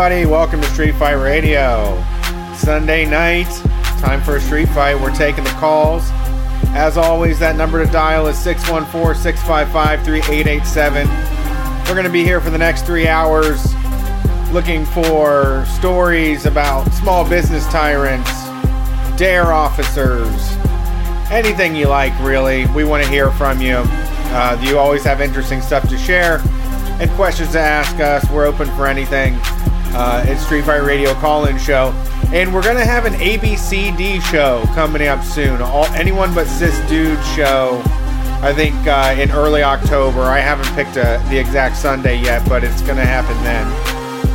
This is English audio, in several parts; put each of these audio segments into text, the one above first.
everybody. Welcome to Street Fight Radio. Sunday night, time for a street fight. We're taking the calls. As always, that number to dial is 614 655 3887. We're going to be here for the next three hours looking for stories about small business tyrants, dare officers, anything you like, really. We want to hear from you. Uh, you always have interesting stuff to share and questions to ask us. We're open for anything. Uh, Street Fight Radio call-in show, and we're gonna have an ABCD show coming up soon. All anyone but cis dude show. I think uh, in early October. I haven't picked a, the exact Sunday yet, but it's gonna happen then.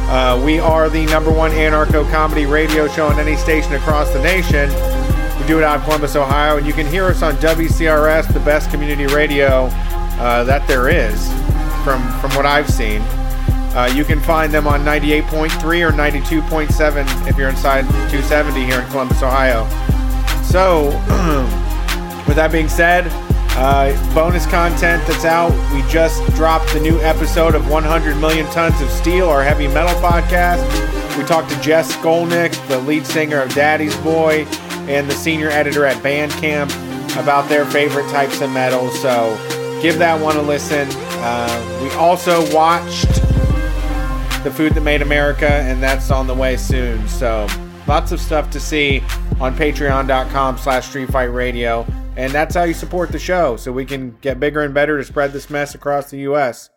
Uh, we are the number one anarcho comedy radio show on any station across the nation. We do it out of Columbus, Ohio, and you can hear us on WCRS, the best community radio uh, that there is, from from what I've seen. Uh, you can find them on 98.3 or 92.7 if you're inside 270 here in Columbus, Ohio. So, with that being said, uh, bonus content that's out. We just dropped the new episode of 100 Million Tons of Steel, our heavy metal podcast. We talked to Jes Skolnik, the lead singer of Daddy's Boy, and the senior editor at Bandcamp about their favorite types of metal. So give that one a listen. Uh, we also watched The Food That Made America, and that's on the way soon. So lots of stuff to see on patreon.com slash street fight radio. And that's how you support the show so we can get bigger and better to spread this mess across the U.S.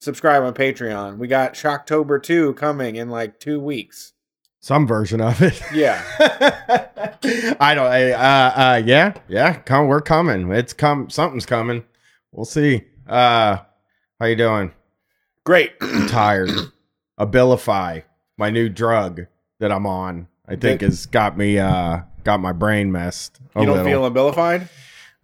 Subscribe on Patreon. We got Shocktober 2 coming in like two weeks. Some version of it. Yeah. I don't. I, uh, uh, yeah, yeah. Come, we're coming. It's come. Something's coming. We'll see. Uh, how you doing? Great. I'm tired. Abilify, my new drug that I'm on, I think has got me. Uh, got my brain messed. a You don't little. feel abilified?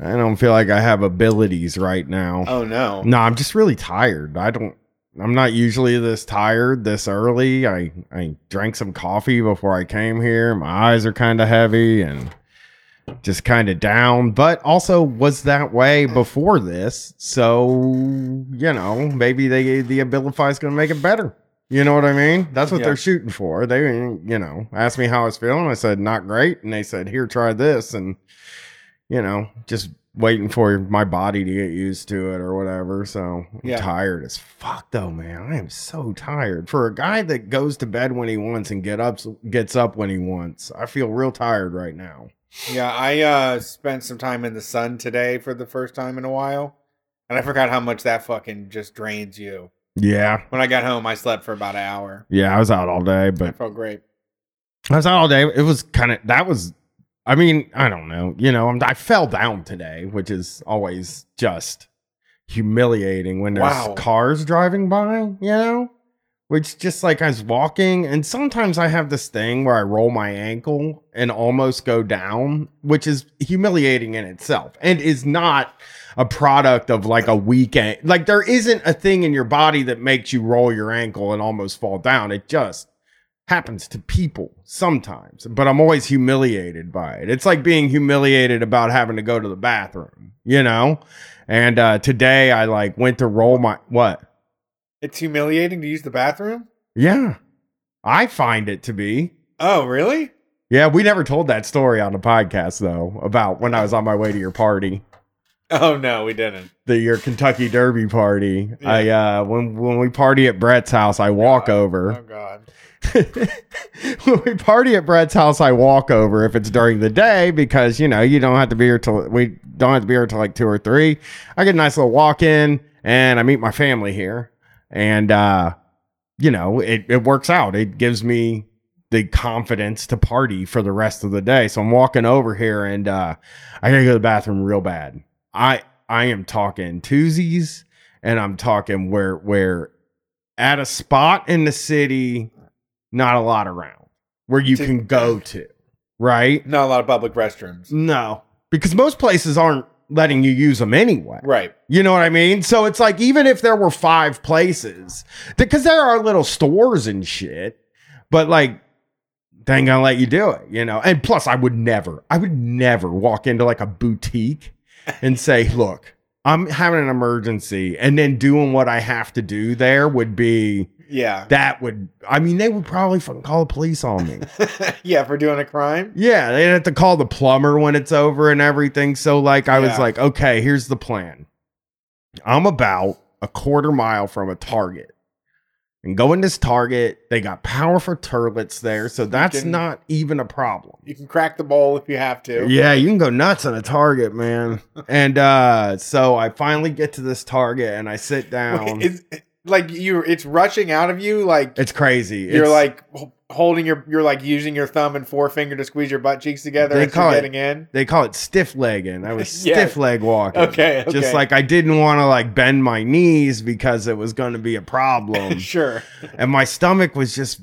I don't feel like I have abilities right now. Oh, no. No, I'm just really tired. I don't. I'm not usually this tired this early. I I drank some coffee before I came here. My eyes are kind of heavy and just kind of down, but also was that way before this. So you know, maybe they the Abilify is going to make it better. You know what I mean? That's what Yeah. they're shooting for. They you know asked me how I was feeling. I said not great, and they said here try this, and you know just waiting for my body to get used to it or whatever. So I'm Yeah. tired as fuck though, man. I am so tired. For a guy that goes to bed when he wants and get up gets up when he wants, I feel real tired right now. Yeah, I uh, spent some time in the sun today for the first time in a while. And I forgot how much that fucking just drains you. Yeah. When I got home, I slept for about an hour. Yeah, I was out all day, but I felt great. I was out all day. It was kind of that was I mean, I don't know. You know, I'm, I fell down today, which is always just humiliating when there's Wow. cars driving by, you know? Which just like I was walking, and sometimes I have this thing where I roll my ankle and almost go down, which is humiliating in itself and is not a product of like a weekend. Like there isn't a thing in your body that makes you roll your ankle and almost fall down. It just happens to people sometimes, but I'm always humiliated by it. It's like being humiliated about having to go to the bathroom, you know? And uh today I like went to roll my what? It's humiliating to use the bathroom? Yeah. I find it to be. Oh, really? Yeah, we never told that story on the podcast though about when I was on my way to your party. Oh, no, we didn't. The your Kentucky Derby party. Yeah. I uh when when we party at Brett's house, I walk God. over. Oh, God. when we party at Brett's house, I walk over if it's during the day because you know you don't have to be here till we don't have to be here till like two or three. I get a nice little walk in and I meet my family here, and uh, you know it it works out. It gives me the confidence to party for the rest of the day. So I'm walking over here and uh, I gotta go to the bathroom real bad. I I am talking twosies and I'm talking where where at a spot in the city, not a lot around where you To- can go to, right? Not a lot of public restrooms. No, because most places aren't letting you use them anyway. Right. You know what I mean? So it's like even if there were five places, because there are little stores and shit, but like they ain't gonna let you do it, you know. And plus, I would never, I would never walk into like a boutique and say, "Look, I'm having an emergency," and then doing what I have to do there would be Yeah. that would I mean they would probably fucking call the police on me. yeah, for doing a crime. yeah, they'd have to call the plumber when it's over and everything. So like I was like, okay, here's the plan. I'm about a quarter mile from a target. And going to this target, they got powerful turlets there, so that's can- not even a problem. You can crack the bowl if you have to. Yeah, you can go nuts on a target, man. and uh so I finally get to this target and I sit down. It's like you it's rushing out of you like it's crazy. you're It's- like holding your you're like using your thumb and forefinger to squeeze your butt cheeks together They call it- in. they call it stiff legging. I was Yeah. stiff leg walking. Okay, okay. Just like I didn't want to like bend my knees because it was going to be a problem. sure. and my stomach was just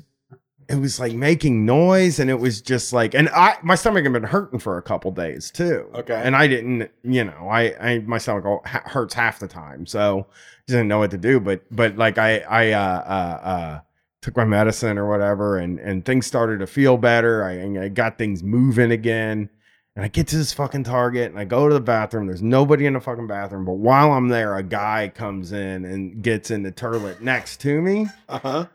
it was like making noise and it was just like and I my stomach had been hurting for a couple days too. Okay. And I didn't, you know, I I my stomach hurts half the time. So didn't know what to do, but but like I I uh uh uh took my medicine or whatever and and things started to feel better. I I got things moving again. And I get to this fucking Target and I go to the bathroom. There's nobody in the fucking bathroom. But while I'm there, a guy comes in and gets in the toilet next to me Uh-huh.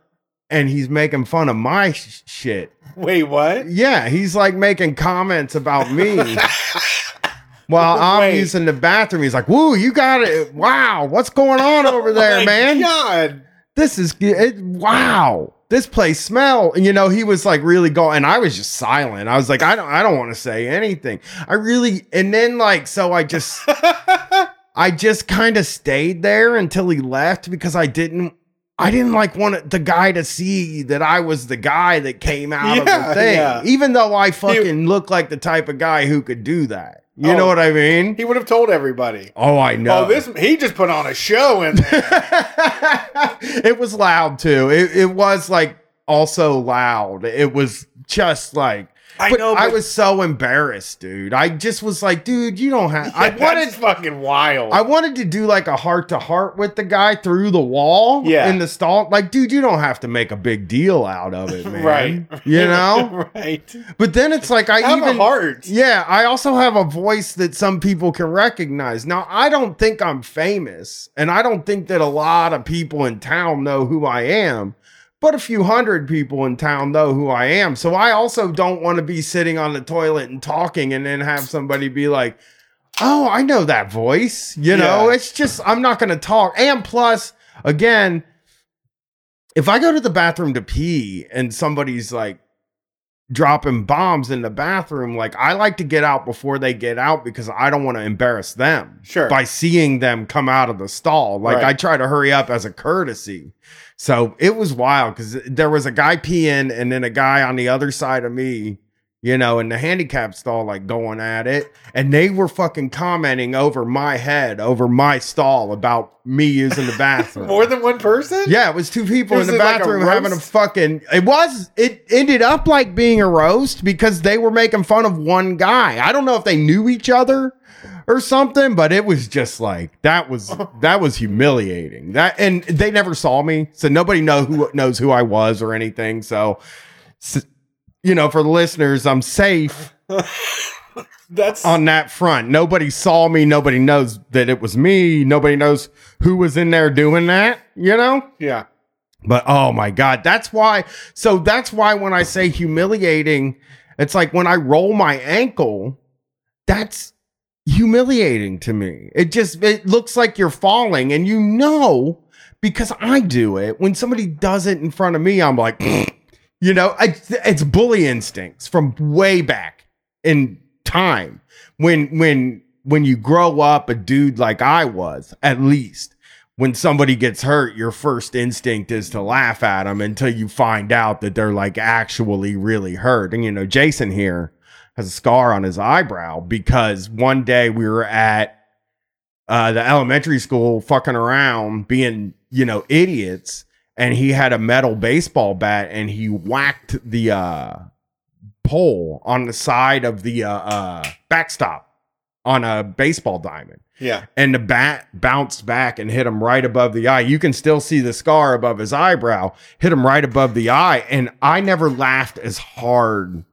and he's making fun of my sh- shit. Wait, what? Yeah, he's like making comments about me while I'm using the bathroom. He's like, "Woo, you got it! Wow, what's going on over there, Oh man? God. This is it, wow." This place smell, and you know, he was like really going, and I was just silent. I was like, I don't, I don't want to say anything. I really, and then like, so I just, I just kind of stayed there until he left because I didn't I didn't like want the guy to see that I was the guy that came out Yeah, of the thing. yeah. Even though I fucking look like the type of guy who could do that. You Oh. know what I mean? he would have told everybody. Oh, I oh, know. Oh, this he just put on a show and it was loud too. It, it was like also loud. It was just like I but know I was so embarrassed, dude. I just was like, dude, you don't have I wanted that's fucking wild. I wanted to do like a heart to heart with the guy through the wall Yeah. in the stall. Like, dude, you don't have to make a big deal out of it, man. right. You know? right. But then it's like I Have even a heart. Yeah, I also have a voice that some people can recognize. Now, I don't think I'm famous, and I don't think that a lot of people in town know who I am. But a few hundred people in town know who I am. So I also don't want to be sitting on the toilet and talking and then have somebody be like, "Oh, I know that voice." You know, Yeah. it's just I'm not going to talk. And plus, again, if I go to the bathroom to pee and somebody's like dropping bombs in the bathroom, like I like to get out before they get out because I don't want to embarrass them Sure. by seeing them come out of the stall. Like Right. I try to hurry up as a courtesy. So it was wild because there was a guy peeing and then a guy on the other side of me, you know, in the handicap stall, like going at it. And they were fucking commenting over my head, over my stall about me using the bathroom. More than one person? Yeah, it was two people Was in the it like a bathroom having a fucking. It was. It ended up like being a roast because they were making fun of one guy. I don't know if they knew each other or something, but it was just like that was that was humiliating. That and they never saw me, so nobody know who knows who I was or anything. So, s- you know, for the listeners, I'm safe That's on that front. Nobody saw me. Nobody knows that it was me. Nobody knows who was in there doing that. You know. yeah. But oh my God, that's why. So that's why when I say humiliating, it's like when I roll my ankle, that's humiliating to me. It just, it looks like you're falling and you know, because I do it. When somebody does it in front of me, I'm like, you know, I, it's bully instincts from way back in time when, when, when you grow up a dude like I was, at least when somebody gets hurt, your first instinct is to laugh at them until you find out that they're like actually really hurt. And you know, Jason here has a scar on his eyebrow because one day we were at uh, the elementary school fucking around being, you know, idiots. And he had a metal baseball bat and he whacked the uh, pole on the side of the uh, uh, backstop on a baseball diamond Yeah. and the bat bounced back and hit him right above the eye. You can still see the scar above his eyebrow, hit him right above the eye. And I never laughed as hard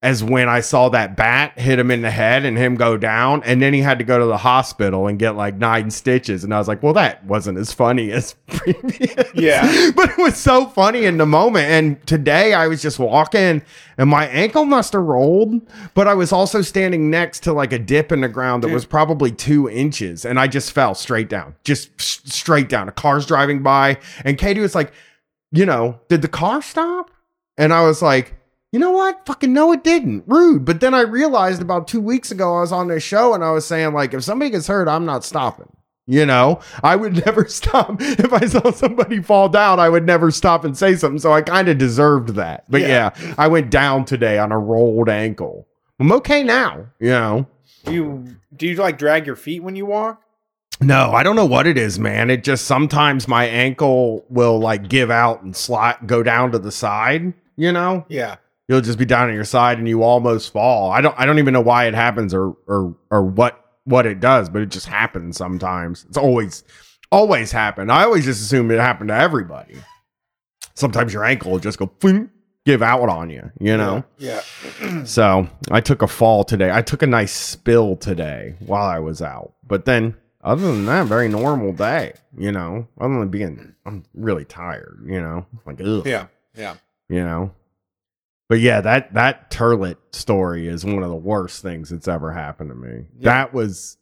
as when I saw that bat hit him in the head and him go down. And then he had to go to the hospital and get like nine stitches. And I was like, well, that wasn't as funny as previous. Yeah. but it was so funny in the moment. And today I was just walking and my ankle must have rolled, but I was also standing next to like a dip in the ground that Dude. was probably two inches. And I just fell straight down, just s- straight down. A car's driving by. And Katie was like, you know, did the car stop? And I was like, you know what? Fucking no, it didn't. Rude. But then I realized about two weeks ago, I was on this show and I was saying, like, if somebody gets hurt, I'm not stopping. You know, I would never stop. If I saw somebody fall down, I would never stop and say something. So I kind of deserved that. But Yeah. yeah. I went down today on a rolled ankle. I'm okay now, you know. Do you do you like drag your feet when you walk? No, I don't know what it is, man. It just sometimes my ankle will like give out and slide, go down to the side, you know? Yeah. You'll just be down on your side and you almost fall. I don't I don't even know why it happens or or or what what it does, but it just happens sometimes. It's always always happened. I always just assume it happened to everybody. Sometimes your ankle will just go "Fling," give out on you, you know. Yeah. So I took a fall today. I took a nice spill today while I was out. But then other than that, very normal day, you know. Other than being I'm really tired, you know. Like ugh Yeah. Yeah. you know. But yeah, that that turlet story is one of the worst things that's ever happened to me. Yeah. That was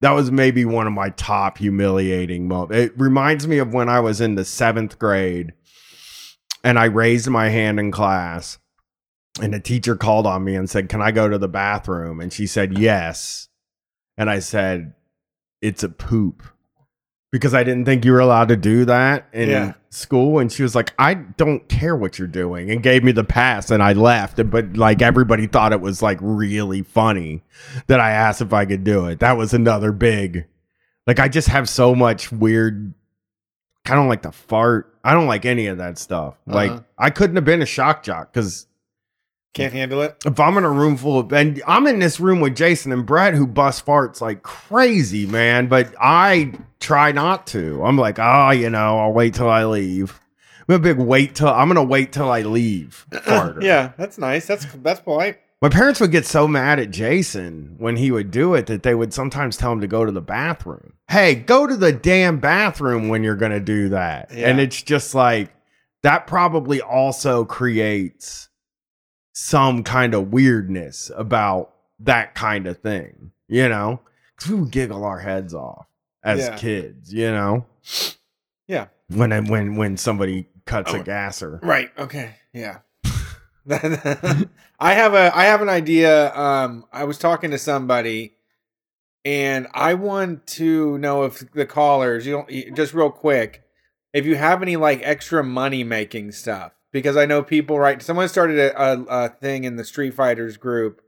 that was maybe one of my top humiliating moments. It reminds me of when I was in the seventh grade and I raised my hand in class and the teacher called on me and said, Can I go to the bathroom? And she said, Yes. And I said, It's a poop. Because I didn't think you were allowed to do that in Yeah. school. And she was like, I don't care what you're doing. And gave me the pass and I left. But like everybody thought it was like really funny that I asked if I could do it. That was another big, like, I just have so much weird. I don't like the fart. I don't like any of that stuff. Like, Uh-huh. I couldn't have been a shock jock because Can't handle it. if I'm in a room full of, and I'm in this room with Jason and Brett who bust farts like crazy, man. But I try not to. I'm like, oh, you know, I'll wait till I leave. I'm a big wait till I'm gonna wait till I leave. Yeah, that's nice. That's that's polite. My parents would get so mad at Jason when he would do it that they would sometimes tell him to go to the bathroom. Hey, go to the damn bathroom when you're going to do that. Yeah. And it's just like that probably also creates some kind of weirdness about that kind of thing, you know? Cuz we would giggle our heads off as Yeah. kids, you know? Yeah. When when when somebody cuts Oh. a gasser. Right. Okay. Yeah. I have a I have an idea. Um, I was talking to somebody, and I want to know if the callers, you don't just real quick, if you have any like extra money making stuff, because I know people. Right. Someone started a, a, a thing in the Street Fighters group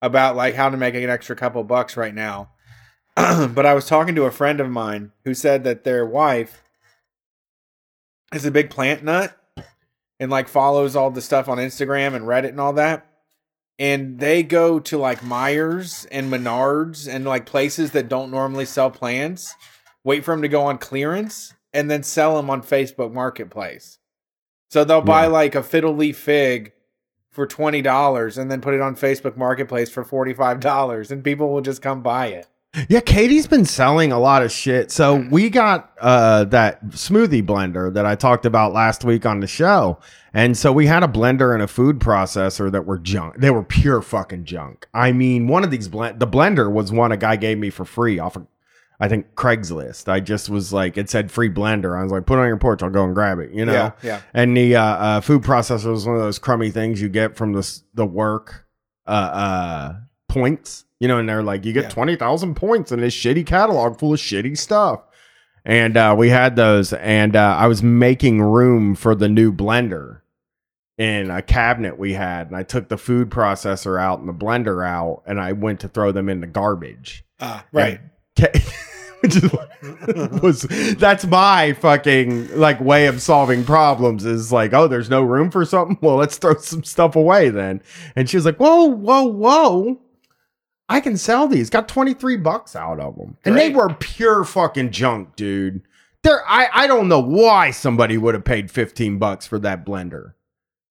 about like how to make an extra couple bucks right now. but I was talking to a friend of mine who said that their wife is a big plant nut and like follows all the stuff on Instagram and Reddit and all that. And they go to like Meijers and Menards and like places that don't normally sell plants, wait for them to go on clearance, and then sell them on Facebook Marketplace. So they'll buy Yeah. like a fiddle leaf fig for twenty dollars and then put it on Facebook Marketplace for forty five dollars, and people will just come buy it. Yeah, Katie's been selling a lot of shit. So we got uh that smoothie blender that I talked about last week on the show. And so we had a blender and a food processor that were junk. They were pure fucking junk. I mean, one of these blend the blender was one a guy gave me for free off of I think Craigslist. I just was like, it said free blender. I was like, put it on your porch, I'll go and grab it, you know? Yeah, yeah. And the uh, uh, food processor was one of those crummy things you get from the the work uh, uh, points, you know, and they're like, you get Yeah. twenty thousand points in this shitty catalog full of shitty stuff. And uh, we had those, and uh, I was making room for the new blender in a cabinet we had, and I took the food processor out and the blender out, and I went to throw them in the garbage. Ah, right. And Which is was that's my fucking like way of solving problems is like oh there's no room for something? Well let's throw some stuff away then. And she was like whoa whoa whoa. I can sell these. Got 23 bucks out of them and they were pure fucking junk dude. There I I don't know why somebody would have paid 15 bucks for that blender.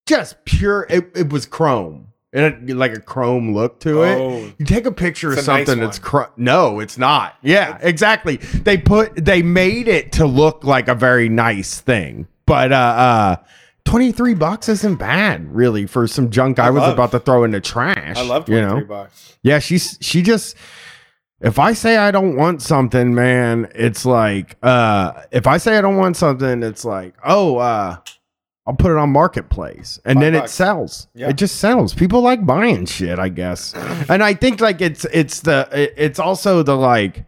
Just pure it, it was chrome It had like a chrome look to it. Oh. You take a picture of a nice something that's cr- no, it's not. Yeah, exactly. They put they made it to look like a very nice thing, but uh, uh, twenty three bucks isn't bad really for some junk I, was love- about to throw in the trash. I love you 23 know. bucks. Yeah, she's she just if I say I don't want something, man, it's like uh if I say I don't want something, it's like, oh, uh I'll put it on marketplace and Five then it sells. Yeah. It just sells. People like buying shit, I guess. and I think like it's it's the it's also the like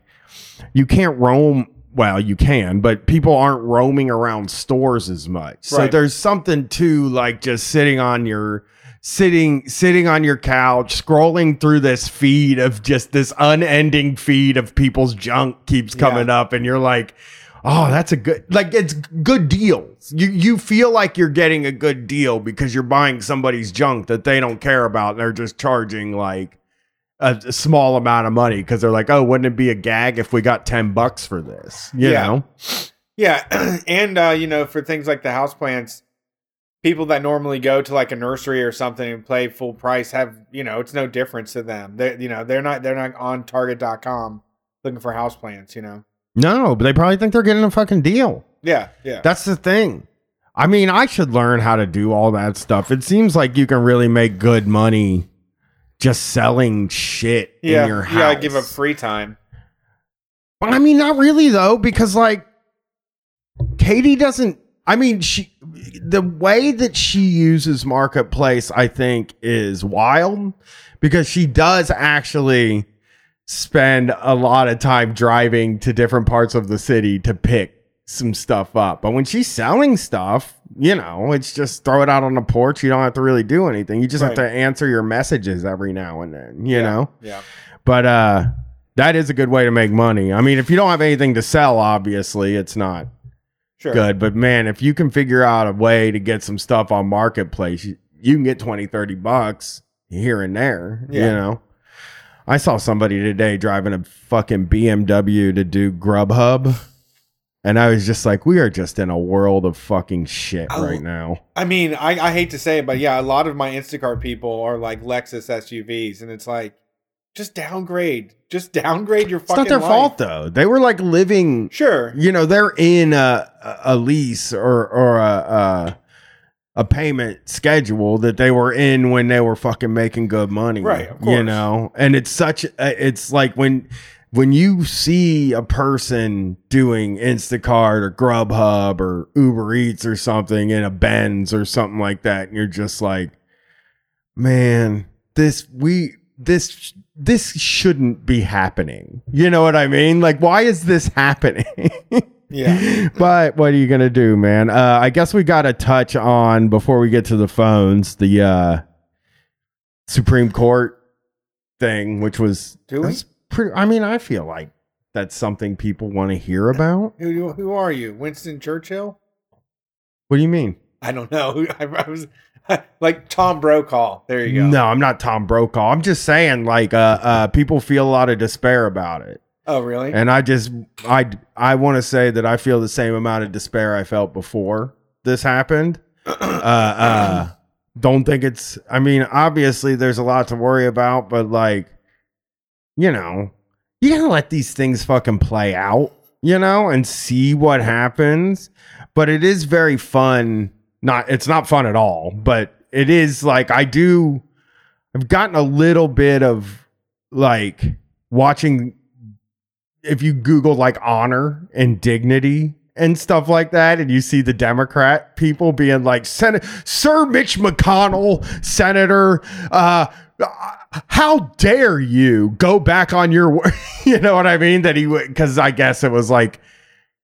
you can't roam well, you can, but people aren't roaming around stores as much. So Right. there's something to like just sitting on your sitting sitting on your couch scrolling through this feed of just this unending feed of people's junk keeps coming up and you're like oh that's a good like it's good deals you you feel like you're getting a good deal because you're buying somebody's junk that they don't care about and they're just charging like a, a small amount of money because they're like oh wouldn't it be a gag if we got 10 bucks for this you Yeah. know Yeah, and uh, you know, for things like the house plants, people that normally go to like a nursery or something and pay full price have, you know, it's no difference to them. They, you know, they're not they're not on Target.com looking for house plants. You know. No but they probably think they're getting a fucking deal Yeah, yeah. That's the thing. I mean, I should learn how to do all that stuff. It seems like you can really make good money just selling shit yeah, in your house. Yeah, gotta give up free time. But I mean, not really though, because like Katie doesn't. I mean, she the way that she uses marketplace, I think, is wild because she does actually spend a lot of time driving to different parts of the city to pick some stuff up. But when she's selling stuff, you know, it's just throw it out on the porch. You don't have to really do anything. You just have to answer your messages every now and then, you Yeah, know? Yeah. But uh that is a good way to make money. I mean, if you don't have anything to sell, obviously, it's not Sure. good. But man, if you can figure out a way to get some stuff on marketplace, you, you can get 20, 30 bucks here and there, yeah. you know. I saw somebody today driving a fucking BMW to do Grubhub. And I was just like, we are just in a world of fucking shit right now. I mean, I, I hate to say it, but yeah, a lot of my Instacart people are like Lexus SUVs, and it's like, just downgrade, just downgrade your It's fucking. not their life. fault though. They were like living Sure. you know they're in a a lease or or a, a a payment schedule that they were in when they were fucking making good money Right, you know? And it's such uh, it's like when when you see a person doing Instacart or Grubhub or Uber Eats or something in a Benz or something like that and you're just like man this we this this shouldn't be happening. You know what i mean? Like why is this happening Yeah. but what are you gonna do man uh i guess we gotta touch on before we get to the phones the uh supreme court thing which was Do we? pretty i mean i feel like that's something people want to hear about Who who are you, Winston Churchill? what do you mean I don't know. I, I was like Tom Brokaw. There you go. no i'm not tom brokaw i'm just saying like uh uh people feel a lot of despair about it Oh, really? And I just I I want to say that I feel the same amount of despair I felt before this happened. Uh uh don't think it's I mean, obviously there's a lot to worry about, but like you know, you got to let these things fucking play out, you know, and see what happens. But it is very fun. Not it's not fun at all, but it is like I do I've gotten a little bit of like watching if you Google like honor and dignity and stuff like that, and you see the Democrat people being like, Senate, Sir Mitch McConnell, Senator, uh, how dare you go back on your word? you know what I mean? That he would, because I guess it was like,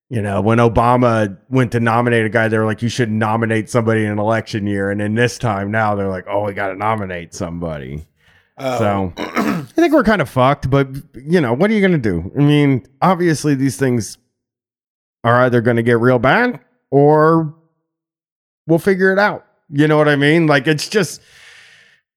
you know, when Obama went to nominate a guy, they were like, you should nominate somebody in an election year. And then this time now they're like, oh, we got to nominate somebody. So um, I think we're kind of fucked, but you know, what are you going to do? I mean, obviously these things are either going to get real bad or we'll figure it out. You know what I mean? Like it's just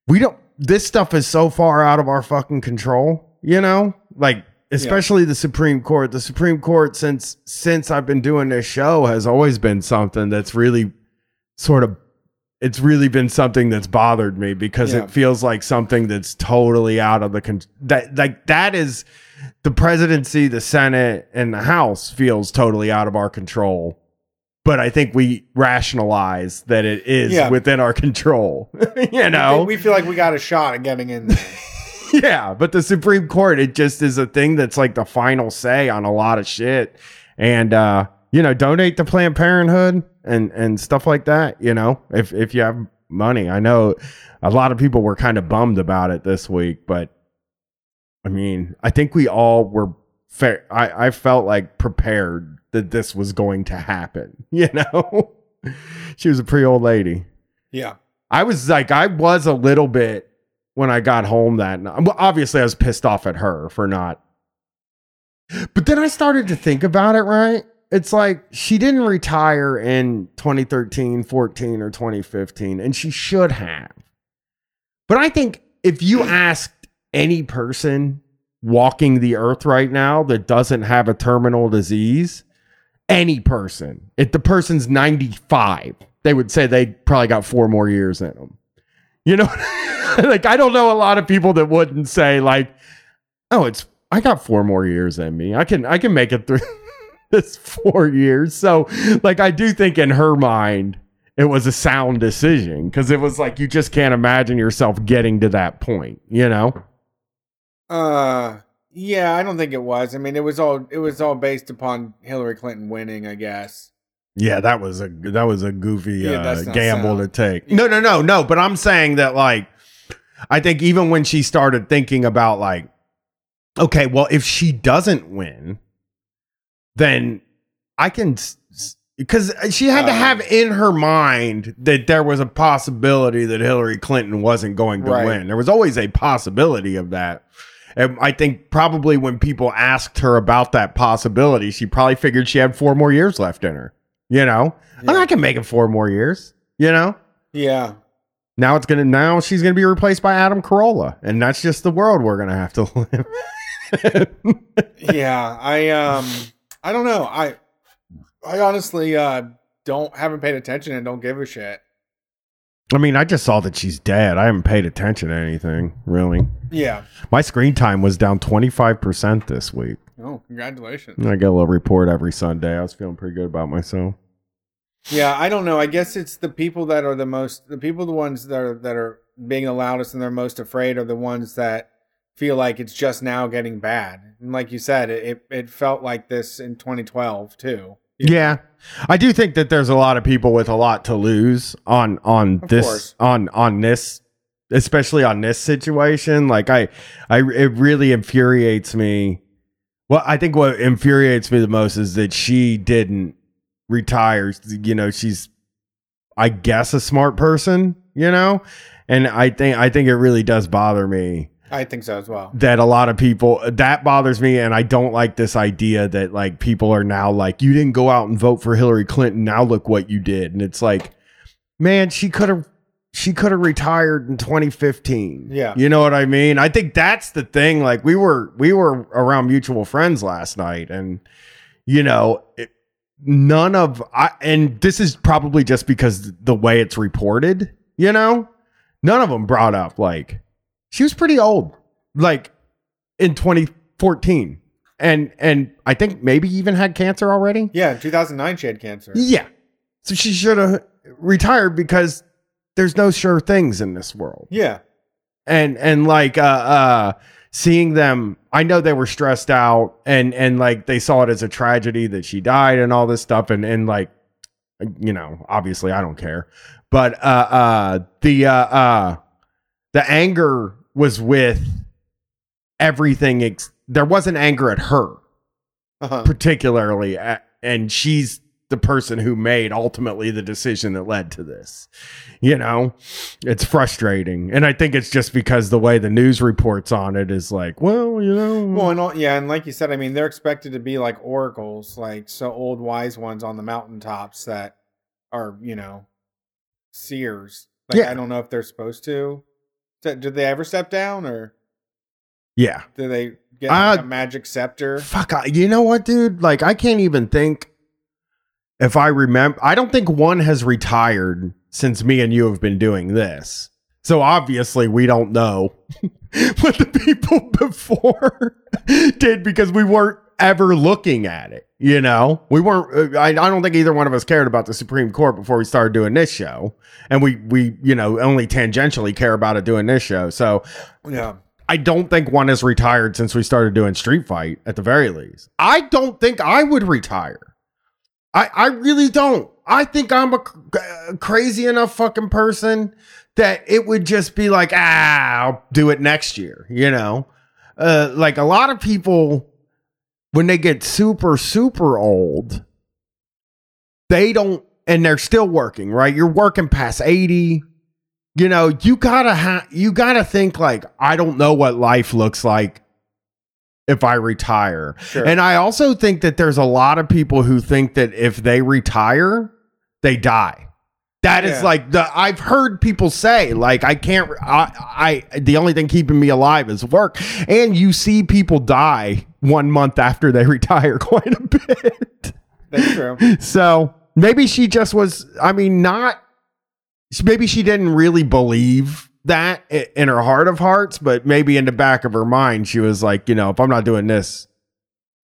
we don't this stuff is so far out of our fucking control, you know? Like especially the Supreme Court. The Supreme Court since since I've been doing this show has always been something that's really sort of it's really been something that's bothered me because Yeah. it feels like something that's totally out of the con- that like that is the presidency, the Senate, and the House feels totally out of our control. But I think we rationalize that it is Yeah. within our control. you know, we feel like we got a shot at getting in there. yeah, but the Supreme Court, it just is a thing that's like the final say on a lot of shit. And uh, you know, donate to Planned Parenthood and and stuff like that, you know, if if you have money. I know a lot of people were kind of bummed about it this week, but I mean, I think we all were fair I, I felt like prepared that this was going to happen, you know. she was a pretty old lady. yeah. I was like, I was a little bit when I got home that night. Obviously, I was pissed off at her for not. But then I started to think about it, right? It's like she didn't retire in 2013, 14, or 2015, and she should have. But I think if you asked any person walking the earth right now that doesn't have a terminal disease, any person, if the person's 95, they would say they probably got four more years in them. You know, like I don't know a lot of people that wouldn't say like, "Oh, it's I got four more years in me. I can I can make it through this four years." So, like I do think in her mind it was a sound decision because it was like you just can't imagine yourself getting to that point. You know? Uh yeah, I don't think it was. I mean, it was all it was all based upon Hillary Clinton winning, I guess. Yeah, that was a that was a goofy Yeah, uh, gamble sound. to take. No, no, no, no. But I'm saying that like, I think even when she started thinking about like, okay, well, if she doesn't win, then I can because she had to Uh. have in her mind that there was a possibility that Hillary Clinton wasn't going to Right. win. There was always a possibility of that. And I think probably when people asked her about that possibility, she probably figured she had four more years left in her. You know, Yeah. I can make it four more years. You know, Yeah. now it's gonna now she's gonna be replaced by Adam Carolla, and that's just the world we're gonna have to live. yeah. I um I don't know. I I honestly uh don't haven't paid attention and don't give a shit. I mean, I just saw that she's dead. I haven't paid attention to anything really. Yeah. My screen time was down twenty five percent this week. Oh, congratulations. I get a little report every Sunday. I was feeling pretty good about myself. Yeah, I don't know. I guess it's the people that are the most the people the ones that are that are being the loudest and they're most afraid are the ones that feel like it's just now getting bad. And like you said, it it, felt like this in 2012 too. Yeah. I do think that there's a lot of people with a lot to lose on on Of this course. on on this especially on this situation like I I it really infuriates me. Well, I think what infuriates me the most is that she didn't retire. You know, she's I guess a smart person, you know? And I think I think it really does bother me I think so as well. that a lot of people that bothers me and i don't like this idea that like people are now like you didn't go out and vote for hillary clinton. Now look what you did. And it's like man she could have she could have retired in 2015 Yeah. you know what i mean? I think that's the thing like we were we were around mutual friends last night and you know it, none of i and this is probably just because the way it's reported you know? None of them brought up like she was pretty old like in 2014 and and i think maybe even had cancer already? Yeah, in 2009 she had cancer. yeah. So she should have retired because there's no sure things in this world. Yeah. and and like uh uh seeing them i know they were stressed out and and like they saw it as a tragedy that she died and all this stuff and and like you know obviously i don't care. But uh uh the uh uh the anger was with everything ex- there wasn't anger at her Uh-huh. particularly a- and she's the person who made ultimately the decision that led to this you know it's frustrating and i think it's just because the way the news reports on it is like well you know Well, and all, yeah, and like you said, I mean, they're expected to be like oracles, like so old wise ones on the mountaintops that are, you know, seers. Like, Yeah. I don't know if they're supposed to. Did did they ever step down, or yeah do they get Uh, a magic scepter? fuck I, you know what dude like i can't even think if i remember i don't think one has retired since me and you have been doing this. So obviously we don't know what the people before did because we weren't ever looking at it. You know, we weren't. uh, I, I don't think either one of us cared about the Supreme Court before we started doing this show, and we we you know only tangentially care about it doing this show. So Yeah. I don't think one has retired since we started doing Street Fight at the very least. I don't think I would retire. I, I really don't. I think I'm a cr- uh, crazy enough fucking person that it would just be like, ah, I'll do it next year, you know? Uh, like a lot of people, when they get super, super old, they don't, and they're still working, right? You're working past 80, you know you gotta ha- you gotta think like i don't know what life looks like if i retire Sure. and i also think that there's a lot of people who think that if they retire they die that is Yeah. like the i've heard people say like i can't I, I the only thing keeping me alive is work and you see people die one month after they retire quite a bit That's true. so maybe she just was, I mean, not, maybe she didn't really believe that in her heart of hearts, but maybe in the back of her mind, she was like, you know, if I'm not doing this,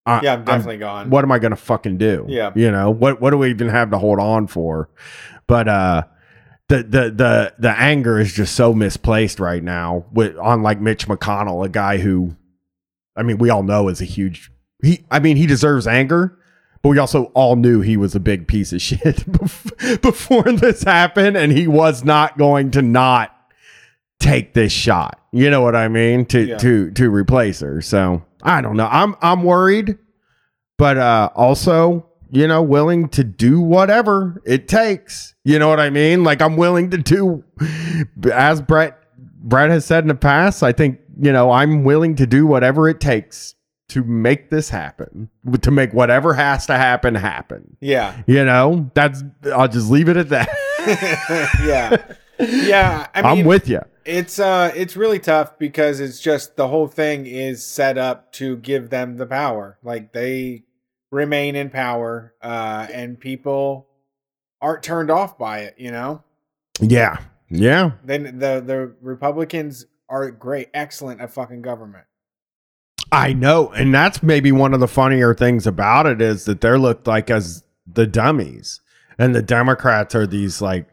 I, Yeah, I'm definitely gone. what am I going to fucking do? Yeah. You know, what, what do we even have to hold on for? But, uh, the, the the the anger is just so misplaced right now with on like Mitch McConnell, a guy who I mean we all know is a huge he I mean he deserves anger, but we also all knew he was a big piece of shit before this happened, and he was not going to not take this shot. You know what I mean? To Yeah. to to replace her. So I don't know. I'm I'm worried, but uh also you know willing to do whatever it takes. You know what I mean? Like I'm willing to do as Brett Brett has said in the past. I think you know I'm willing to do whatever it takes to make this happen, to make whatever has to happen happen. Yeah. You know, that's I'll just leave it at that. yeah. Yeah. I mean, am with you. It's uh it's really tough because it's just the whole thing is set up to give them the power. Like they remain in power uh and people aren't turned off by it, you know? Yeah, yeah. Then the the Republicans are great, excellent at fucking government. I know, and that's maybe one of the funnier things about it is that they're looked like as the dummies, and the Democrats are these like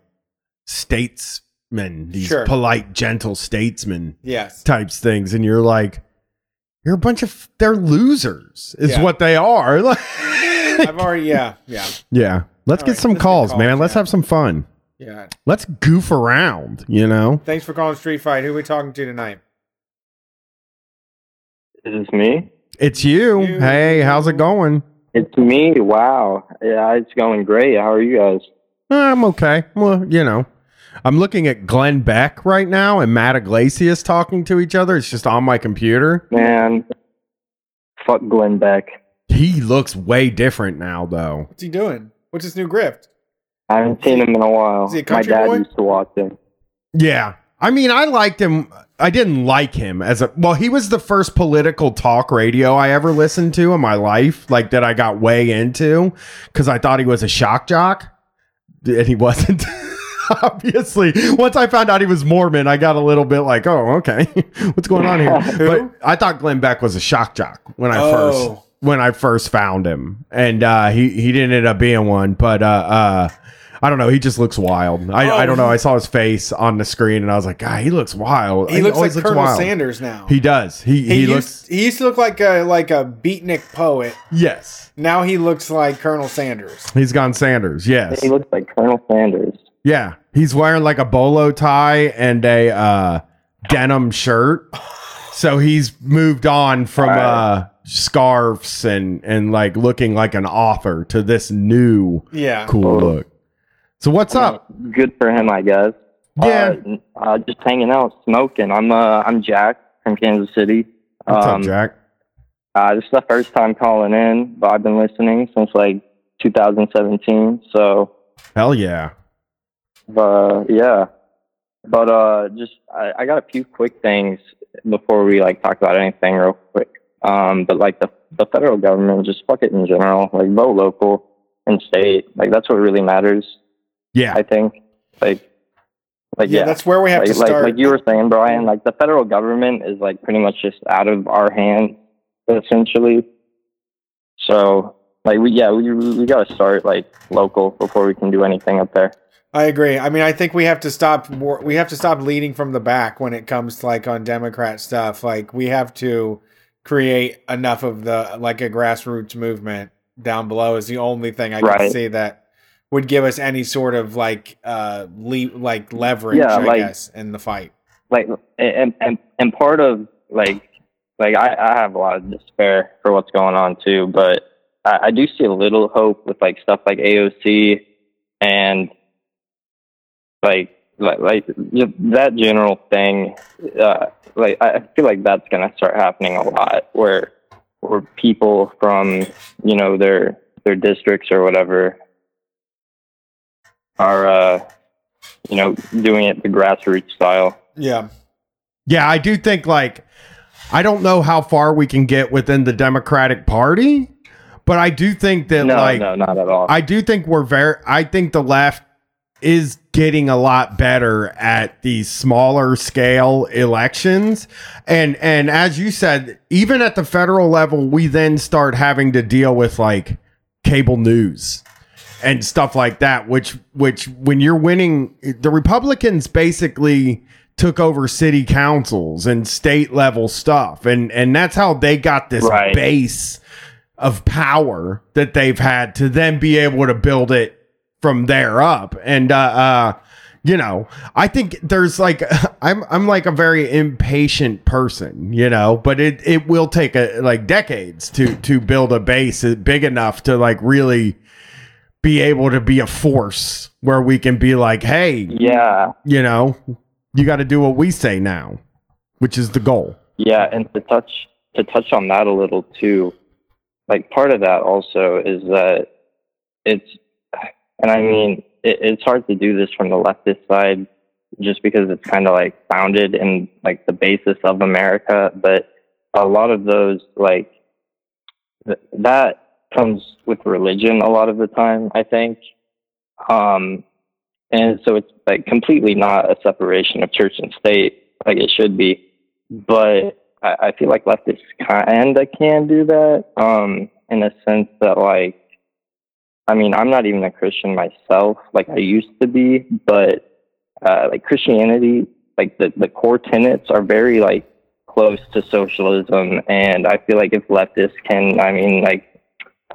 statesmen, these Sure. polite, gentle statesmen Yes. types things, and you're like, you're a bunch of they're losers, is Yeah. what they are. Like, I've already yeah, yeah. yeah, let's All get right, some let's get calls, calls, man. Let's have some fun. Yeah. Let's goof around. You know, Thanks for calling Street Fight. Who are we talking to tonight? Is this me? it's you. You. Hey, how's it going? It's me. Wow. Yeah, it's going great. How are you guys? I'm okay. Well, you know, I'm looking at Glenn Beck right now and Matt Yglesias talking to each other. It's just on my computer. Man, fuck Glenn Beck. He looks way different now, though. What's he doing? What's his new grift? I haven't seen him in a while. Is he a My dad boy? used to watch him. Yeah. I mean, I liked him. I didn't like him as a well, he was the first political talk radio I ever listened to in my life, like that I got way into because I thought he was a shock jock. And he wasn't. Obviously, once I found out he was Mormon, I got a little bit like, oh, okay, what's going on here? but I thought Glenn Beck was a shock jock when I Oh. first when I first found him, and uh, he he didn't end up being one. But uh, uh, I don't know. He just looks wild. I, Oh, I don't know. I saw his face on the screen, and I was like, God, he looks wild. He looks like always Colonel wild. Sanders now. He does. He he, he, used, looks. he used to look like a like a beatnik poet. Yes, Now he looks like Colonel Sanders. he's gone Sanders. Yes, He looks like Colonel Sanders. Yeah. He's wearing like a bolo tie and a uh, denim shirt. So he's moved on from Right. uh, scarves and and like looking like an author to this new Yeah. cool Oh. look. So what's up? Good for him, I guess. Yeah. Uh, uh, just hanging out, smoking. I'm uh, I'm Jack from Kansas City. What's um, up, Jack? Uh, this is the first time calling in, but I've been listening since like 2017. So Hell yeah. Uh, yeah. But uh, just I, I got a few quick things before we like talk about anything real quick. Um, but like the the federal government, just fuck it in general. Like vote local and state. Like that's what really matters. Yeah. I think. Like Like yeah, yeah, that's where we have like, to like start. like you were saying, Brian. Like the federal government is like pretty much just out of our hands, essentially. So like we yeah we we got to start like local before we can do anything up there. I agree. I mean, I think we have to stop. We have to stop leading from the back when it comes to like on Democrat stuff. Like we have to create enough of the like a grassroots movement down below is the only thing I can Right. see that would give us any sort of like uh le- like leverage. Yeah, I like- guess in the fight. like and and and part of like like I, I have a lot of despair for what's going on too, but I, I do see a little hope with like stuff like AOC and like like like that general thing. Uh, like I feel like that's gonna start happening a lot where where people from you know their their districts or whatever are uh you know doing it the grassroots style. Yeah. Yeah, I do think like I don't know how far we can get within the Democratic Party, but I do think that No, like no, not at all. I do think we're very I think the left is getting a lot better at these smaller scale elections and and as you said even at the federal level we then start having to deal with like cable news and stuff like that which which when you're winning the republicans basically took over city councils and state level stuff and and that's how they got this Right. base of power that they've had to then be able to build it from there up. And uh uh you know i think there's like i'm i'm like a very impatient person you know but it it will take a like decades to to build a base big enough to like really be able to be a force where we can be like hey yeah, you know you got to do what we say now which is the goal. Yeah, and to touch to touch on that a little too, like part of that also is that it's, and I mean it, it's hard to do this from the leftist side, just because it's kind of like founded in like the basis of America, but a lot of those like th- that comes with religion a lot of the time, I think. Um, and so it's like completely not a separation of church and state like it should be. But I, I feel like leftists kind of can do that um, in a sense that, like, I mean, I'm not even a Christian myself, like I used to be, but uh, like Christianity, like the, the core tenets are very like close to socialism, and I feel like if leftists can, I mean, like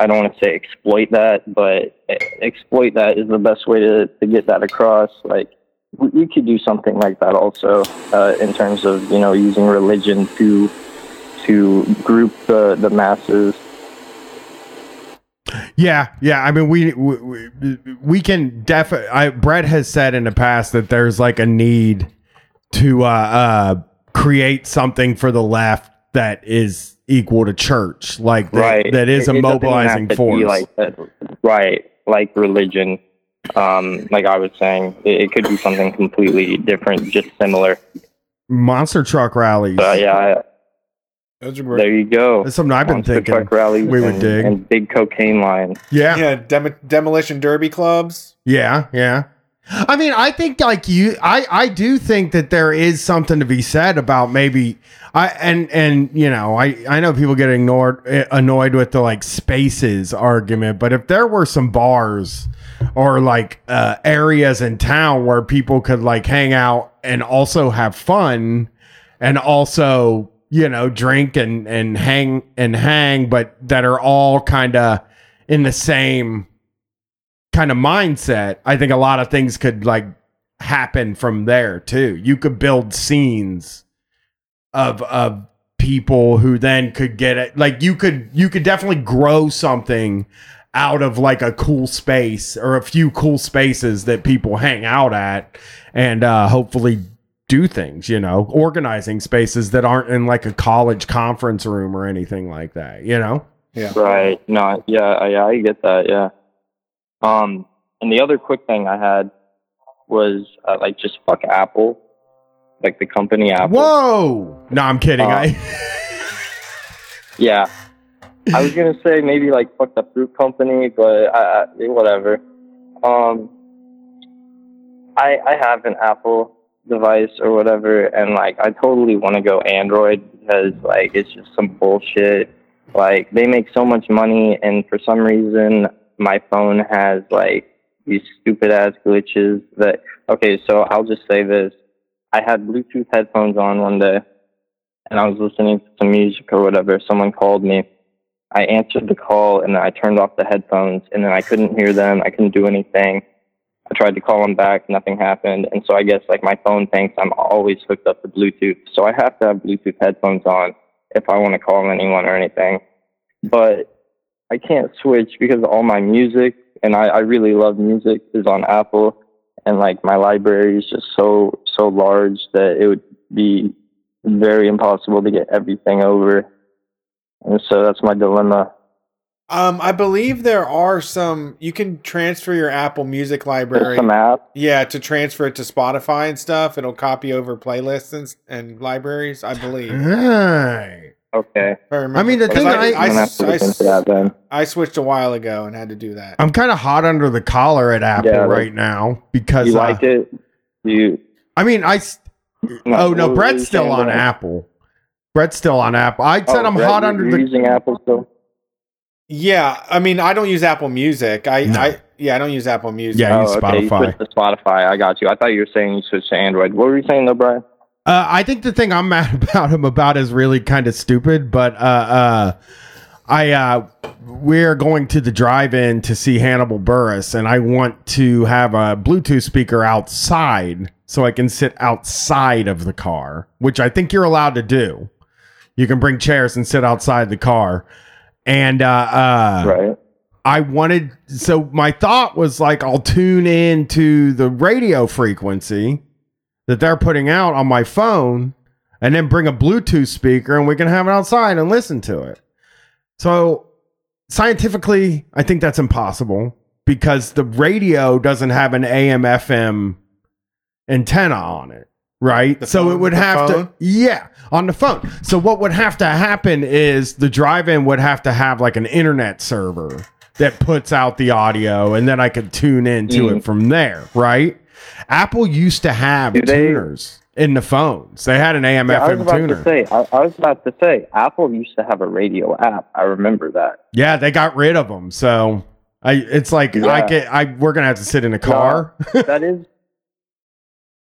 I don't want to say exploit that, but exploit that is the best way to, to get that across. Like, we could do something like that also uh, in terms of you know using religion to to group the the masses. Yeah, yeah. I mean, we we, we- can definitely. I Brett has said in the past that there's like a need to uh, uh, create something for the left that is equal to church, like that, right. that is It- a mobilizing force. Like right, like religion. Um, like I was saying, it, it could be something completely different, just similar. Monster truck rallies. But yeah, I, Those are great. there you go. That's something I've been Monster thinking. truck rallies we would and, dig. and big cocaine line. Yeah, Yeah, dem- demolition derby clubs. Yeah, yeah. I mean, I think like you, I I do think that there is something to be said about maybe I and and you know I I know people get ignored eh, annoyed with the like spaces argument, but if there were some bars or like uh, areas in town where people could like hang out and also have fun and also you know drink and and hang and hang, but that are all kind of in the same kind of mindset, I think a lot of things could like happen from there too. You could build scenes of of people who then could get it like you could you could definitely grow something out of like a cool space or a few cool spaces that people hang out at and uh hopefully do things, you know, organizing spaces that aren't in like a college conference room or anything like that, you know? Yeah. Right. No. Yeah. I- Yeah. I get that. Yeah. Um. And the other quick thing I had was uh, like just fuck Apple, like the company Apple. Whoa! No, I'm kidding. Uh, I Yeah. I was gonna say maybe like fuck the fruit company, but I, I, whatever. Um. I I have an Apple device or whatever, and like I totally want to go Android because like it's just some bullshit. Like they make so much money, and for some reason my phone has like these stupid ass glitches that. Okay, so I'll just say this: I had Bluetooth headphones on one day, and I was listening to some music or whatever. Someone called me. I answered the call, and I turned off the headphones, and then I couldn't hear them. I couldn't do anything. I tried to call him back, nothing happened. And so I guess like my phone thinks I'm always hooked up to Bluetooth. So I have to have Bluetooth headphones on if I want to call anyone or anything. But I can't switch because all my music and I, I really love music is on Apple and like my library is just so so large that it would be very impossible to get everything over. And so that's my dilemma. Um, I believe there are some. You can transfer your Apple Music There's library. some app. Yeah, to transfer it to Spotify and stuff. It'll copy over playlists and, and libraries. I believe. Right. Okay. I. I mean, the thing I, I- I'm I, gonna have to I, look into that. I switched a while ago and had to do that. I'm kind of hot under the collar at Apple Yeah, right now because You uh, like it? You I mean, I. s- Oh no, Brett's still on Brett? Apple. Brett's still on Apple. I said Oh, I'm Brett, hot under the. using Apple still. Yeah, I mean, I don't use Apple Music. I, No. I yeah, I don't use Apple Music. Yeah, I use oh, okay. You Spotify. switched to Spotify. I got you. I thought you were saying you switched to Android. What were you saying though, Brian? Uh, I think the thing I'm mad about him about is really kind of stupid, but uh, uh, I uh, we're going to the drive-in to see Hannibal Buress, and I want to have a Bluetooth speaker outside so I can sit outside of the car, which I think you're allowed to do. You can bring chairs and sit outside the car, and uh, uh, right. I wanted so my thought was like I'll tune in to the radio frequency that they're putting out on my phone and then bring a Bluetooth speaker and we can have it outside and listen to it. So scientifically, I think that's impossible because the radio doesn't have an AM FM antenna on it, right? The so it would have phone? to yeah, on the phone. So what would have to happen is the drive-in would have to have like an internet server that puts out the audio and then I could tune into Mm. it from there, right? Apple used to have Do they- tuners in the phones. They had an AM Yeah, I was FM about tuner. to say. I, I was about to say. Apple used to have a radio app. I remember that. Yeah, they got rid of them. So I it's like I get I we're to have to sit in a car. that is.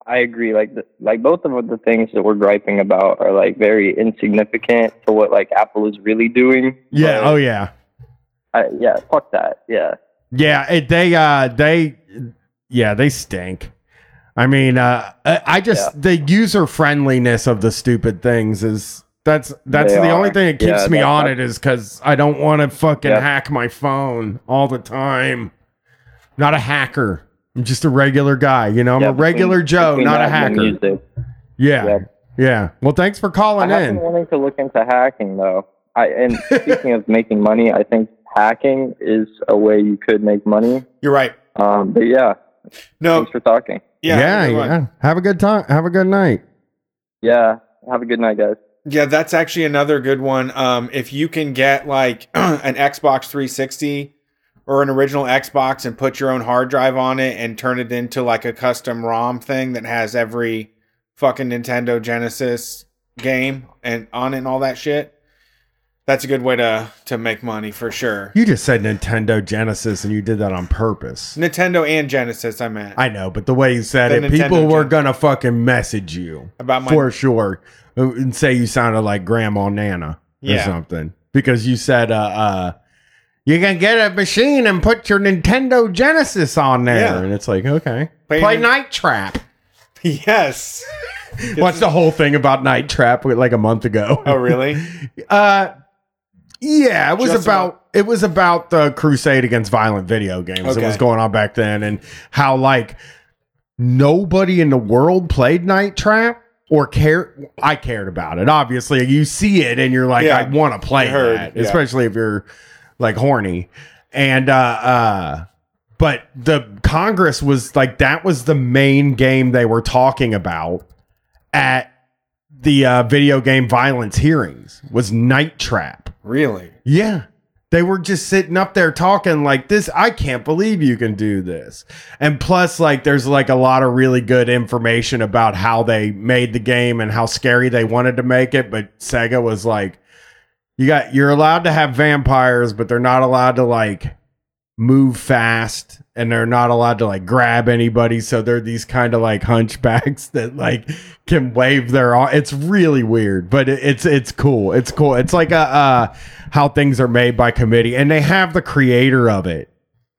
I agree. Like, the, like both of the things that we're griping about are like very insignificant to what like Apple is really doing. yeah, But, oh yeah. I, yeah. Fuck that. Yeah. Yeah, it, they uh they yeah, they stink. I mean, uh I just the user friendliness of the stupid things is that's that's They the only thing that keeps Yeah, me on it is cuz I don't want to fucking Yeah. hack my phone all the time. Not a hacker. I'm just a regular guy, you know. I'm Yeah, a regular between- Joe, between not a hacker. Yeah. Yeah. Yeah. Well, thanks for I calling have in. been wanting to look into hacking though. I and speaking of making money, I think hacking is a way you could make money. You're right. Um, but yeah, No, thanks for talking. yeah, yeah, yeah. Have a good time. Have a good night. Yeah, have a good night, guys. Yeah, that's actually another good one. Um, if you can get like an Xbox 360 or an original Xbox and put your own hard drive on it and turn it into like a custom ROM thing that has every fucking Nintendo Genesis game and on it and all that shit, that's a good way to to make money for sure. You just said Nintendo Genesis and you did that on purpose. Nintendo and Genesis, I meant I know, but the way you said The it, people were Gen- gonna fucking message you about my for sure and say you sounded like Grandma Nana or Yeah. something because you said, uh, uh, you can get a machine and put your Nintendo Genesis on there, Yeah. and it's like, okay, Play play Night Trap. yes. What's the whole thing about Night Trap like a month ago? Oh, really? Uh, yeah, it was Just about it was about the crusade against violent video games that was going on back then, and how like nobody in the world played Night Trap or cared. I cared about it. Obviously, you see it and you're like, Yeah, I want to play that, yeah. especially if you're like horny. And uh, uh, but the Congress was like that was the main game they were talking about at the uh, video game violence hearings was Night Trap. Really? Yeah. They were just sitting up there talking like this. I can't believe you can do this. And plus, like, there's like a lot of really good information about how they made the game and how scary they wanted to make it. But Sega was like, you got, you're allowed to have vampires, but they're not allowed to like move fast and they're not allowed to like grab anybody. So they're these kind of like hunchbacks that like can wave their arm. It's really weird but it's it's cool. It's cool. It's like a uh how things are made by committee and they have the creator of it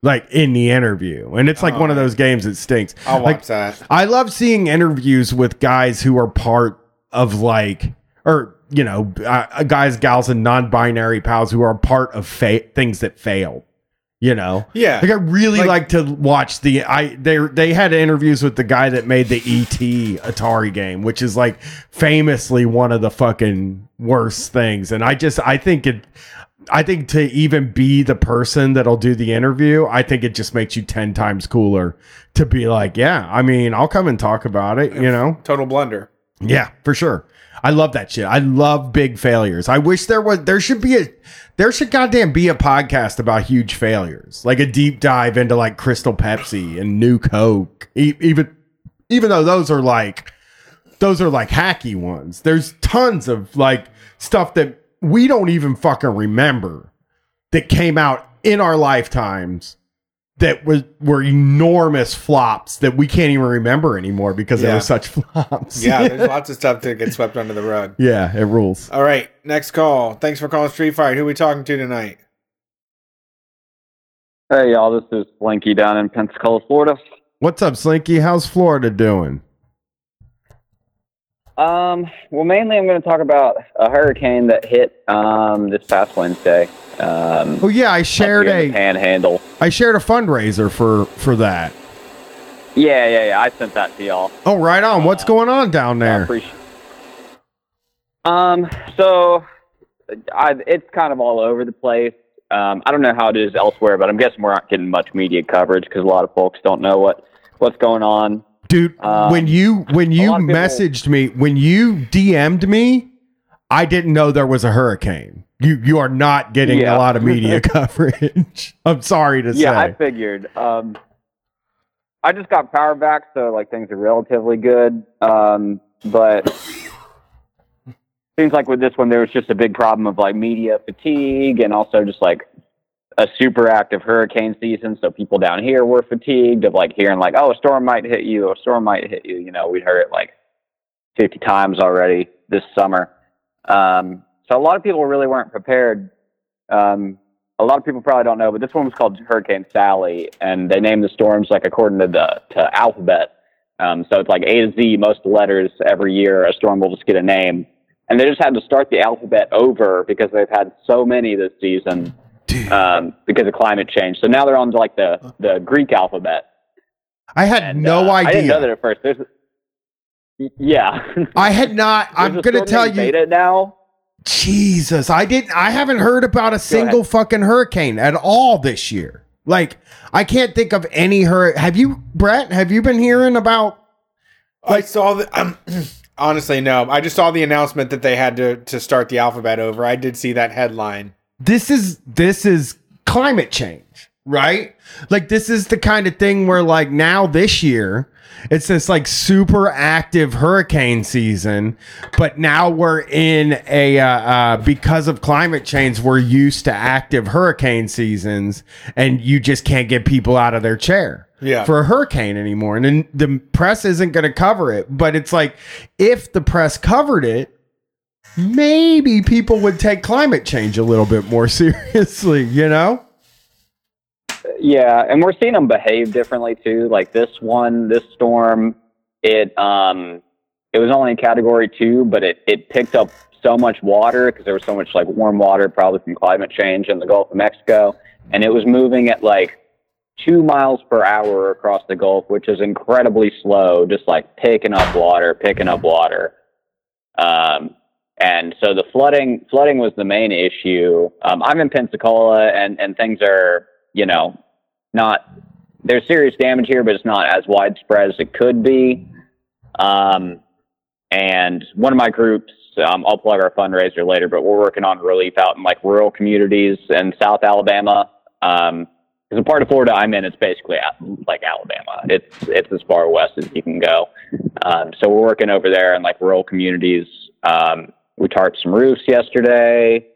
like in the interview. And it's like one of those games that stinks. I'll like watch that. I love seeing interviews with guys who are part of like, or you know, uh, guys, gals, and non-binary pals who are part of fa- things that fail. You know, Yeah. Like I really Like- like, to watch the. I they they had interviews with the guy that made the ET Atari game, which is like famously one of the fucking worst things. And I just I think it. I think to even be the person that'll do the interview, I think it just makes you 10 times cooler to be like, yeah, I mean, I'll come and talk about it, you know? Total blunder. Yeah, for sure. I love that shit. I love big failures. I wish there was there should be a there should goddamn be a podcast about huge failures. Like a deep dive into like Crystal Pepsi and New Coke. E- even even though those are like those are like hacky ones. There's tons of like stuff that we don't even fucking remember that came out in our lifetimes that was were enormous flops that we can't even remember anymore because they were such flops. Yeah, there's lots of stuff that gets swept under the rug. yeah, it rules. All right, next call. Thanks for calling Street Fight. Who we talking to tonight? Hey y'all, this is Slinky down in Pensacola, Florida. What's up, Slinky? How's Florida doing? Um, well, mainly I'm going to talk about a hurricane that hit um, this past Wednesday. Um, Oh yeah, I shared up here in the a Panhandle. I shared a fundraiser for for that. Yeah, yeah, yeah. I sent that to y'all. Oh, right on. What's going on down I there? appreciate. Um, so I, it's kind of all over the place. Um, I don't know how it is elsewhere, but I'm guessing we're not getting much media coverage because a lot of folks don't know what what's going on. Dude, Um, when you when you of people- messaged me, when you DM'd me, I didn't know there was a hurricane. You you are not getting Yeah. a lot of media coverage. I'm sorry to say. Yeah, I figured. Um, I just got power back, so like things are relatively good. Um, but seems like with this one, there was just a big problem of like media fatigue, and also just like a super active hurricane season. So people down here were fatigued of like hearing like, oh, a storm might hit you, a storm might hit you. You know, we heard it like 50 times already this summer. Um, so a lot of people really weren't prepared. Um, a lot of people probably don't know, but this one was called Hurricane Sally, and they named the storms like according to the to alphabet. Um, so it's like A to Z, most letters every year. A storm will just get a name, and they just had to start the alphabet over because they've had so many this season um, because of climate change. So now they're on like the the Greek alphabet. I had And, no uh, idea. I didn't know that at first. There's, yeah, I had not. I'm gonna tell you. Beta now. Jesus, I didn't. I haven't heard about a single fucking hurricane at all this year. Like, I can't think of any hur. Have you, Brett? Have you been hearing about? I saw the. Um, honestly, no. I just saw the announcement that they had to to start the alphabet over. I did see that headline. This is this is climate change, right? Like, this is the kind of thing where, like, now this year, it's this like super active hurricane season, but now we're in a uh, uh, because of climate change, we're used to active hurricane seasons, and you just can't get people out of their chair. Yeah. for a hurricane anymore. And then the press isn't going to cover it. But it's like, if the press covered it, maybe people would take climate change a little bit more seriously, you know? Yeah, and we're seeing them behave differently too. Like this one, this storm, it um, it was only in category two, but it it picked up so much water because there was so much like warm water, probably from climate change in the Gulf of Mexico, and it was moving at like two miles per hour across the Gulf, which is incredibly slow, just like picking up water, picking up water. Um, and so the flooding flooding was the main issue. Um, I'm in Pensacola, and and things are you know not there's serious damage here, but it's not as widespread as it could be. Um, and one of my groups, um, I'll plug our fundraiser later, but we're working on relief out in like rural communities in South Alabama. Um, because the part of Florida I'm in, it's basically like Alabama. It's it's as far west as you can go. Um, so we're working over there in like rural communities. Um, we tarped some roofs yesterday.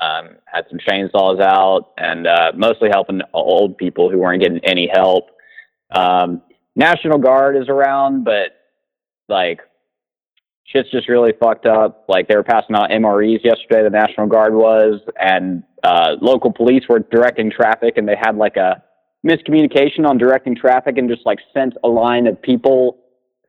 Um, had some chainsaws out, and uh, mostly helping old people who weren't getting any help. Um, National Guard is around, but like shit's just really fucked up. Like they were passing out MREs yesterday. The National Guard was, and uh, local police were directing traffic, and they had like a miscommunication on directing traffic, and just like sent a line of people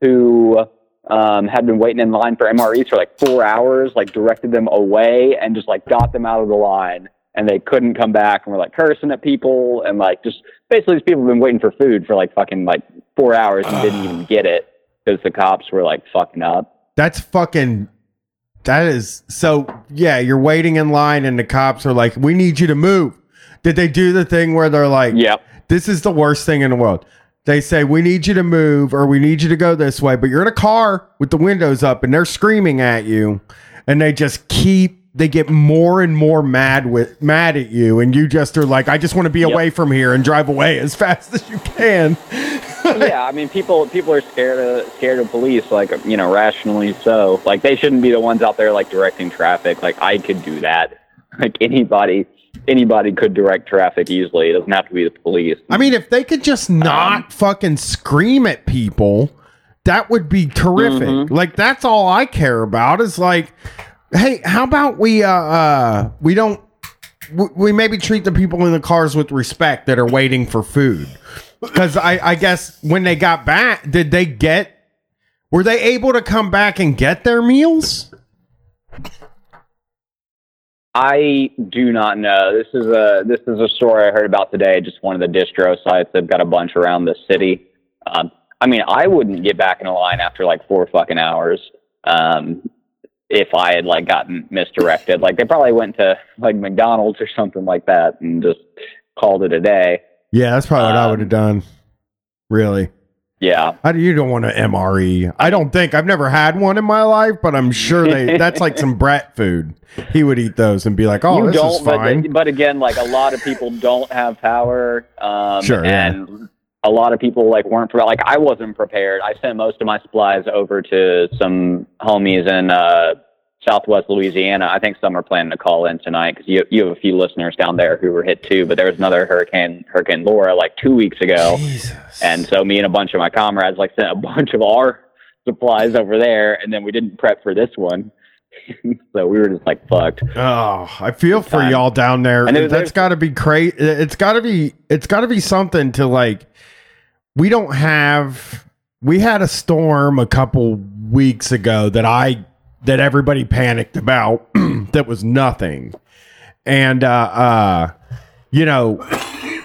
who um, had been waiting in line for MREs for like four hours, like directed them away, and just like got them out of the line. And they couldn't come back, and were like cursing at people, and like just basically these people have been waiting for food for like fucking like four hours and didn't even get it because the cops were like fucking up. That's fucking. That is so. Yeah, you're waiting in line, and the cops are like, "We need you to move." Did they do the thing where they're like, Yep. This is the worst thing in the world." They say, "We need you to move, or we need you to go this way," but you're in a car with the windows up, and they're screaming at you, and they just keep. They get more and more mad with mad at you, and you just are like, "I just want to be Yep. away from here and drive away as fast as you can." yeah, I mean, people people are scared of scared of police, like you know, rationally so. Like they shouldn't be the ones out there like directing traffic. Like I could do that. Like anybody anybody could direct traffic easily. It doesn't have to be the police. I mean, if they could just not fucking scream at people, that would be terrific. Mhm. Like that's all I care about is like, hey, how about we uh uh we don't we, we maybe treat the people in the cars with respect that are waiting for food. Cuz I I guess when they got back, did they get were they able to come back and get their meals? I do not know. This is a this is a story I heard about today. Just one of the distro sites. They've got a bunch around the city. Um, I mean, I wouldn't get back in a line after like four fucking hours. Um, if I had like gotten misdirected, like they probably went to like McDonald's or something like that and just called it a day. Yeah, that's probably what I Um, would have done. Really. Yeah, How do you don't want an MRE? I don't think I've never had one in my life, but I'm sure they that's like some brat food. He would eat those and be like, "Oh, you this don't. is fine." But, but again, like a lot of people don't have power. Um, Sure, yeah. and a lot of people like weren't pre- like I wasn't prepared. I sent most of my supplies over to some homies in uh, Southwest Louisiana. I think some are planning to call in tonight because you you have a few listeners down there who were hit too. But there was another hurricane, Hurricane Laura, like two weeks ago. Jesus. And so me and a bunch of my comrades like sent a bunch of our supplies over there, and then we didn't prep for this one. so we were just like fucked. Oh, I feel for time. y'all down there. And That's got to be crazy. It's got to be. It's got to be something to like. We don't have. We had a storm a couple weeks ago that I that everybody panicked about. that was nothing, and uh, uh, you know,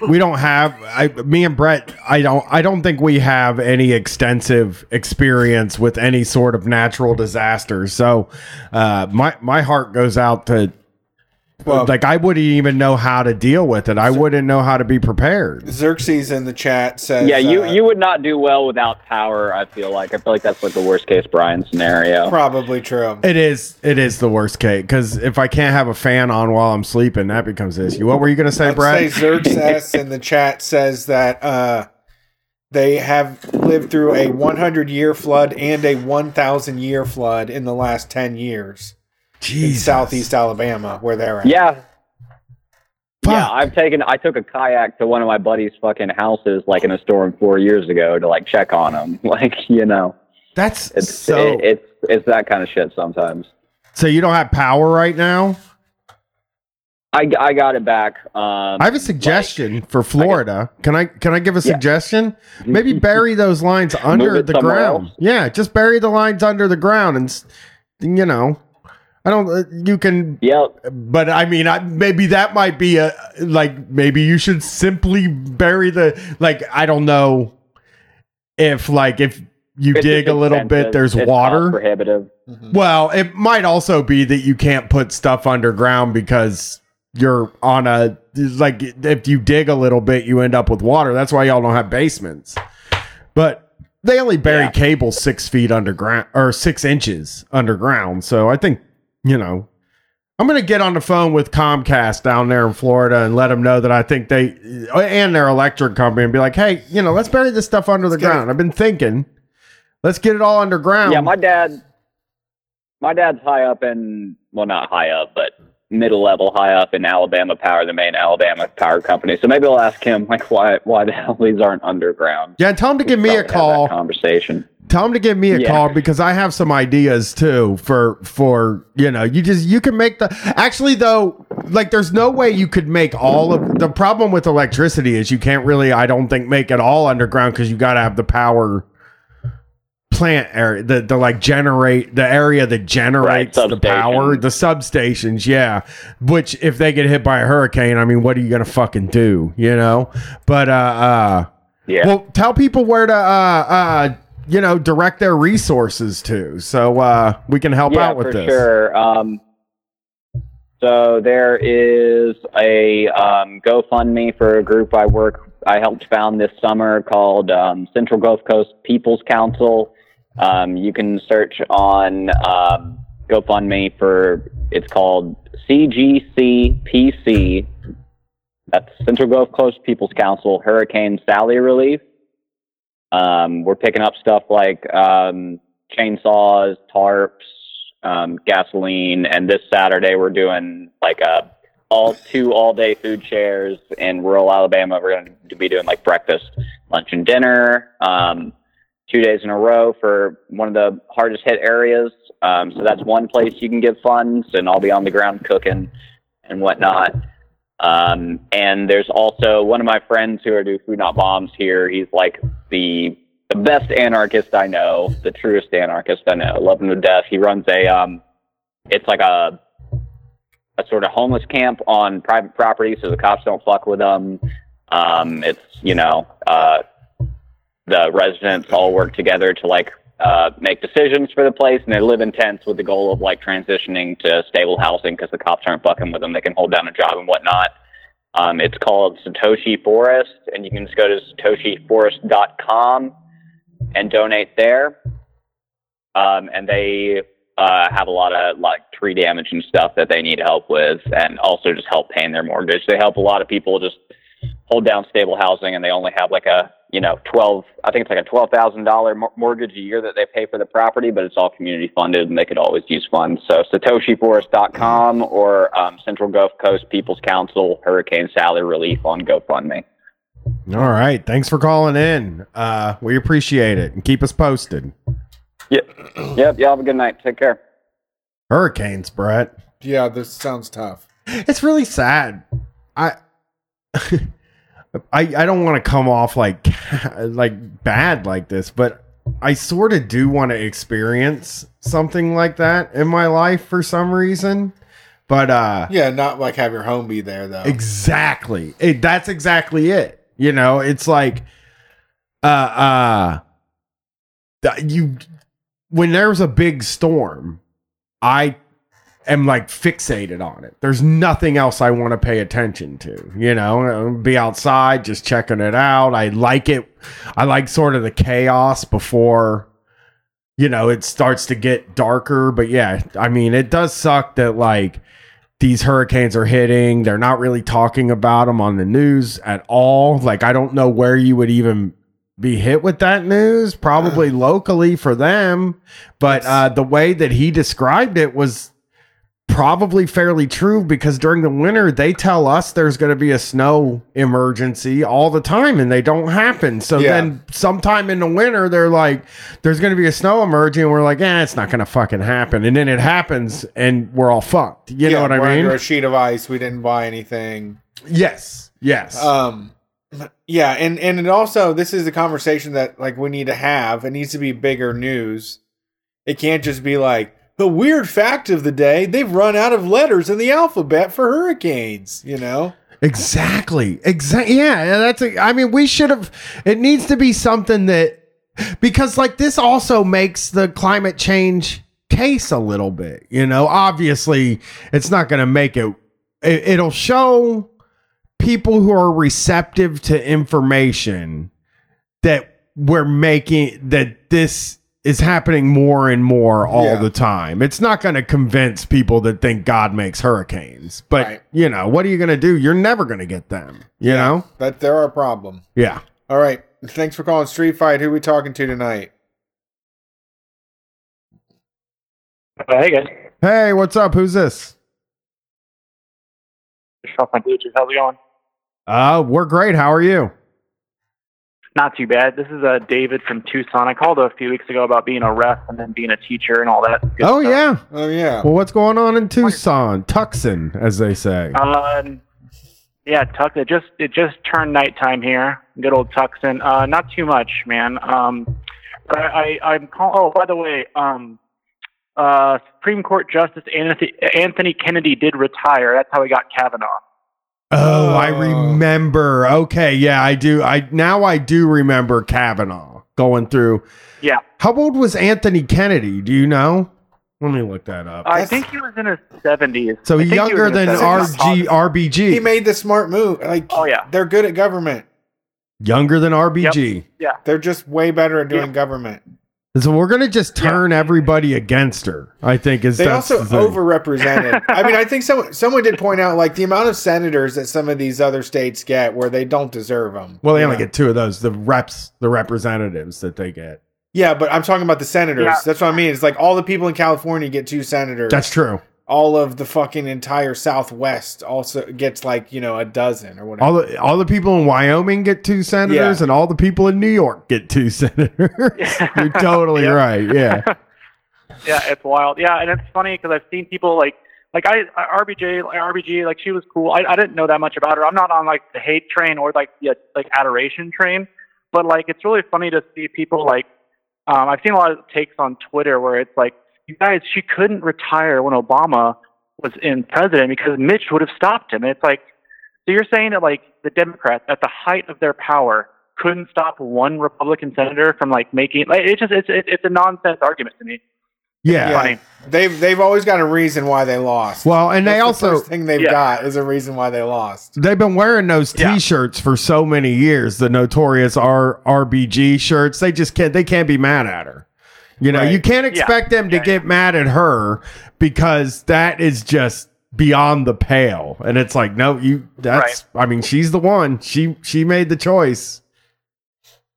we don't have. I, me and Brett. I don't. I don't think we have any extensive experience with any sort of natural disaster. So, uh, my my heart goes out to Well- like I wouldn't even know how to deal with it. I wouldn't know how to be prepared. Xerxes in the chat says, Yeah, you uh, you would not do well without power. I feel like I feel like that's like the worst case Brian scenario. probably true. It is. It is the worst case because if I can't have a fan on while I'm sleeping, that becomes an issue. What were you gonna say, Let's Brett? say Xerxes in the chat says that uh, they have lived through a 100 year flood and a 1,000 year flood in the last 10 years in southeast Alabama, where they're at. Yeah, yeah. I've taken I took a kayak to one of my buddy's fucking houses like in a storm four years ago to like check on him. Like you know, That's it's so. it, it's it's that kind of shit sometimes. so you don't have power right now. I, I got it back. Um, I have a suggestion for Florida. Can I can I give a Yeah. suggestion? Maybe bury those lines under the ground. else. Yeah, just bury the lines under the ground and you know, I don't uh, you can yeah, but I mean I, maybe that might be a like maybe you should simply bury the like I don't know if like if you it's dig a little bit there's It's water. cost prohibitive. Well, it might also be that you can't put stuff underground because you're on a like if you dig a little bit, you end up with water. That's why y'all don't have basements. But they only bury Yeah. cables six feet underground or six inches underground. So I think you know. I'm gonna get on the phone with Comcast down there in Florida and let them know that I think they and their electric company and be like, hey, you know, let's bury this stuff under the it- ground. I've been thinking, let's get it all underground. Yeah, my dad. My dad's high up in well, not high up, but middle level, high up in Alabama Power, the main Alabama power company. So maybe I'll ask him like why why the hell these aren't underground. yeah, tell him to give me a Probably have that call. Conversation. Tell them to give me a Yeah. call because I have some ideas too for for you know you just you can make the actually though like there's no way you could make all of the problem with electricity is you can't really I don't think make it all underground because you got to have the power plant area the the like generate the area that generates the power the substations yeah which if they get hit by a hurricane I mean what are you gonna fucking do you know but uh uh Yeah. well, tell people where to, uh, uh, you know, direct their resources to, so uh, we can help yeah, out with for this. sure. Um, so there is a um, GoFundMe for a group I work. I helped found this summer called um, Central Gulf Coast People's Council. Um, you can search on um, GoFundMe for it's called CGCPC. That's Central Gulf Coast People's Council Hurricane Sally Relief. Um, we're picking up stuff like um, chainsaws, tarps, um, gasoline, and this Saturday we're doing like a all two all day food shares in rural Alabama. We're going to be doing like breakfast, lunch, and dinner. Um, two days in a row for one of the hardest hit areas. Um, so that's one place you can give funds, and I'll be on the ground cooking and whatnot. Um, and there's also one of my friends who are do food not bombs here. He's like the the best anarchist I know, the truest anarchist I know. Love him to death. He runs a um, it's like a a sort of homeless camp on private property, so the cops don't fuck with them. Um, it's you know uh, the residents all work together to like uh, make decisions for the place, and they live in tents with the goal of like transitioning to stable housing because the cops aren't fucking with them. They can hold down a job and whatnot. Um, it's called Satoshi Forest, and you can just go to satoshiforest.com and donate there. Um, and they uh, have a lot of like tree damage and stuff that they need help with, and also just help paying their mortgage. They help a lot of people just hold down stable housing, and they only have like a you know twelve. I think it's like a twelve thousand dollar mortgage a year that they pay for the property, but it's all community funded, and they could always use funds. So SatoshiForest.com or um, Central Gulf Coast People's Council Hurricane Sally Relief on GoFundMe. All right, thanks for calling in. Uh, we appreciate it, and keep us posted. Yep. Yep. Y'all have a good night. Take care. Hurricanes, Brett. Yeah, this sounds tough. It's really sad. I. I, I don't want to come off like like bad like this, but I sort of do want to experience something like that in my life for some reason. But uh Yeah, not like have your home be there though. Exactly. It, that's exactly it. You know, it's like uh uh you when there's a big storm, I am like fixated on it. There's nothing else I want to pay attention to. You know, be outside just checking it out. I like it. I like sort of the chaos before you know it starts to get darker. But yeah, I mean, it does suck that like these hurricanes are hitting. They're not really talking about them on the news at all. Like, I don't know where you would even be hit with that news. Probably locally for them. But uh, the way that he described it was probably fairly true because during the winter, they tell us there's going to be a snow emergency all the time and they don't happen. So Yeah. then sometime in the winter, they're like, there's going to be a snow emergency. And we're like, "Yeah, it's not going to fucking happen. And then it happens and we're all fucked. You know what I mean? Under a sheet of ice. We didn't buy anything. Yes. Yes. Um, yeah, and and it also this is a conversation that like we need to have. It needs to be bigger news. It can't just be like the weird fact of the day. They've run out of letters in the alphabet for hurricanes. You know. Exactly. Exactly. Yeah. That's. A, I mean, we should have. It needs to be something that because like this also makes the climate change case a little bit. You know, obviously, it's not going to make it. it. It'll show people who are receptive to information that we're making that this is happening more and more all Yeah. the time. It's not going to convince people that think God makes hurricanes. But, Right. you know, what are you going to do? You're never going to get them, you know? That they're our problem. Yeah. All right. Thanks for calling Street Fight. Who we talking to tonight? Uh, hey guys, Hey, what's up? Who's this? Shop on Bluetooth. How's it going? Uh, we're great. How are you? Not too bad. This is uh, David from Tucson. I called a few weeks ago about being a ref and then being a teacher and all that. good oh, stuff. yeah. Oh yeah. Well, what's going on in Tucson? Tucson, as they say. Um, yeah, Tux. It just it just turned nighttime here. Good old Tucson. Uh, not too much, man. Um, but I, I I'm call. Oh, by the way, um, uh, Supreme Court Justice Anthony, Anthony Kennedy did retire. That's how he got Kavanaugh. Oh, I Oh. remember. Okay, yeah, I do. I now I do remember Kavanaugh going through. Yeah, How old was Anthony Kennedy? Do you know? Let me look that up. I That's- think he was in his seventies. so I he younger than 70s. RG RBG. He made the smart move. Like, Oh, yeah. they're good at government. younger than RBG. Yeah. They're just way better at doing Yeah. government. So we're gonna just turn everybody against her. I think is They that's also the overrepresented. I mean, I think someone someone did point out like the amount of senators that some of these other states get where they don't deserve them. Well, they only get two of those. The reps, the representatives that they get. Yeah, but I'm talking about the senators. Yeah. That's what I mean. It's like all the people in California get two senators. That's true. All of the fucking entire Southwest also gets like you know a dozen or whatever. All the all the people in Wyoming get two senators, Yeah. and all the people in New York get two senators. You're totally Yeah. right. Yeah. yeah, it's wild. Yeah, and it's funny because I've seen people like like I I- RBJ like, RBG like she was cool. I I didn't know that much about her. I'm not on like the hate train or like the like adoration train, but like it's really funny to see people like um I've seen a lot of takes on Twitter where it's like you guys she couldn't retire when Obama was in president because Mitch would have stopped him. And it's like so you're saying that like the Democrats at the height of their power couldn't stop one Republican senator from like making like it's just it's it's, it's a nonsense argument to me. Yeah. Yeah. Funny. They've they've always got a reason why they lost. Well, and they That's the also first thing they've Yeah. got is a reason why they lost. they've been wearing those T-shirts for so many years. The notorious R RBG shirts. They just can't. They can't be mad at her. You know, Right. you can't expect them to Yeah. get mad at her because that is just beyond the pale. And it's like, no, you. That's. I mean, she's the one. She she made the choice.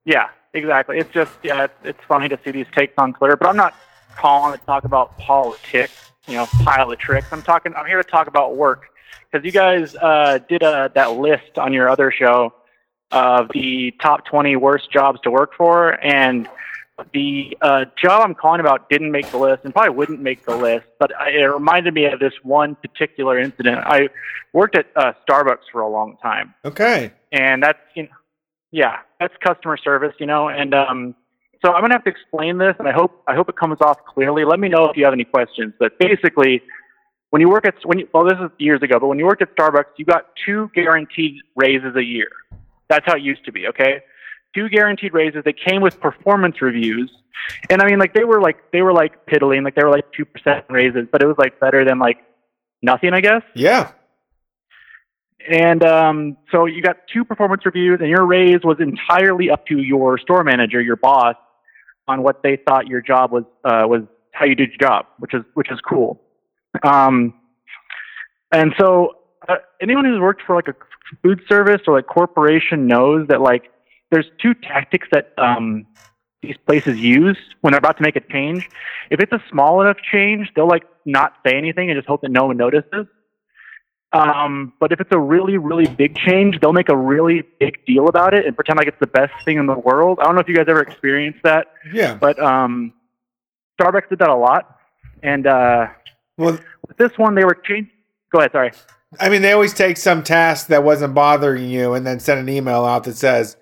Yeah, exactly. It's just yeah, it's, it's funny to see these takes on Twitter, but I'm not calling to talk about politics, you know, pile of tricks. I'm talking. I'm here to talk about work because you guys uh, did a, that list on your other show of the top 20 worst jobs to work for, and the uh, job I'm calling about didn't make the list and probably wouldn't make the list, but I, it reminded me of this one particular incident. I worked at uh, Starbucks for a long time Okay. and that's you know, yeah, that's customer service, you know. And um, so I'm gonna have to explain this, and I hope I hope it comes off clearly. Let me know if you have any questions. But basically, when you work at when you well, this is years ago, but when you worked at Starbucks, you got two guaranteed raises a year. That's how it used to be. Okay, two guaranteed raises. They came with performance reviews, and I mean, like they were like they were like piddling, like they were like two percent raises, but it was like better than like nothing, I guess. Yeah. And um, so you got two performance reviews, and your raise was entirely up to your store manager, your boss, on what they thought your job was uh, was how you did your job, which is which is cool. Um, and so uh, anyone who's worked for like a food service or like corporation knows that like there's two tactics that um, these places use when they're about to make a change. If it's a small enough change, they'll like not say anything and just hope that no one notices. Um, but if it's a really, really big change, they'll make a really big deal about it and pretend like it's the best thing in the world. I don't know if you guys ever experienced that, Yeah. but um, Starbucks did that a lot. And uh, Well, with this one, they were changed. Go ahead. Sorry. I mean, they always take some task that wasn't bothering you and then send an email out that says,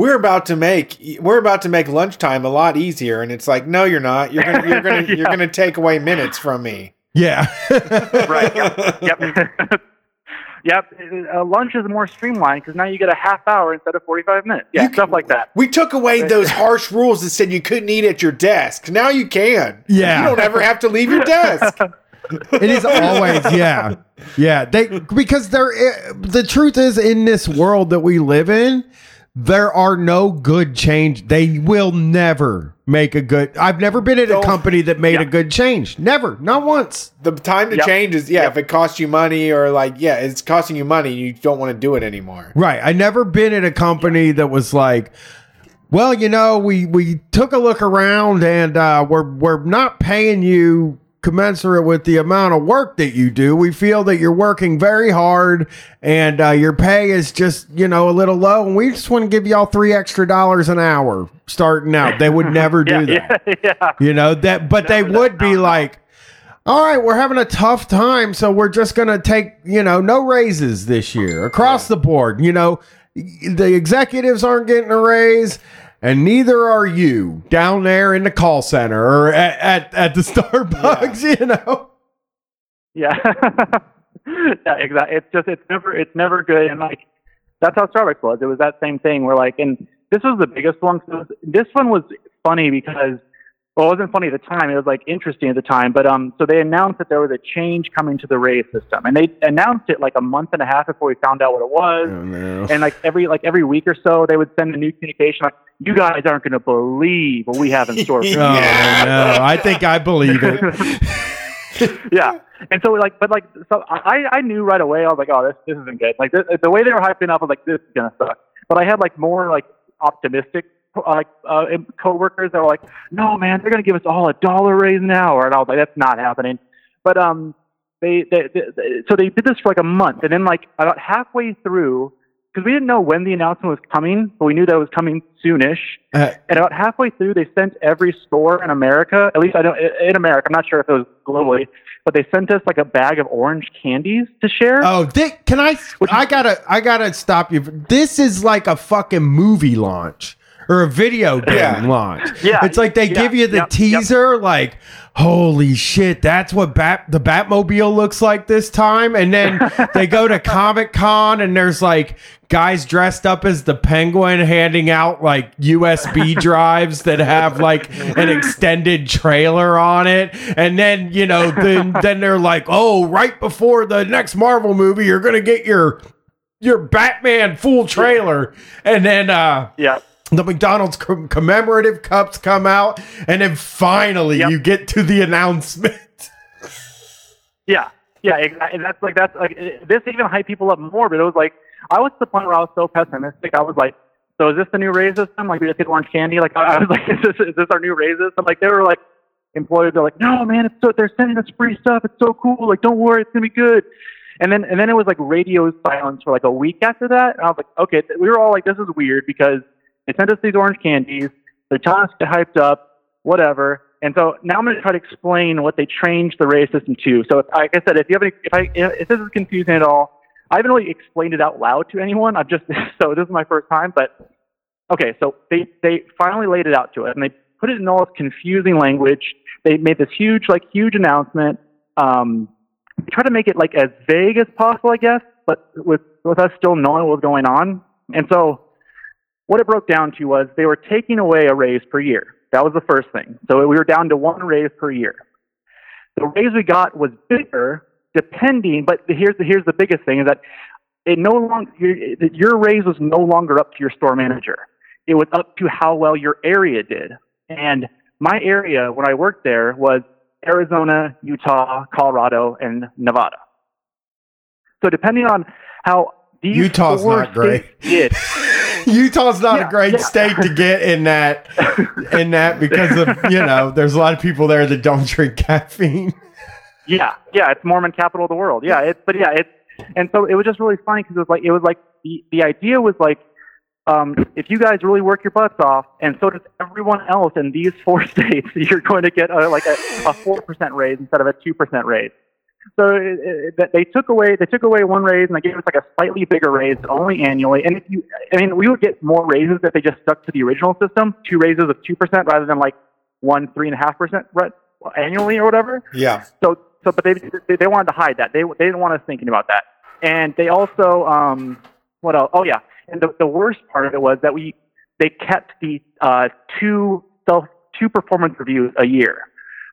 "We're about to make we're about to make lunchtime a lot easier." And it's like, "No, you're not. You're gonna you're gonna you're gonna take away minutes from me." Yeah. Right. Yep. yep. Uh, lunch is more streamlined because now you get a half hour instead of 45 minutes. Yeah, You- stuff like that. We took away those harsh rules that said you couldn't eat at your desk. Now you can. Yeah. You don't ever have to leave your desk. It is always yeah, yeah. They because there. The truth is, in this world that we live in, there are no good change. They will never make a good. I've never been at a Don't- company that made Yeah. a good change. Never, not once. The time to Yep. change is yeah. Yep. If it costs you money or like yeah, it's costing you money, you don't want to do it anymore. Right. I never been at a company that was like, well, you know, we we took a look around and uh, we're we're not paying you commensurate with the amount of work that you do. We feel that you're working very hard and uh, your pay is just you know a little low, and we just want to give y'all three extra dollars an hour starting out. They would never do yeah, that. yeah, yeah. You know that, but they Never that- would be like, "All right, we're having a tough time, so we're just gonna take you know no raises this year across the board. You know, the executives aren't getting a raise." And neither are you down there in the call center or at, at, at the Starbucks, you know? Yeah. yeah, exactly. It's just it's never it's never good and like that's how Starbucks was. It was that same thing where like and this was the biggest one. So this one was funny because well, it wasn't funny at the time. It was like interesting at the time. But um, so they announced that there was a change coming to the raise system, and they announced it like a month and a half before we found out what it was. no. And like every like every week or so, they would send a new communication like, "You guys aren't going to believe what we have in store." for you." Oh, no. I think I believe it. yeah. And so like, but like, so I, I knew right away. I was like, oh, this, this isn't good. Like this, the way they were hyping up, I was like, this is gonna suck. But I had like more like optimistic like uh, coworkers that were like, no, man, they're gonna give us all a dollar raise an hour, and I was like, that's not happening. But um, they, they, they, so they did this for like a month, and then like about halfway through, because we didn't know when the announcement was coming, but we knew that it was coming soonish. Uh, And about halfway through, they sent every store in America, at least I don't in America. I'm not sure if it was globally, but they sent us like a bag of orange candies to share. Oh, thi- can I? I gotta, I gotta stop you. This is like a fucking movie launch or a video game Yeah. launch. Yeah, it's like they yeah, give you the yep, yep. teaser, like, holy shit, that's what Bat the Batmobile looks like this time, and then they go to Comic Con and there's like guys dressed up as the Penguin handing out like USB drives that have like an extended trailer on it, and then you know then then they're like, oh, right before the next Marvel movie, you're gonna get your your Batman full trailer, and then uh yeah, the McDonald's com- commemorative cups come out, and then finally Yep. you get to the announcement. yeah, yeah. Exactly. That's like that's like this even hyped people up more. But it was like I was to the point where I was so pessimistic. I was like, so is this the new raise system? Like we just get orange candy? Like I I was like, is this, is this our new raise system? Like they were like employees are like, no man, it's so they're sending us free stuff. It's so cool. Like don't worry, it's gonna be good. And then and then it was like radio silence for like a week after that. And I was like, okay, we were all like, this is weird because they sent us these orange candies. They're telling hyped up, whatever. And so now I'm going to try to explain what they changed the raise system to. So, if, like I said, if you have any, if I if this is confusing at all, I haven't really explained it out loud to anyone. I've just so this is my first time, but okay. So they they finally laid it out to us, and they put it in all this confusing language. They made this huge like huge announcement. Um, tried to make it like as vague as possible, I guess, but with with us still knowing what was going on. And so what it broke down to was they were taking away a raise per year. That was the first thing. So we were down to one raise per year. The raise we got was bigger, depending. But here's the here's the biggest thing: is that it no longer your, your raise was no longer up to your store manager. It was up to how well your area did. And my area when I worked there was Arizona, Utah, Colorado, and Nevada. So depending on how these Utah's four not great. states did, Utah's not Yeah, a great yeah. state to get in that in that because of you know there's a lot of people there that don't drink caffeine. Yeah, yeah, it's Mormon capital of the world. Yeah, it's but yeah, it's and so it was just really funny because it was like it was like the the idea was like um, if you guys really work your butts off, and so does everyone else in these four states, you're going to get a, like a four percent raise instead of a two percent raise. So it, it, that they took away they took away one raise and they gave us like a slightly bigger raise only annually. And if you, I mean, we would get more raises if they just stuck to the original system, two raises of two percent rather than like one three and a half percent annually or whatever. Yeah. So, so, but they they, they wanted to hide that. They they didn't want us thinking about that. And they also, um, what else? Oh yeah. And the the worst part of it was that we they kept the uh, two self two performance reviews a year.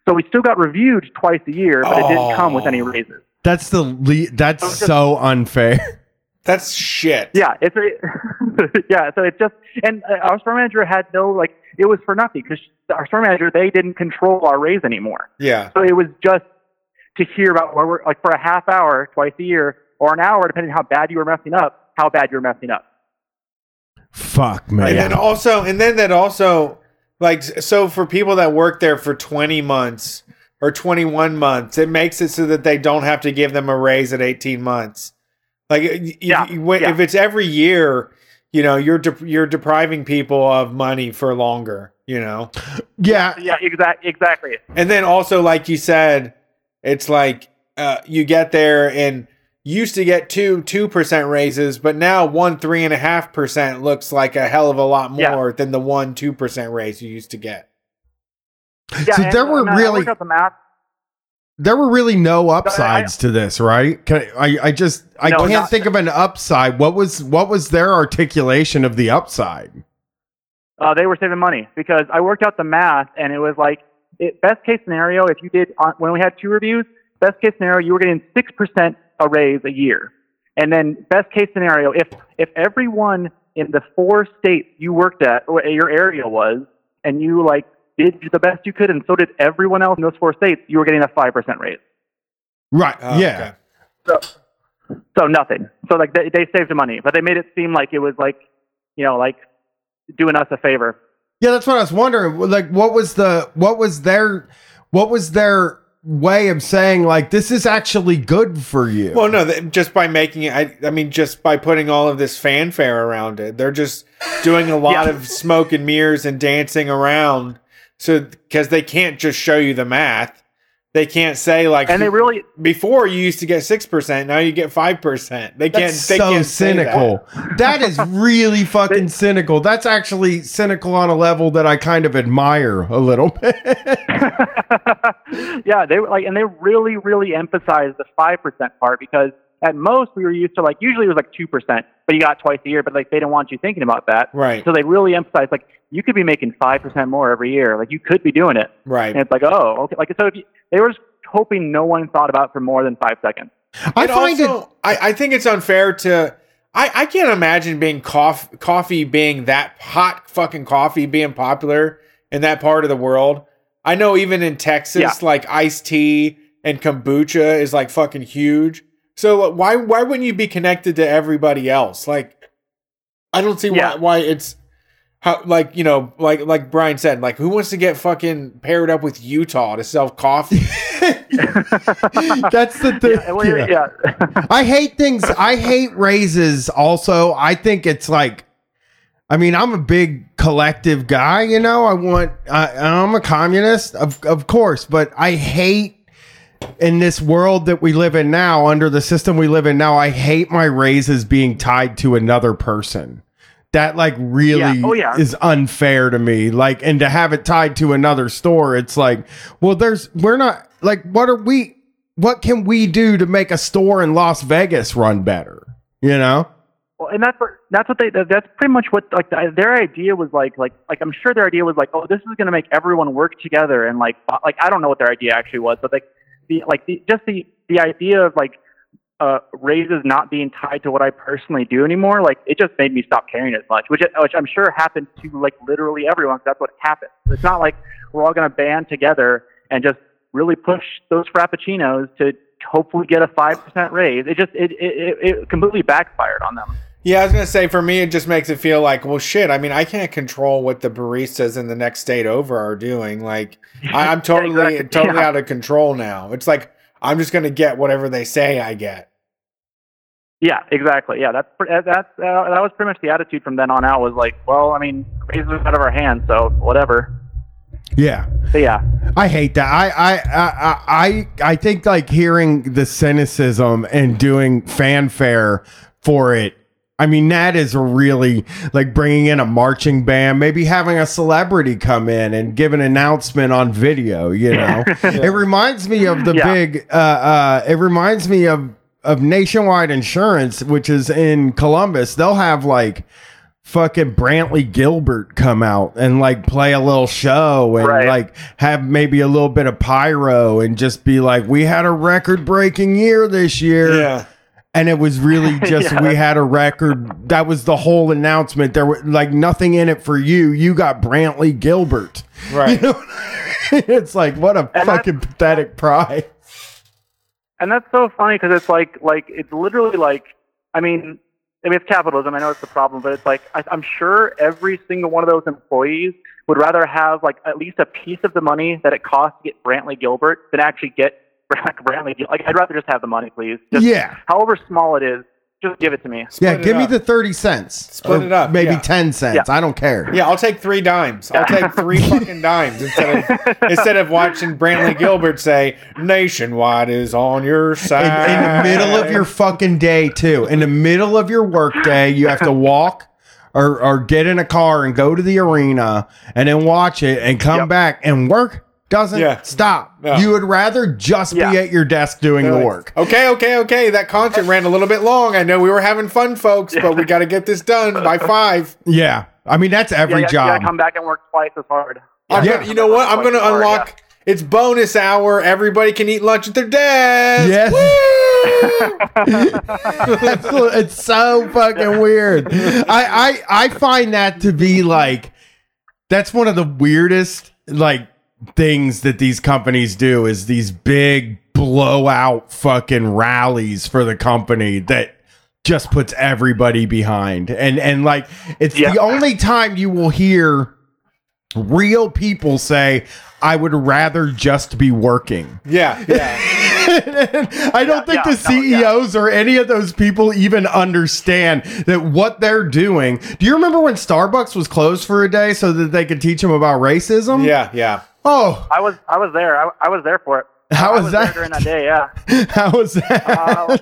So we still got reviewed twice a year, but it didn't come with any Oh. raises. That's the le- that's So just- so unfair. That's shit. Yeah, it's a, yeah. So it's just and uh, our store manager had no like it was for nothing because our store manager they didn't control our raise anymore. Yeah. So it was just to hear about where we're like for a half hour twice a year or an hour depending on how bad you were messing up, how bad you were messing up. Fuck man. And then also, and then that also, like, so for people that work there for 20 months or 21 months, it makes it so that they don't have to give them a raise at 18 months. Like, Yeah, y- when, yeah. if it's every year, you know, you're de- you're depriving people of money for longer. You know, yeah, Yeah, exact exactly. and then also, like you said, it's like uh, you get there and used to get two two percent raises, but now one three and a half percent looks like a hell of a lot Yeah. more than the one two percent raise you used to get. Yeah, See, and, there were really- the math. there were really no upsides to this, right? Can I, I just I No, can't not- think of an upside. What was what was their articulation of the upside? Uh, they were saving money because I worked out the math and it was like it, best case scenario if you did on, when we had two reviews, best case scenario you were getting six percent a raise a year, and then best case scenario if if everyone in the four states you worked at or your area was and you like did the best you could and so did everyone else in those four states, you were getting a five percent raise. Right. Oh, yeah. okay. So so nothing. So like they they saved money, but they made it seem like it was like you know like doing us a favor. Yeah, that's what I was wondering. Like, what was the what was their what was their way of saying like this is actually good for you? Well, no, th- just by making it. I, I mean, just by putting all of this fanfare around it, they're just doing a lot Yeah. of smoke and mirrors and dancing around. So because they can't just show you the math, they can't say like And they really before you used to get six percent, now you get five percent. They can't. That's They so can't say that. cynical. that is really fucking cynical. That's actually cynical on a level that I kind of admire a little bit. yeah, they were like, and they really, really emphasized the five percent part because at most we were used to like usually it was like two percent, but you got twice a year, but like they didn't want you thinking about that, Right. so they really emphasized like you could be making five percent more every year, like you could be doing it, Right. and it's like oh okay, like so if you, they were just hoping no one thought about it for more than five seconds. I And find it I, I think it's unfair to. I, I can't imagine being coff, coffee being that hot fucking coffee being popular in that part of the world. I know even in Texas, Yeah. like iced tea and kombucha is like fucking huge. So uh, why why wouldn't you be connected to everybody else? Like, I don't see Yeah. why why it's how like you know like like Brian said like who wants to get fucking paired up with Utah to sell coffee? that's the thing. Yeah, well, Yeah. yeah. I hate things. I hate raises. Also, I think it's like, I mean, I'm a big collective guy. You know, I want. I, I'm a communist, of of course, but I hate in this world that we live in now, under the system we live in now. I hate my raises being tied to another person. That like really Yeah. Oh, yeah. is unfair to me. Like, and to have it tied to another store, it's like, well, there's we're not like, what are we? What can we do to make a store in Las Vegas run better? You know? Well, and that's what that's what they that's pretty much what like their idea was like like like I'm sure their idea was like oh this is going to make everyone work together and like like I don't know what their idea actually was but like the like the just the the idea of like uh raises not being tied to what I personally do anymore like it just made me stop caring as much which which I'm sure happened to like literally everyone that's what happened it's not like we're all going to band together and just really push those frappuccinos to hopefully get a five percent raise it just it, it it completely backfired on them. Yeah, I was gonna say for me, it just makes it feel like, well, shit. I mean, I can't control what the baristas in the next state over are doing. Like, I, I'm totally, exactly. totally Yeah. out of control now. It's like I'm just gonna get whatever they say I get. Yeah, exactly. Yeah, that's that's uh, that was pretty much the attitude from then on out. Was like, well, I mean, raises out of our hands, so whatever. Yeah. But yeah, I hate that. I I I I I think like hearing the cynicism and doing fanfare for it. I mean, that is really like bringing in a marching band, maybe having a celebrity come in and give an announcement on video. You know, it reminds me of the Yeah. big. Uh, uh, it reminds me of of Nationwide Insurance, which is in Columbus. They'll have like fucking Brantley Gilbert come out and like play a little show and Right. like have maybe a little bit of pyro and just be like, we had a record breaking year this year. Yeah, and it was really just Yeah. we had a record. That was the whole announcement. There was like nothing in it for you. You got Brantley Gilbert. Right. You know, it's like what a And fucking pathetic prize. and that's so funny because it's like like it's literally like I mean I mean it's capitalism. I know it's the problem, but it's like I, I'm sure every single one of those employees would rather have like at least a piece of the money that it costs to get Brantley Gilbert than actually get Brantley. Gil- Like I'd rather just have the money, please. Just, Yeah. However small it is, just give it to me. Yeah, Split it give me up. the 30 cents. Split it up, Maybe yeah. 10 cents. Yeah. I don't care. Yeah, I'll take three dimes. I'll take three fucking dimes instead of instead of watching Brantley Gilbert say "Nationwide is on your In, side." in the middle of your fucking day, too. In the middle of your work day, you have to walk or, or get in a car and go to the arena and then watch it and come Yep. back and work doesn't Yeah. stop. No. You would rather just Yeah. be at your desk doing They're the like, work. Okay, okay, okay. That concert ran a little bit long. I know we were having fun, folks, but we got to get this done by five. Yeah. I mean, that's every yeah, you job. gotta come back and work twice as hard. I'm Yeah. you know what? I'm going to Twice as hard, unlock. It's bonus hour. Everybody can eat lunch at their desk. Yes. Woo! It's so fucking weird. I, I I find that to be like that's one of the weirdest like things that these companies do is these big blowout fucking rallies for the company that just puts everybody behind. And and like it's Yeah. the only time you will hear real people say I would rather just be working. yeah, yeah. I don't think yeah, the no, yeah. CEOs or any of those people even understand that what they're doing. Do you remember when Starbucks was closed for a day so that they could teach them about racism? Yeah, yeah. Oh, I was I was there. I, I was there for it. How was there that? during that day? Yeah. how was that? Uh,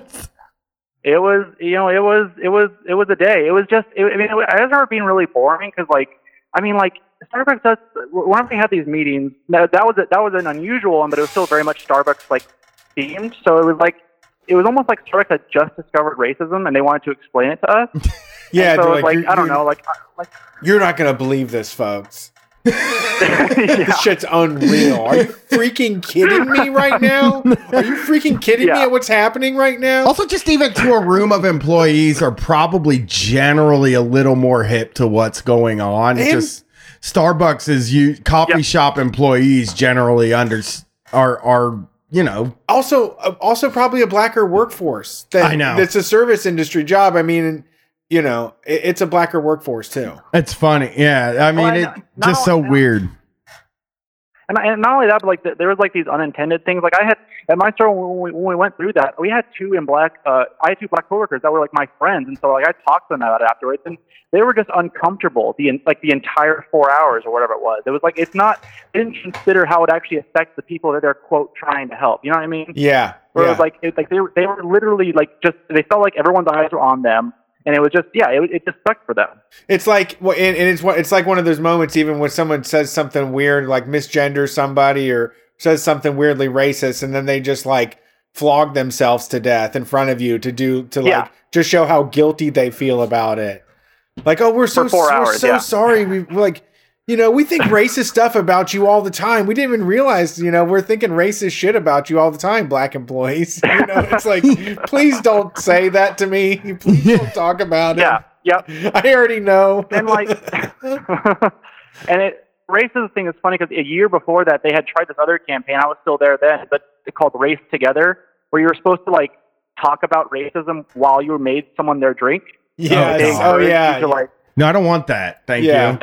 It was, you know, it was, it was, it was a day. It was just, it, I mean, it, I remember being really boring because, like, I mean, like Starbucks does. Whenever we had these meetings, that, that was a, that was an unusual one, but it was still very much Starbucks like themed. So it was like, it was almost like Starbucks had just discovered racism and they wanted to explain it to us. Yeah, so they're it's like, I don't know, like, like You're not going to believe this, folks. Yeah. This shit's unreal. Are you freaking kidding me right now? Are you freaking kidding me at what's happening right now? also, just even to a room of employees are probably generally a little more hip to what's going on. And- just Starbucks is you coffee Yep. shop employees generally under are are you know Also, uh, also probably a blacker workforce. That, I know. It's a service industry job. I mean, you know, it, it's a blacker workforce too. it's funny. Yeah, I mean Well, I it know- not just so only weird. And, and not only that, but like th there was like these unintended things. Like I had at my store when we, when we went through that, we had two in black. Uh, I had two black coworkers that were like my friends, and so like I talked to them about it afterwards, and they were just uncomfortable the like the entire four hours or whatever it was. It was like it's not. They didn't consider how it actually affects the people that they're quote trying to help. You know what I mean? Yeah. Where yeah. it was like it, like they were they were literally like just they felt like everyone's eyes were on them, and it was just yeah, it, it just sucked for them. It's like, and, and it's what it's like one of those moments, even when someone says something weird, like misgenders somebody or says something weirdly racist, and then they just like flog themselves to death in front of you to do to like Yeah. just show how guilty they feel about it. Like, oh, we're so we're hours, so yeah. sorry. We we're like, you know, we think racist stuff about you all the time. We didn't even realize, you know, we're thinking racist shit about you all the time, black employees. You know, it's like, please don't say that to me. Please don't talk about it. Yeah. Yep. I already know. and like and it racism thing is funny because a year before that they had tried this other campaign i was still there then but it's called race together where you were supposed to like talk about racism while you made someone their drink yes. They Oh, yeah. you to, like No, I don't want that. Thank Yeah. you.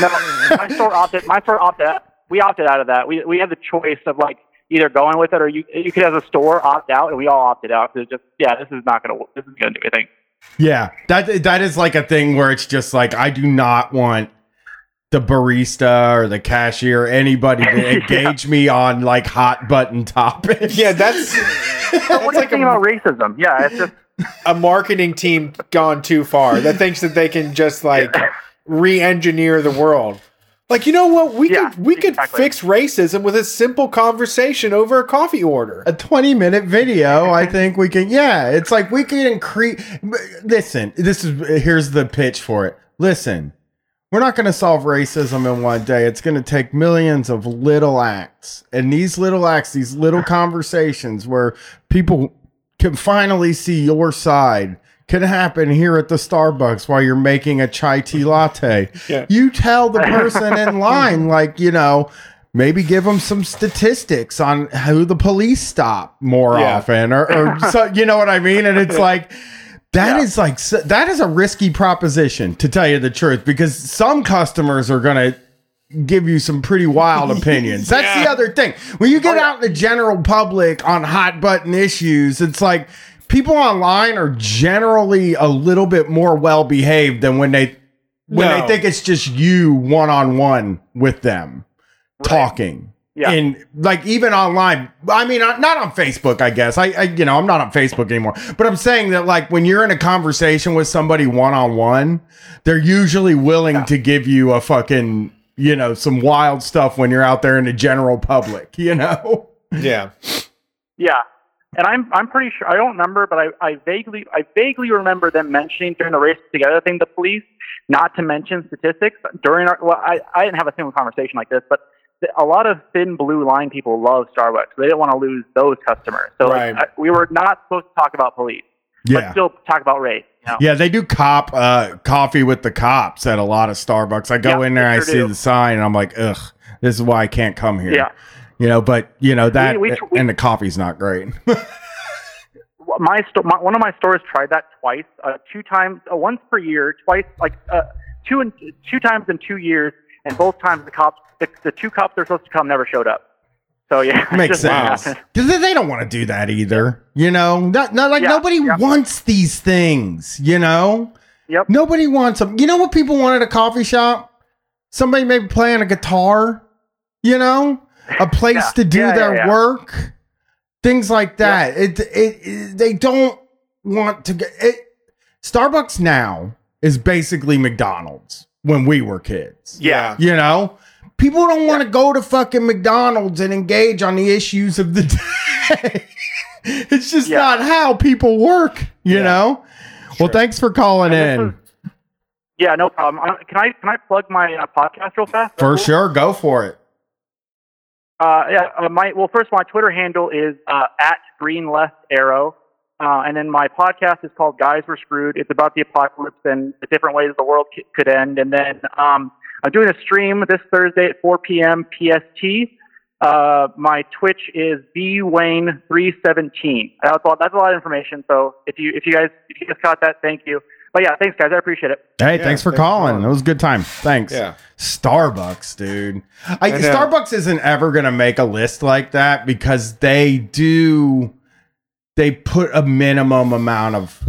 No my store opted my store opted we opted out of that. We we had the choice of like either going with it or you you could as a store opt out and we all opted out. Because just yeah this is not gonna this is gonna do anything. Yeah, that that is like a thing where it's just like I do not want the barista or the cashier anybody to engage me on like hot button topics. Yeah, that's what that's do you like think a, about racism? Yeah it's just a marketing team gone too far. That thinks that they can just like re-engineer the world. Like, you know what? We Yeah, could we could fix racism with a simple conversation over a coffee order. a 20 minute video i think we can yeah it's like we can increase listen this is here's the pitch for it listen we're not going to solve racism in one day it's going to take millions of little acts and these little acts these little conversations where people can finally see your side can happen here at the Starbucks while you're making a chai tea latte. Yeah. You tell the person in line, like, you know, maybe give them some statistics on who the police stop more Yeah. often or, or so, you know what I mean? And it's like, that is like, that is a risky proposition to tell you the truth because some customers are going to give you some pretty wild opinions. That's the other thing. When you oh, get out in the general public on hot button issues, it's like people online are generally a little bit more well behaved than when they when No. they think it's just you one on one with them talking. Yeah. And like even online, I mean, not on Facebook, I guess. I, I, you know, I'm not on Facebook anymore. But I'm saying that like when you're in a conversation with somebody one on one, they're usually willing to give you a fucking, you know, some wild stuff when you're out there in the general public. You know? Yeah. Yeah, and I'm I'm pretty sure I don't remember, but I, I vaguely I vaguely remember them mentioning during the race together thing, the police, not to mention statistics during our. Well, I I didn't have a single conversation like this, but a lot of thin blue line people love Starbucks. They didn't want to lose those customers, so like, I, we were not supposed to talk about police, but Yeah. still talk about race. You know? Yeah, they do cop uh coffee with the cops at a lot of Starbucks. I go Yeah, in there, they I see do. the sign, and I'm like, ugh, this is why I can't come here. Yeah. You know, but you know that we- we- and the coffee's not great. my, sto- my one of my stores tried that twice, uh, two times, uh, once per year, twice, like uh, two and two times in two years, and both times the cops, the, the two cops that are supposed to come never showed up. So yeah, Makes sense. Because they, they don't want to do that either. You know, not, not like Yeah, nobody yeah. wants these things. You know, Yep. nobody wants them. You know what people want at a coffee shop? Somebody maybe playing a guitar. You know, a place Yeah, to do yeah, their yeah, yeah. work, things like that. It, it it they don't want to get it. Starbucks now is basically McDonald's when we were kids. Yeah. You know, people don't want to go to fucking McDonald's and engage on the issues of the day. it's just Yeah. not how people work, you Yeah. know? Well, thanks for calling in. this is- Yeah, no problem. Uh, Can I can I plug my uh, podcast real fast? For Cool? sure. Go for it. Uh, yeah, uh, my well, first my Twitter handle is uh, at Green Left Arrow, uh, and then my podcast is called Guys We're Screwed. It's about the apocalypse and the different ways the world c- could end. And then um, I'm doing a stream this Thursday at 4 p.m. PST. Uh, my Twitch is bwayne317. That's a, lot, that's a lot of information. So if you if you guys if you guys caught that, thank you. But yeah, thanks guys. I appreciate it. Hey, Yeah, thanks for thanks for calling. calling. It was a good time. Thanks. Yeah. Starbucks, dude. I, I know. Starbucks isn't ever going to make a list like that because they do, they put a minimum amount of,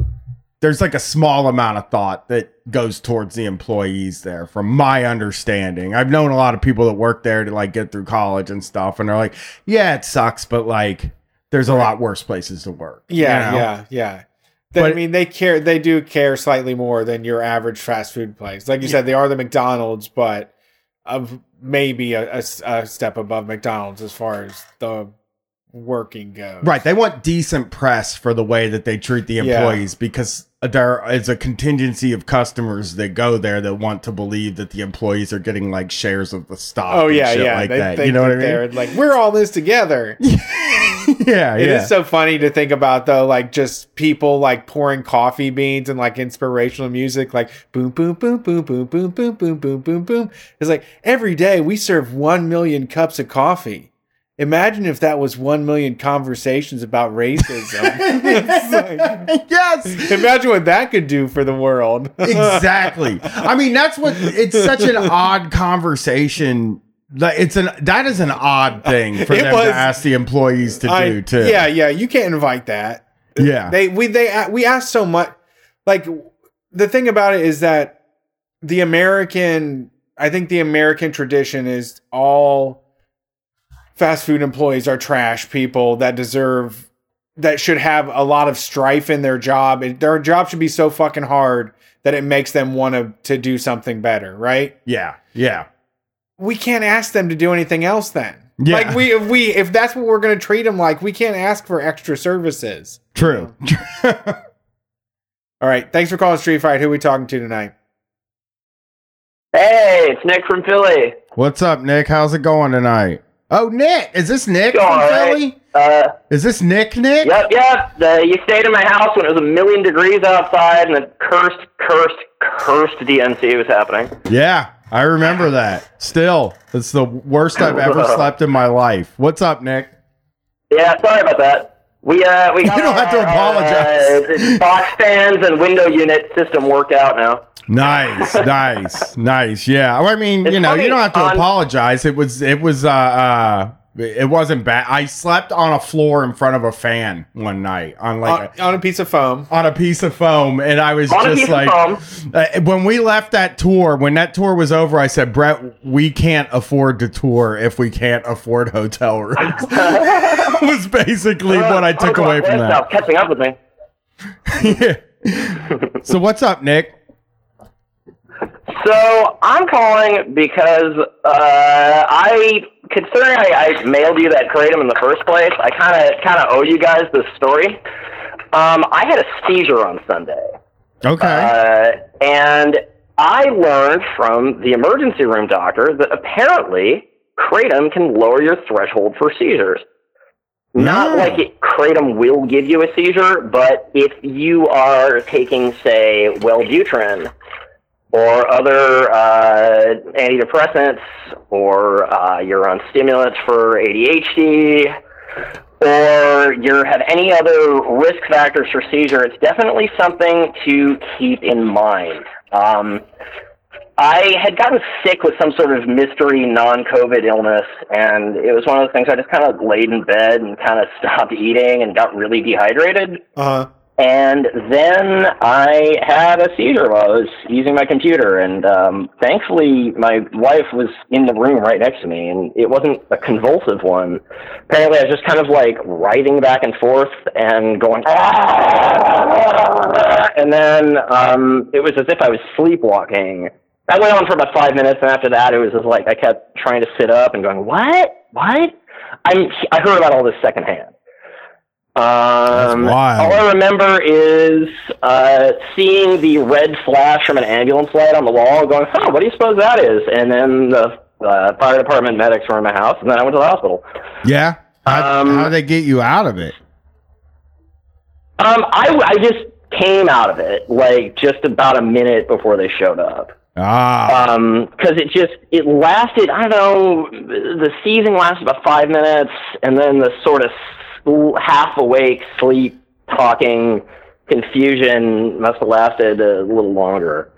there's like a small amount of thought that goes towards the employees there, from my understanding. I've known a lot of people that work there to like get through college and stuff, and they're like, yeah, it sucks, but like, there's a lot worse places to work. you Yeah, know? yeah, yeah. They- I mean, they care. They do care slightly more than your average fast food place. Like you said, they are the McDonald's, but of maybe a step above McDonald's as far as the working goes. Right. They want decent press for the way that they treat the Yeah. employees because there is a contingency of customers that go there that want to believe that the employees are getting like shares of the stock. Oh and yeah, shit yeah. Like they that. You know what I mean? they're Like we're all this together. yeah. It is yeah. so funny to think about though, like just people like pouring coffee beans and like inspirational music, like boom, boom, boom, boom, boom, boom, boom, boom, boom, boom, boom. It's like every day we serve one million cups of coffee. Imagine if that was one million conversations about racism. Like- yes. imagine what that could do for the world. exactly. I mean, that's what it's such an odd conversation. Like, It's an that is an odd thing for It them was- to ask the employees to I- do too. Yeah, yeah. You can't invite that. Yeah. They we they uh, we ask so much. Like the thing about it is that the American, I think the American tradition is all fast food employees are trash people that deserve that should have a lot of strife in their job. And Their job should be so fucking hard that it makes them want to to do something better, right? yeah. Yeah. We can't ask them to do anything else then. Yeah. Like we if we if that's what we're going to treat them like, we can't ask for extra services. True. All right. Thanks for calling Street Fight. Who are we talking to tonight? Hey, it's Nick from Philly. What's up, Nick? How's it going tonight? Oh, Nick. Is this Nick Go from right? Philly? Uh, Is this Nick Nick? yep, yep. The, you stayed in my house when it was a million degrees outside, and the cursed, cursed, cursed DNC was happening. Yeah, I remember that. Still, it's the worst I've ever slept in my life. What's up, Nick? Yeah, sorry about that. We uh, we got You don't have to apologize. Uh, box fans and window unit system worked out now. Nice, nice, nice. Yeah, I mean, It's you know, funny, you don't have to on- apologize. It was, it was, uh, uh, it wasn't bad. I slept on a floor in front of a fan one night on like on, on a piece of foam. on a piece of foam, and I was On just like. Uh, when we left that tour, when that tour was over, I said, Brett, we can't afford to tour if we can't afford hotel rooms. was basically what I took away from that. Catching up with me. Yeah. so what's up, Nick? So I'm calling because uh, I, considering I, I mailed you that kratom in the first place, I kind of kind of owe you guys this story. Um, I had a seizure on Sunday, Okay. uh, and I learned from the emergency room doctor that apparently kratom can lower your threshold for seizures. Not No. like it, kratom will give you a seizure, but if you are taking, say, Wellbutrin or other uh, antidepressants, or uh, you're on stimulants for ADHD, or you have any other risk factors for seizure, it's definitely something to keep in mind. Um, I had gotten sick with some sort of mystery non-COVID illness, and it was one of those things I just kind of laid in bed and kind of stopped eating and got really dehydrated. Uh huh. And then I had a seizure while I was using my computer, and um, thankfully my wife was in the room right next to me, and it wasn't a convulsive one. Apparently, I was just kind of like writhing back and forth and going, "Ah!" and then um, it was as if I was sleepwalking. That went on for about five minutes, and after that, it was just like I kept trying to sit up and going, "What? What?" I'm, I heard about all this secondhand. Um, wild. All I remember is uh, seeing the red flash from an ambulance light on the wall, going, "Huh, what do you suppose that is?" And then the uh, fire department medics were in my house, and then I went to the hospital. Yeah. How, Um, how did they get you out of it? Um, I, I just came out of it like just about a minute before they showed up. Ah. Um 'cause it just it lasted. I don't know. The seizing lasted about five minutes, and then the sort of half awake, sleep, talking confusion must have lasted a little longer.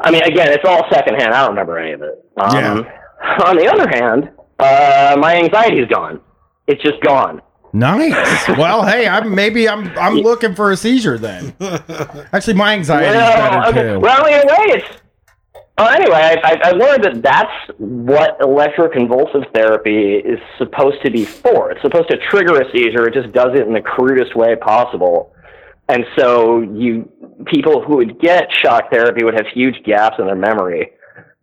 I mean, again, it's all secondhand. I don't remember any of it. Um, Yeah. On the other hand, uh, my anxiety's gone. It's just gone. Nice. well, hey, I'm maybe I'm I'm looking for a seizure then. Actually, my anxiety's Well, better okay. too. Well, in a way, it's. Well, anyway, I, I, I learned that that's what electroconvulsive therapy is supposed to be for. It's supposed to trigger a seizure. It just does it in the crudest way possible. And so you people who would get shock therapy would have huge gaps in their memory.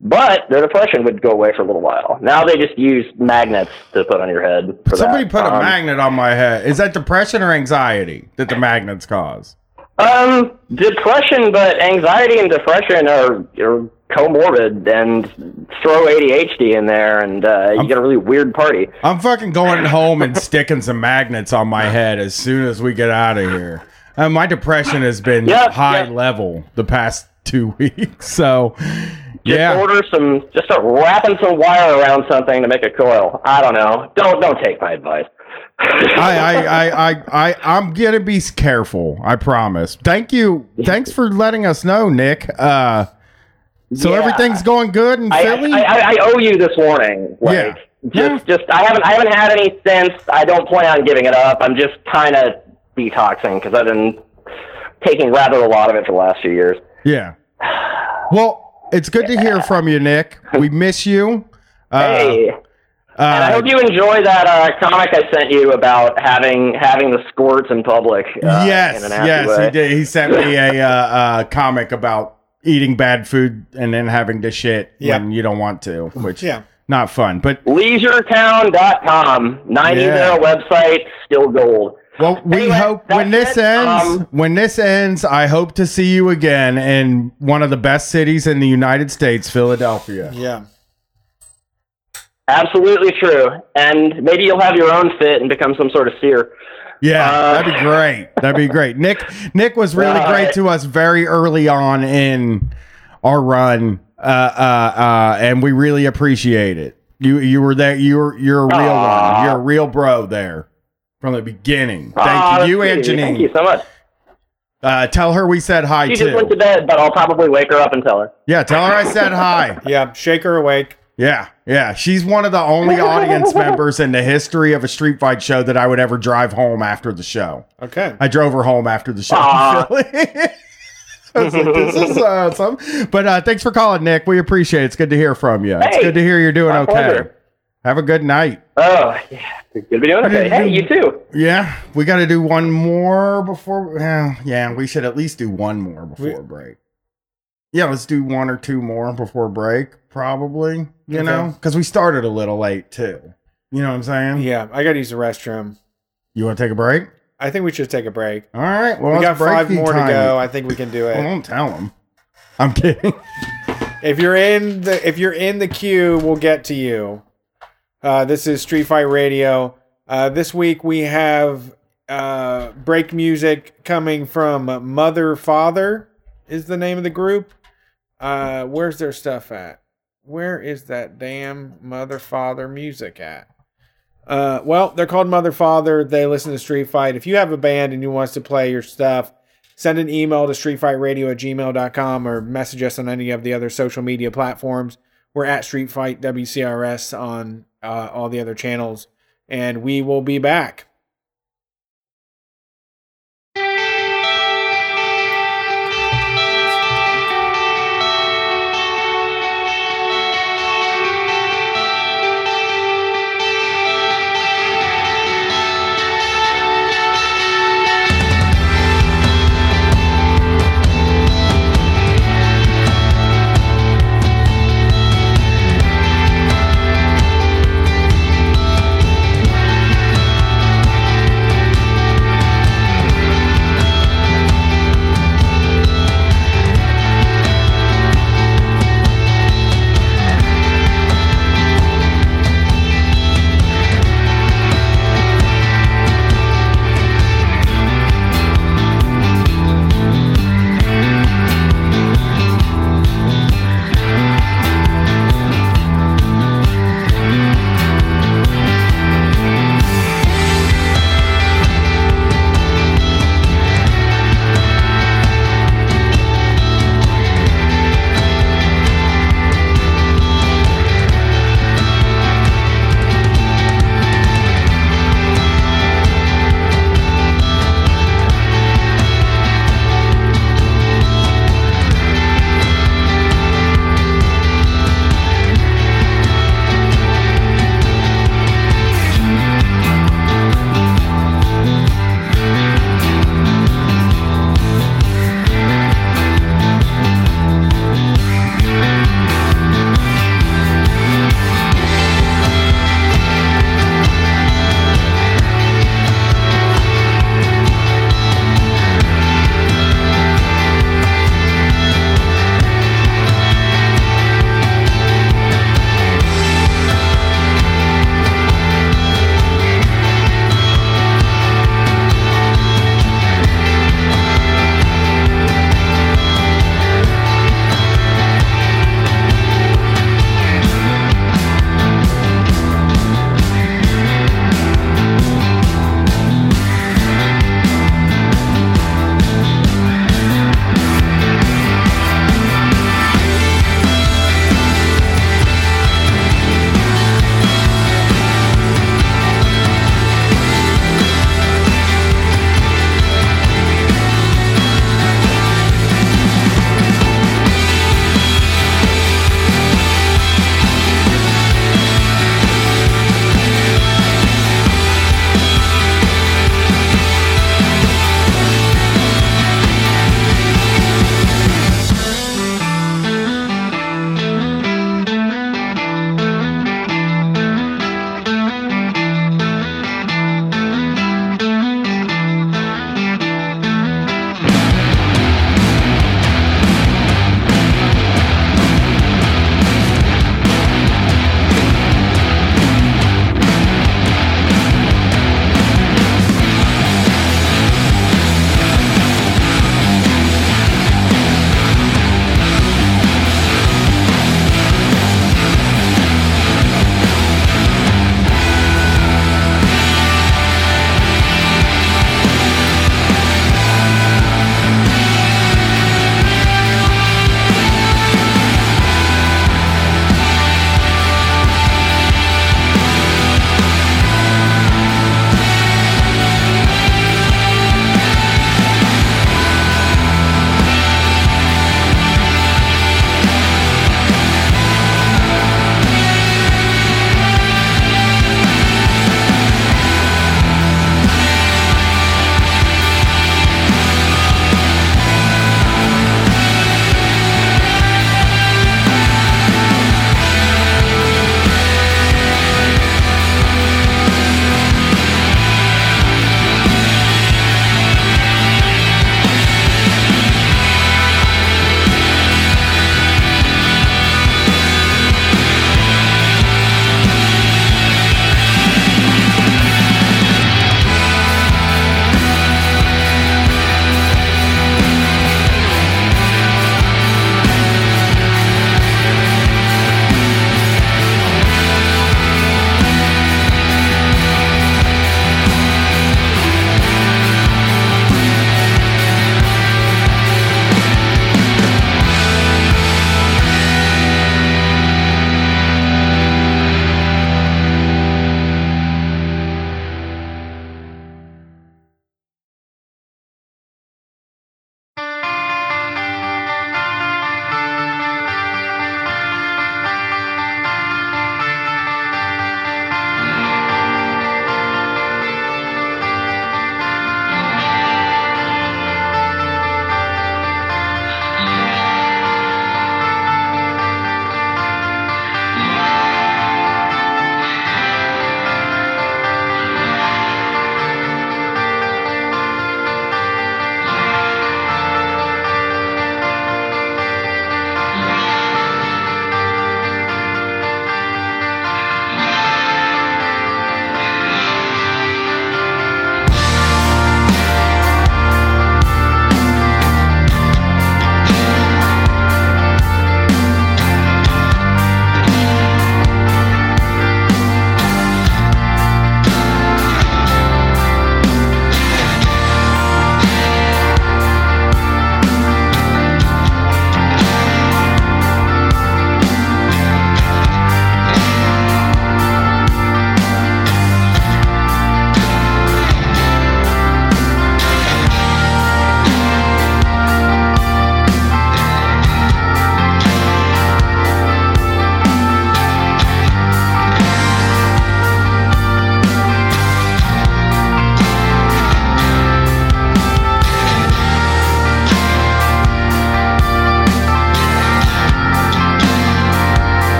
But their depression would go away for a little while. Now they just use magnets to put on your head. Somebody that. put a Um, magnet on my head. Is that depression or anxiety that the magnets cause? Um, depression, but anxiety and depression are, are comorbid, and throw ADHD in there, and uh, you get a really weird party. I'm fucking going home and sticking some magnets on my head as soon as we get out of here. Uh, my depression has been Yep, high yep. level the past two weeks. So, Just yeah. order some, just start wrapping some wire around something to make a coil. I don't know. Don't don't take my advice. I, I, I, I, I, I'm gonna be careful. I promise. Thank you. Thanks for letting us know, Nick. Uh, so Yeah. everything's going good in I, Philly. I, I, I owe you this warning. Like, Yeah. Just, just, I haven't, I haven't had any since. I don't plan on giving it up. I'm just kind of detoxing because I've been taking rather a lot of it for the last few years. yeah. Well, it's good to hear from you, Nick. We miss you. Uh, Hey. And I uh, hope you enjoy that uh, comic I sent you about having having the squirts in public. Uh, yes, in a yes, way. he did. He sent me a uh, uh, comic about eating bad food and then having to shit Yeah. when you don't want to, which Yeah. not fun. But LeisureTown.com, 90 Yeah. website, still gold. well, we Anyway, hope when this it. ends, Um, when this ends, I hope to see you again in one of the best cities in the United States, Philadelphia. Yeah. Absolutely true. And maybe you'll have your own fit and become some sort of seer. Yeah, Uh, that'd be great. That'd be great. Nick Nick was really Uh, great to us very early on in our run, uh, uh, uh, and we really appreciate it. You you were there. You're you're a real Aw. one. You're a real bro there from the beginning. Thank Aw, you, you that's and sweet. Thank you so much. Uh, tell her we said hi She just went to bed, but I'll probably wake her up and tell her. Yeah, tell her I said hi. Yeah, shake her awake. Yeah, yeah. She's one of the only audience members in the history of a street fight show that I would ever drive home after the show. Okay. I drove her home after the show. Aw. in Philly. I was like, this is awesome. But uh, thanks for calling, Nick. We appreciate it. It's good to hear from you. it's good to hear you're doing okay. pleasure. Have a good night. Oh, yeah. Good to be doing okay. Hey, you too. Yeah, we got to do one more before. Well, yeah, we should at least do one more before We- break. Yeah, let's do one or two more before break, probably. You Okay. know, because we started a little late too. You know what I'm saying? Yeah, I got to use the restroom. You want to take a break? I think we should take a break. All right. Well, we got five more to go. I think we can do Well, it. don't tell them. I'm kidding. If you're in the if you're in the queue, we'll get to you. Uh, this is Street Fight Radio. Uh, this week we have uh, break music coming from Mother Father is the name of the group. Uh, where's their stuff at? Where is that damn Mother Father music at? Uh, well, they're called Mother Father. They listen to Street Fight. If you have a band and you want us to play your stuff, send an email to streetfightradio at gmail.com or message us on any of the other social media platforms. We're at Street Fight WCRS on uh, all the other channels, and we will be back.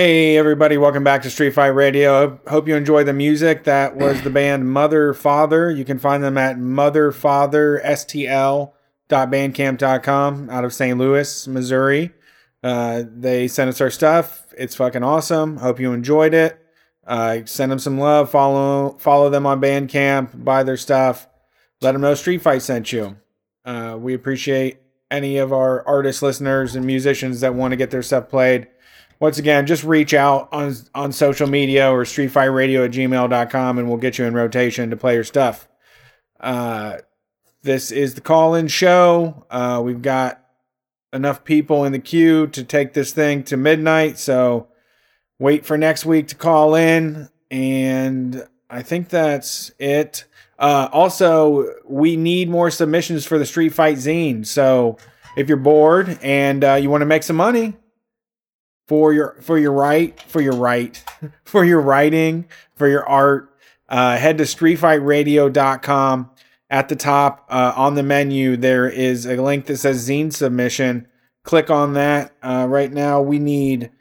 Hey everybody, welcome back to Street Fight Radio. Hope you enjoy the music. That was the band Mother Father. You can find them at motherfatherstl.bandcamp.com out of St. Louis, Missouri. Uh, they sent us our stuff. It's fucking awesome. Hope you enjoyed it. Uh, send them some love. Follow follow them on Bandcamp. Buy their stuff. Let them know Street Fight sent you. Uh, we appreciate any of our artist listeners and musicians that want to get their stuff played once again, just reach out on on social media or streetfightradio at gmail.com and we'll get you in rotation to play your stuff. Uh, this is the call in show. Uh, we've got enough people in the queue to take this thing to midnight. So wait for next week to call in. And I think that's it. Uh, also, we need more submissions for the Street Fight Zine. So if you're bored and uh, you want to make some money, for your for your right for your right for your writing for your art uh, head to streetfightradio.com at the top uh, on the menu there is a link that says zine submission. Click on that. Uh, right now we need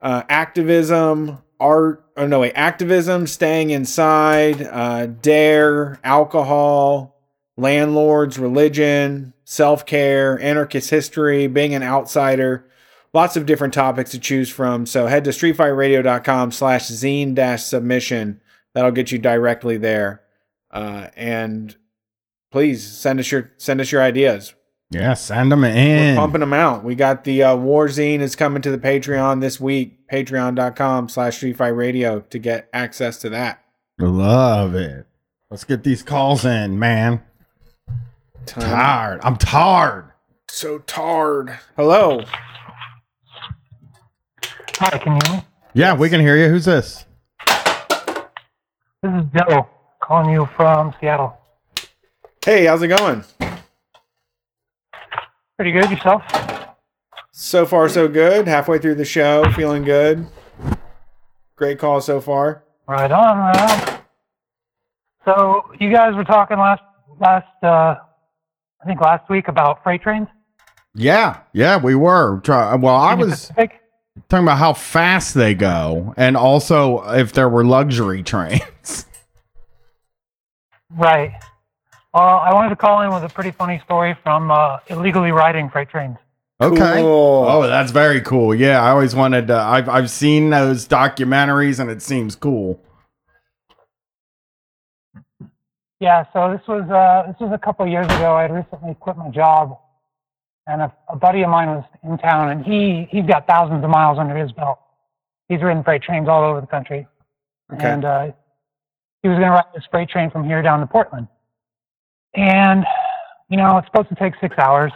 uh, activism art oh no wait activism staying inside uh, dare alcohol landlords religion self-care anarchist history being an outsider lots of different topics to choose from. So head to streetfightradio.com slash zine dash submission. That'll get you directly there. Uh, and please send us your send us your ideas. Yeah, send them in. We're pumping them out. We got the uh, War Zine is coming to the Patreon this week. Patreon.com slash streetfightradio to get access to that. Love it. Let's get these calls in, man. Time. Tired. I'm tired. So tired. Hello. Hi, can you hear me? Yeah, we can hear you. Who's this? This is Joe calling you from Seattle. Hey, how's it going? Pretty good yourself? So far, so good. Halfway through the show, feeling good. Great call so far. Right on, right on. So you guys were talking last last uh I think last week about freight trains. Yeah, yeah, we were. Well, I was Pacific? Talking about how fast they go, and also if there were luxury trains. Right. Well, I wanted to call in with a pretty funny story from uh, illegally riding freight trains. Okay. Cool. Oh, that's very cool. Yeah, I always wanted to. I've I've seen those documentaries, and it seems cool. Yeah, so this was uh, this was a couple of years ago. I had recently quit my job, and a, a buddy of mine was in town, and he he's got thousands of miles under his belt. He's ridden freight trains all over the country, Okay. and uh, he was going to ride this freight train from here down to Portland. And you know, it's supposed to take six hours,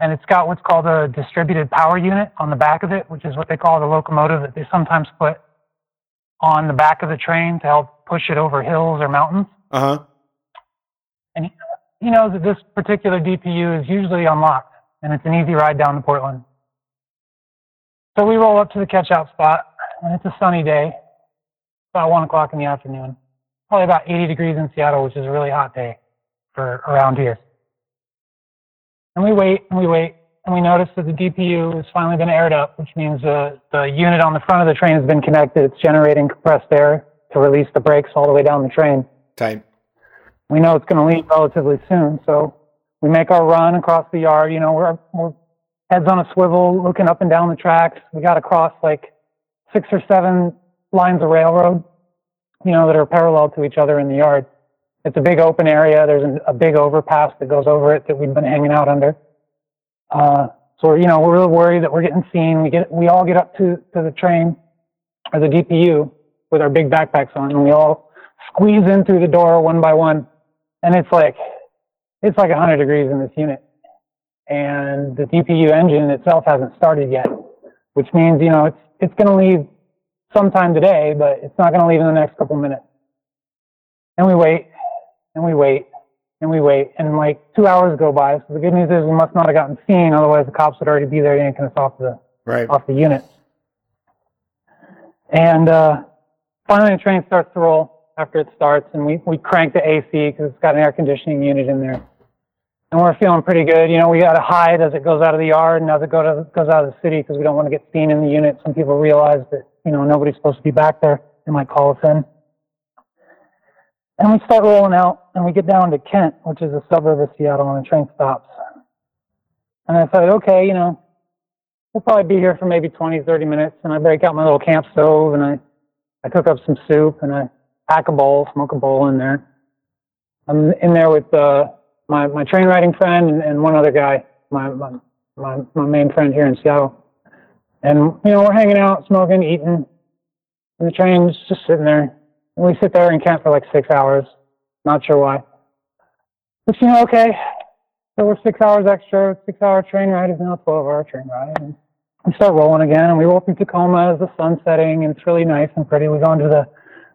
and it's got what's called a distributed power unit on the back of it, which is what they call the locomotive that they sometimes put on the back of the train to help push it over hills or mountains Uh huh. And he knows that this particular DPU is usually unlocked and it's an easy ride down to Portland. So we roll up to the catch out spot and it's a sunny day, about one o'clock in the afternoon. Probably about 80 degrees in Seattle, which is a really hot day for around here. And we wait and we wait and we notice that the DPU has finally been aired up, which means uh, the unit on the front of the train has been connected. It's generating compressed air to release the brakes all the way down the train Type. we know it's going to leave relatively soon. So we make our run across the yard. You know, we're, we're heads on a swivel, looking up and down the tracks. We got to cross like six or seven lines of railroad, you know, that are parallel to each other in the yard. It's a big open area. There's an, a big overpass that goes over it that we've been hanging out under. Uh, so we're, you know, we're really worried that we're getting seen. We get, we all get up to, to the train or the DPU with our big backpacks on and we all squeeze in through the door one by one and it's like it's like 100 degrees in this unit and the dpu engine itself hasn't started yet which means you know it's it's going to leave sometime today but it's not going to leave in the next couple minutes and we wait and we wait and we wait and like two hours go by so the good news is we must not have gotten seen otherwise the cops would already be there yanking us off the Right. off the unit. And uh, finally, the train starts to roll after it starts, and we, we crank the AC because it's got an air conditioning unit in there. And we're feeling pretty good. You know, we got to hide as it goes out of the yard and as it go to, goes out of the city because we don't want to get seen in the unit. Some people realize that you know nobody's supposed to be back there. They might call us in. And we start rolling out, and we get down to Kent, which is a suburb of Seattle, and the train stops. And I thought, okay, you know, we'll probably be here for maybe 20, 30 minutes. And I break out my little camp stove, and I, I cook up some soup, and I pack a bowl, smoke a bowl in there. I'm in there with uh, my my train riding friend and, and one other guy, my, my my my main friend here in Seattle. And you know, we're hanging out, smoking, eating, and the train's just sitting there. And we sit there and camp for like six hours. Not sure why. But you know, okay. So we're six hours extra, six hour train ride is now a 12 hour train ride. And we start rolling again and we roll through Tacoma as the sun's setting and it's really nice and pretty. We go into the,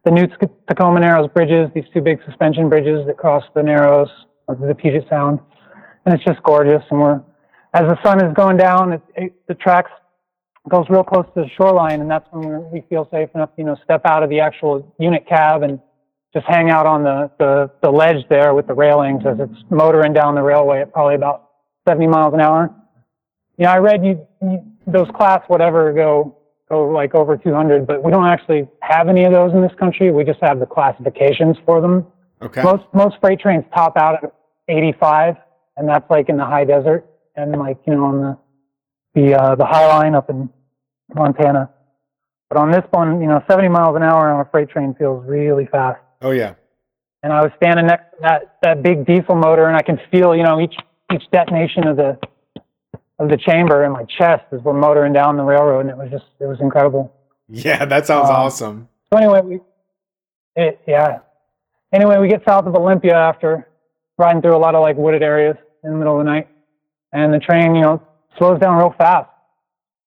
the new Tacoma Narrows bridges, these two big suspension bridges that cross the Narrows of the Puget Sound. And it's just gorgeous. And we're, as the sun is going down, it, it, the tracks goes real close to the shoreline, and that's when we feel safe enough, you know, step out of the actual unit cab and just hang out on the, the, the ledge there with the railings as it's motoring down the railway at probably about 70 miles an hour. You know, I read you, you those class whatever go go like over 200, but we don't actually have any of those in this country. We just have the classifications for them. Okay. Most most freight trains top out at 85, and that's like in the high desert and like you know on the the uh, the Hi-Line up in Montana. But on this one, you know, 70 miles an hour on a freight train feels really fast. Oh yeah. And I was standing next to that that big diesel motor, and I can feel, you know, each each detonation of the of the chamber in my chest as we're motoring down the railroad, and it was just it was incredible. Yeah, that sounds Um, awesome. So anyway, we it yeah. Anyway, we get south of Olympia after riding through a lot of like wooded areas in the middle of the night, and the train, you know, slows down real fast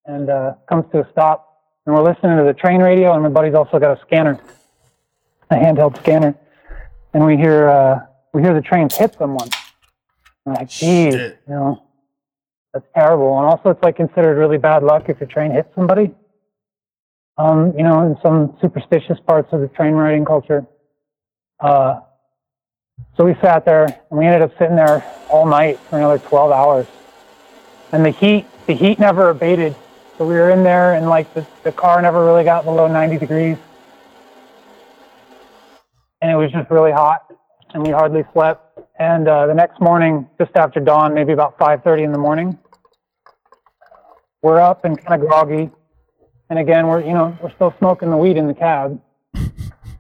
and uh, comes to a stop. And we're listening to the train radio, and my buddy's also got a scanner, a handheld scanner, and we hear uh, we hear the train hit someone. I'm like, geez, you know, that's terrible. And also, it's like considered really bad luck if your train hits somebody. Um, you know, in some superstitious parts of the train riding culture. Uh, so we sat there and we ended up sitting there all night for another 12 hours. And the heat, the heat never abated. So we were in there and like the, the car never really got below 90 degrees. And it was just really hot and we hardly slept. And uh, the next morning, just after dawn, maybe about 5.30 in the morning, we're up and kind of groggy. And again, we're, you know, we're still smoking the weed in the cab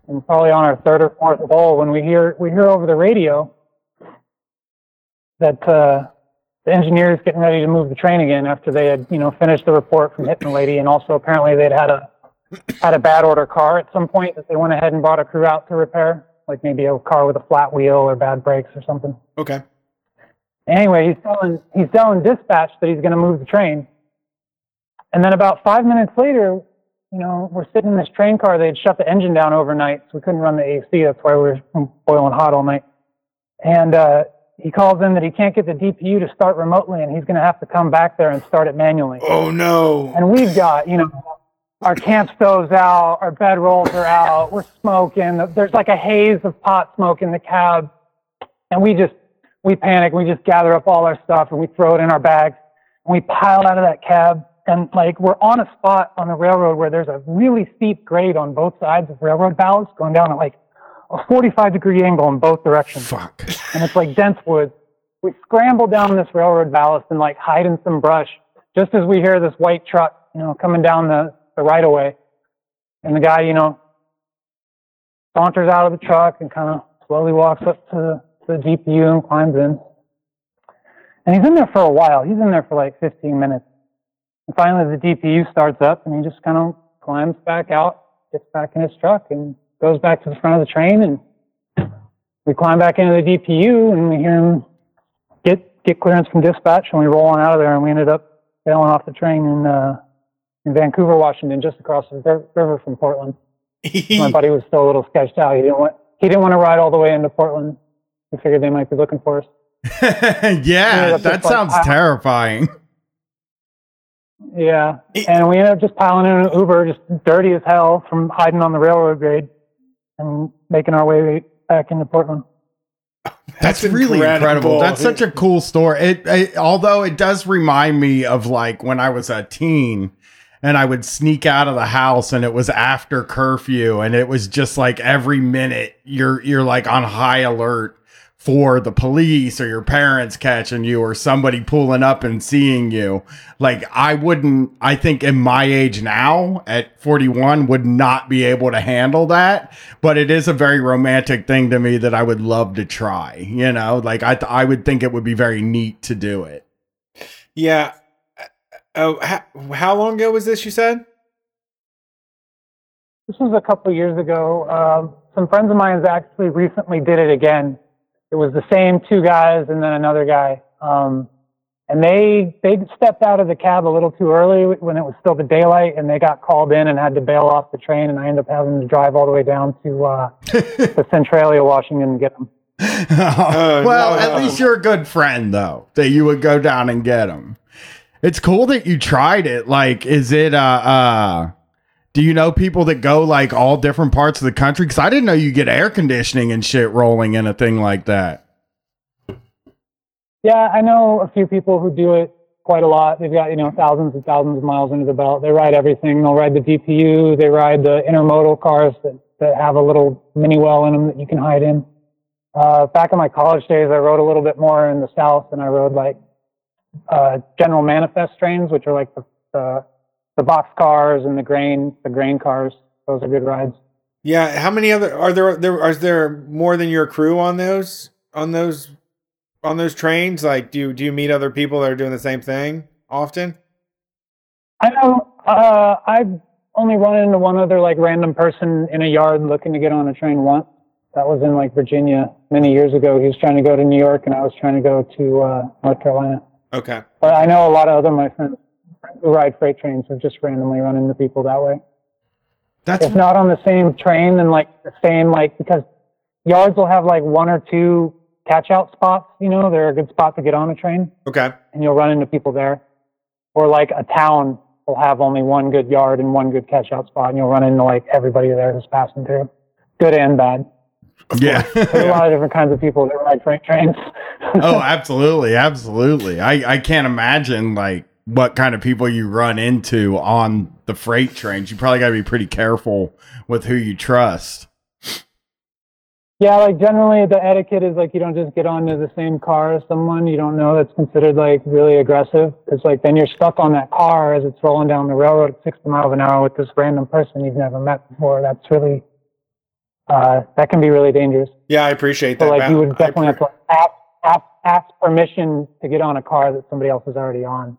and probably on our third or fourth bowl when we hear we hear over the radio that uh, the engineers getting ready to move the train again after they had you know finished the report from hitting the lady, and also apparently they'd had a had a bad order car at some point that they went ahead and brought a crew out to repair, like maybe a car with a flat wheel or bad brakes or something. Okay. Anyway, he's telling he's telling dispatch that he's going to move the train, and then about five minutes later, you know, we're sitting in this train car. They had shut the engine down overnight, so we couldn't run the AC. That's why we were boiling hot all night. And uh, he calls in that he can't get the DPU to start remotely, and he's going to have to come back there and start it manually. Oh no. And we've got, you know, our camp stoves out, our bed rolls are out, we're smoking. There's like a haze of pot smoke in the cab, and we just we panic. We just gather up all our stuff and we throw it in our bags, and we pile out of that cab. And like we're on a spot on the railroad where there's a really steep grade on both sides of railroad ballast going down at like a 45 degree angle in both directions Fuck. and it's like dense woods. We scramble down this railroad ballast and like hide in some brush just as we hear this white truck, you know, coming down the, the right of way. And the guy, you know, saunters out of the truck and kind of slowly walks up to the DPU and climbs in. And he's in there for a while. He's in there for like 15 minutes. And finally the DPU starts up and he just kind of climbs back out, gets back in his truck and goes back to the front of the train and we climb back into the DPU and we hear him get get clearance from dispatch and we roll on out of there and we ended up sailing off the train in uh, in Vancouver, Washington, just across the river from Portland. My buddy was still a little sketched out. He didn't want he didn't want to ride all the way into Portland. He figured they might be looking for us. yeah, that just like- sounds I- terrifying. Yeah, and we ended up just piling in an Uber, just dirty as hell from hiding on the railroad grade, and making our way back into Portland. That's, really incredible. That's such a cool story. It, it although it does remind me of like when I was a teen and I would sneak out of the house and it was after curfew and it was just like every minute you're you're like on high alert for the police or your parents catching you or somebody pulling up and seeing you. Like I wouldn't I think in my age now at 41 would not be able to handle that, but it is a very romantic thing to me that I would love to try, you know? Like I I would think it would be very neat to do it. Yeah. Oh, how, how long ago was this? You said. This was a couple of years ago. Um, some friends of mine actually recently did it again. It was the same two guys and then another guy. Um, and they they stepped out of the cab a little too early when it was still the daylight, and they got called in and had to bail off the train. And I ended up having to drive all the way down to uh, to Centralia, Washington, and get them. well, no. at least you're a good friend though that you would go down and get them. It's cool that you tried it. Like, is it uh uh do you know people that go like all different parts of the country? Because I didn't know you get air conditioning and shit rolling in a thing like that. Yeah, I know a few people who do it quite a lot. They've got, you know, thousands and thousands of miles under the belt. They ride everything. They'll ride the DPU. They ride the intermodal cars that, that have a little mini well in them that you can hide in. Uh, back in my college days, I rode a little bit more in the South and I rode like, uh, general manifest trains, which are like the, the, the box cars and the grain, the grain cars. Those are good rides. Yeah. How many other are there? There are there more than your crew on those on those on those trains? Like, do you do you meet other people that are doing the same thing often? I know. Uh, I've only run into one other like random person in a yard looking to get on a train once. That was in like Virginia many years ago. He was trying to go to New York, and I was trying to go to uh, North Carolina. Okay. But I know a lot of other my friends who ride freight trains have just randomly run into people that way. That's If not on the same train, then like the same like because yards will have like one or two catch out spots. You know, they're a good spot to get on a train. Okay. and you'll run into people there. Or like a town will have only one good yard and one good catch out spot, and you'll run into like everybody there who's passing through, good and bad. yeah. There's a lot of different kinds of people that ride freight trains. oh, absolutely, absolutely. I I can't imagine like what kind of people you run into on the freight trains. You probably got to be pretty careful with who you trust. yeah, like generally the etiquette is like you don't just get onto the same car as someone you don't know that's considered like really aggressive. It's like then you're stuck on that car as it's rolling down the railroad at 60 miles an hour with this random person you've never met before. That's really uh, that can be really dangerous. Yeah, I appreciate that. So like Matt. you would I definitely have to ask, ask, ask permission to get on a car that somebody else is already on.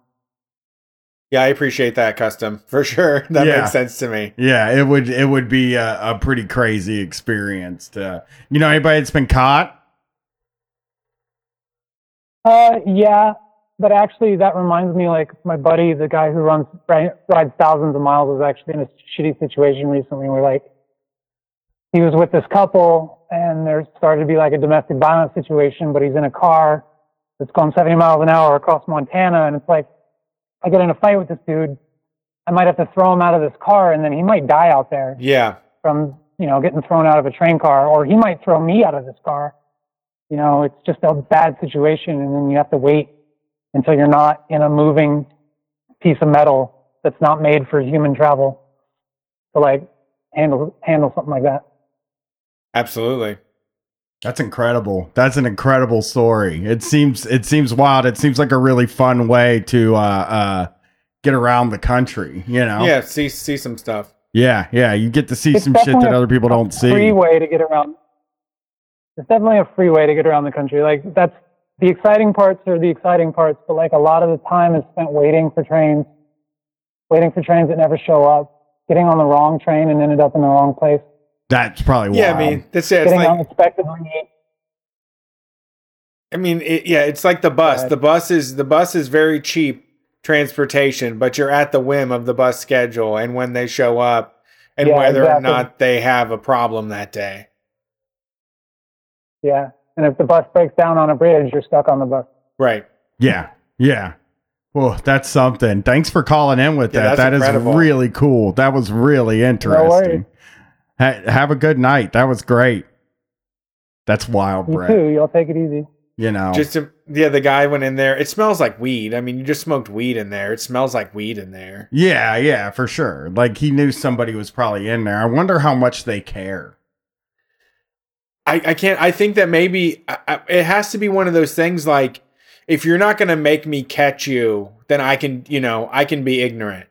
Yeah, I appreciate that custom for sure. That Yeah. makes sense to me. Yeah, it would it would be a, a pretty crazy experience. To, you know, anybody that's been caught. Uh, yeah, but actually that reminds me like my buddy, the guy who runs rides thousands of miles, was actually in a shitty situation recently where like he was with this couple and there started to be like a domestic violence situation, but he's in a car that's going 70 miles an hour across Montana, and it's like I get in a fight with this dude, I might have to throw him out of this car, and then he might die out there. Yeah. from you know getting thrown out of a train car, or he might throw me out of this car. You know, it's just a bad situation, and then you have to wait until you're not in a moving piece of metal that's not made for human travel to like handle handle something like that. Absolutely. That's incredible. That's an incredible story. It seems it seems wild. It seems like a really fun way to uh uh get around the country, you know? Yeah, see see some stuff. Yeah, yeah. You get to see It's some shit that other people don't see. Free way to get around. It's definitely a free way to get around the country. Like that's the exciting parts are the exciting parts, but like a lot of the time is spent waiting for trains, waiting for trains that never show up, getting on the wrong train and ended up in the wrong place. That's probably Yeah, I mean, that's it. It's like unexpectedly. I mean, it, yeah, it's like the bus. The bus is the bus is very cheap transportation, but you're at the whim of the bus schedule and when they show up and Yeah, whether exactly. or not they have a problem that day. Yeah, and if the bus breaks down on a bridge, you're stuck on the bus. Right. Yeah, yeah. Well, that's something. Thanks for calling in with Yeah, that. that's That is incredible. really cool. That was really interesting. Ha- have a good night. That was great. That's wild, You Brett. too. Y'all take it easy. You know, Just to, yeah, the guy went in there. It smells like weed. I mean, you just smoked weed in there. It smells like weed in there. yeah, yeah, for sure. Like he knew somebody was probably in there. I wonder how much they care. I, I can't. I think that maybe I, I, it has to be one of those things like if you're not going to make me catch you, then I can, you know, I can be ignorant.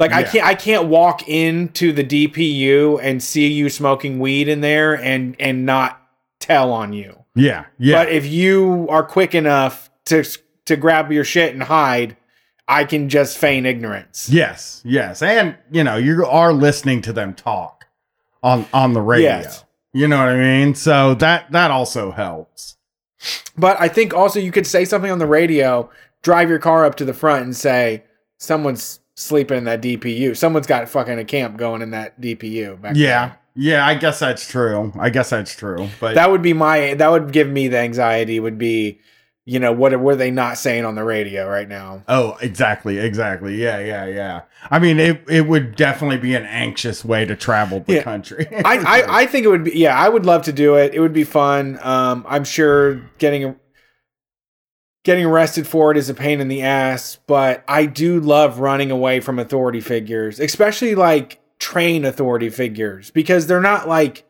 Like I can't. I can't walk into the DPU and see you smoking weed in there and and not tell on you. Yeah, yeah, But if you are quick enough to to grab your shit and hide, I can just feign ignorance. yes, yes, and you know you are listening to them talk on on the radio. Yes. You know what I mean? So that that also helps. But I think also you could say something on the radio, drive your car up to the front and say, someone's sleeping in that DPU. Someone's got fucking a camp going in that DPU. Back Yeah, there. yeah. I guess that's true. I guess that's true. But That would be my, that would give me the anxiety would be, you know, what were they not saying on the radio right now? Oh, exactly, exactly. Yeah, yeah, yeah. I mean, it it would definitely be an anxious way to travel the Yeah. country. I, I, I think it would be, yeah, I would love to do it. It would be fun. Um, I'm sure getting, getting arrested for it is a pain in the ass, but I do love running away from authority figures, especially like train authority figures, because they're not like,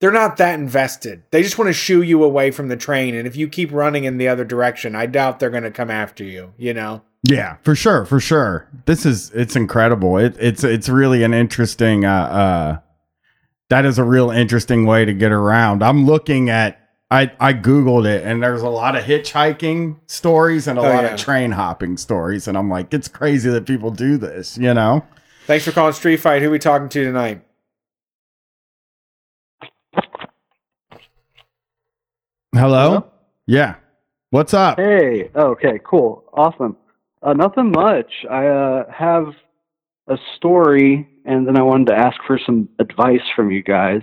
they're not that invested. They just want to shoo you away from the train. And if you keep running in the other direction, I doubt they're going to come after you, you know? yeah, for sure, for sure. This is it's incredible. It, it's it's really an interesting. Uh, uh, that is a real interesting way to get around. I'm looking at. I, I googled it and there's a lot of hitchhiking stories and a Oh, lot yeah. of train hopping stories and I'm like it's crazy that people do this you know Thanks for calling Street Fight. Who we talking to tonight? hello yeah what's up Hey, okay, cool, awesome. Uh, nothing much. I uh, have a story, and then I wanted to ask for some advice from you guys.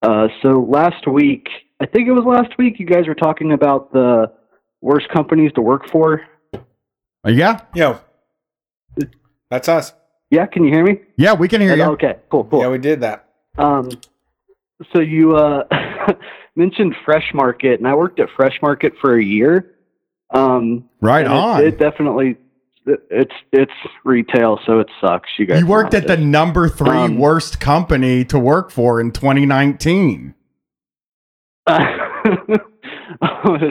Uh, so last week, I think it was last week, you guys were talking about the worst companies to work for. Uh, yeah Yo, that's us. Yeah, can you hear me? yeah we can hear you Okay, cool, cool. Yeah, we did that. Um, so you uh, mentioned Fresh Market, and I worked at Fresh Market for a year. Um, right and it- on It, definitely, it's it's retail, so it sucks. You guys. You worked know at the number three Um, worst company to work for in 2019. I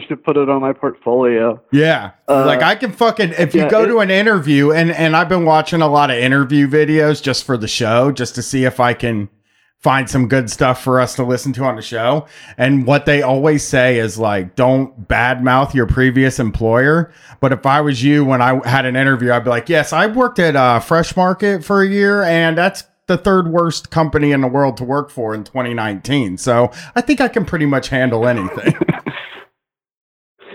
should put it on my portfolio. Yeah. Uh, like I can fucking if you yeah, go it- to an interview and and I've been watching a lot of interview videos just for the show just to see if I can find some good stuff for us to listen to on the show. And what they always say is like don't badmouth your previous employer, but if I was you when I had an interview I'd be like, "Yes, I worked at uh Fresh Market for a year and that's the third worst company in the world to work for in 2019. So, I think I can pretty much handle anything."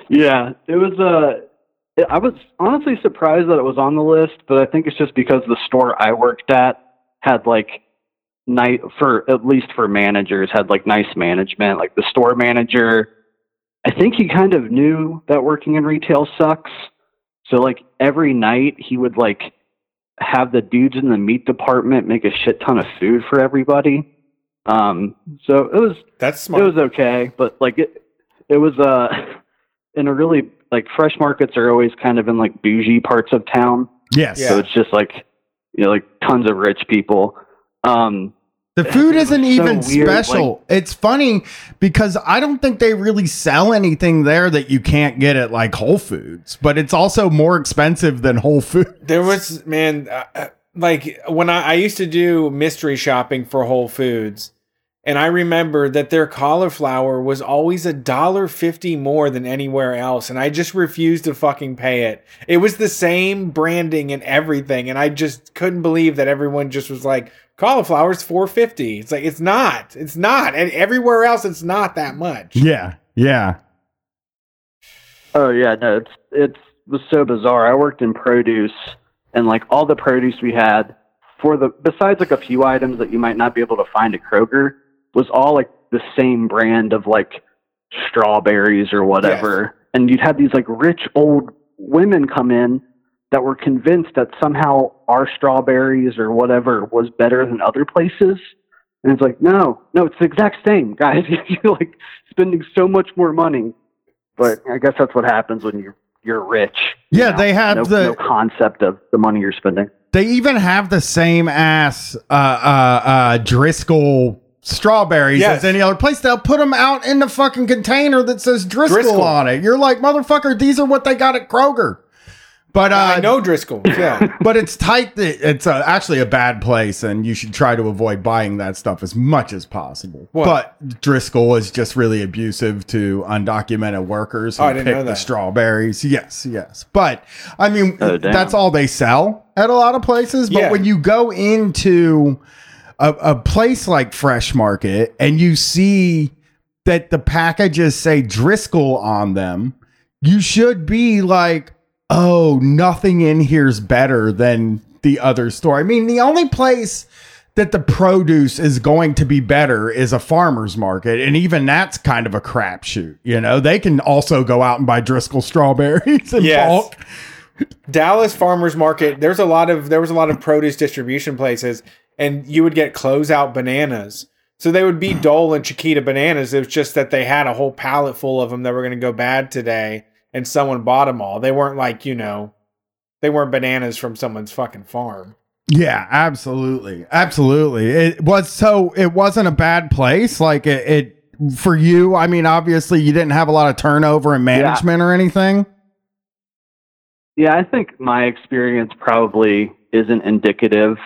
Yeah, it was. Uh, I was honestly surprised that it was on the list, but I think it's just because the store I worked at had like night for at least for managers had like nice management. Like the store manager, I think he kind of knew that working in retail sucks. So like every night he would like have the dudes in the meat department make a shit ton of food for everybody. Um, so it was That's smart. it was okay, but like it, it was uh, in a really like fresh markets are always kind of in like bougie parts of town, yes. Yeah. so it's just like you know like tons of rich people. Um, The food isn't so even weird, special. it's funny because I don't think they really sell anything there that you can't get at like Whole Foods, but it's also more expensive than Whole Foods. There was man, uh, uh, like when I, I used to do mystery shopping for Whole Foods, and I remember that their cauliflower was always a dollar fifty more than anywhere else, and I just refused to fucking pay it. It was the same branding and everything, and I just couldn't believe that everyone just was like, cauliflower's four fifty. It's like it's not, it's not, and everywhere else it's not that much. Yeah, yeah, oh yeah, no, it's it's was so bizarre. I worked in produce, and like all the produce we had for the besides like a few items that you might not be able to find at Kroger was all like the same brand of like strawberries or whatever. And you'd have these like rich old women come in that were convinced that somehow our strawberries or whatever was better than other places. And it's like, no, no, it's the exact same, guys. you're like spending so much more money. But I guess that's what happens when you're you're rich. you Yeah, know? they have no, the- no concept of the money you're spending. They even have the same ass uh, uh, uh, Driscoll strawberries Yes. as any other place. They'll put them out in the fucking container that says Driscoll, Driscoll. on it. You're like, motherfucker, these are what they got at Kroger. But uh, I know Driscoll. Yeah. but it's tight. It's uh, actually a bad place, and you should try to avoid buying that stuff as much as possible. What? But Driscoll is just really abusive to undocumented workers who Oh, I didn't pick know the strawberries. Yes, yes. But I mean, Oh, that's all they sell at a lot of places. But Yeah. when you go into a, a place like Fresh Market and you see that the packages say Driscoll on them, you should be like, oh, nothing in here's better than the other store. I mean, the only place that the produce is going to be better is a farmer's market. And even that's kind of a crapshoot. You know, they can also go out and buy Driscoll strawberries in Yes. bulk. Dallas Farmers Market. There's a lot of there was a lot of produce distribution places, and you would get closeout bananas. So they would be Dole and Chiquita bananas. It was just that they had a whole pallet full of them that were going to go bad today, and someone bought them all. They weren't like you know, they weren't bananas from someone's fucking farm. Yeah, absolutely. Absolutely. It was so it wasn't a bad place. Like it, it for you, I mean, obviously you didn't have a lot of turnover in management or anything. Yeah, I think my experience probably isn't indicative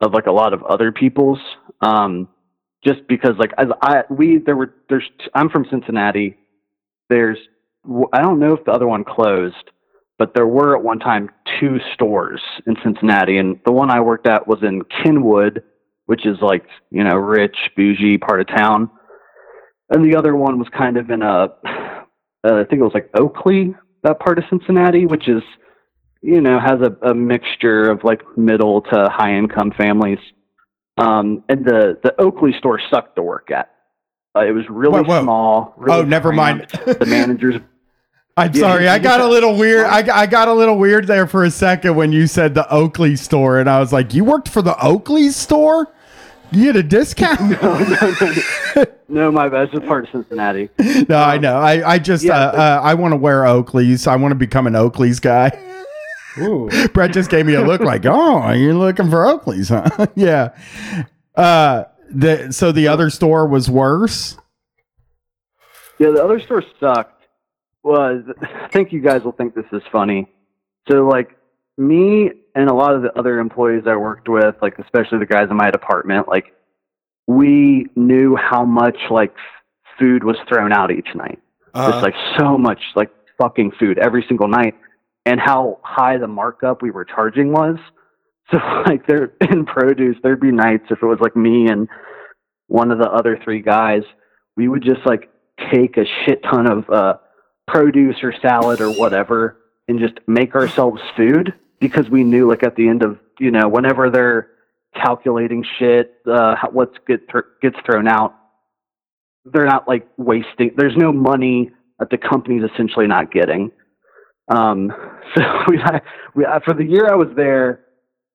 of like a lot of other people's. Um, just because like as I we there were there's I'm from Cincinnati. There's w- I don't know if the other one closed, but there were at one time two stores in Cincinnati, and the one I worked at was in Kenwood, which is like you know rich bougie part of town, and the other one was kind of in a uh, I think it was like Oakley, that part of Cincinnati, which is you know has a, a mixture of like middle to high income families. Um, and the the Oakley store sucked to work at. Uh, it was really Whoa, whoa. small. really oh, never mind. the managers I'm Yeah, sorry. I got a little weird. I, I got a little weird there for a second when you said the Oakley store, and I was like, "You worked for the Oakley store? You get a discount?" no, no, my bad. It's part of Cincinnati. no, I know. I I just yeah, uh, but- uh, I want to wear Oakleys. I want to become an Oakley's guy. Ooh, Brett just gave me a look like, "Oh, you're looking for Oakleys, huh?" yeah. Uh, the so the other store was worse. Yeah, the other store sucked. Was I think you guys will think this is funny. So like me and a lot of the other employees I worked with, like especially the guys in my department, like we knew how much like food was thrown out each night. uh, Just like so much like fucking food every single night, and how high the markup we were charging was. So like there in produce, there'd be nights if it was like me and one of the other three guys, we would just like take a shit ton of uh, produce or salad or whatever and just make ourselves food because we knew like at the end of you know whenever they're calculating shit, uh, what's get thr gets thrown out, they're not like wasting. There's no money that the company's essentially not getting. Um, so we, we for the year I was there,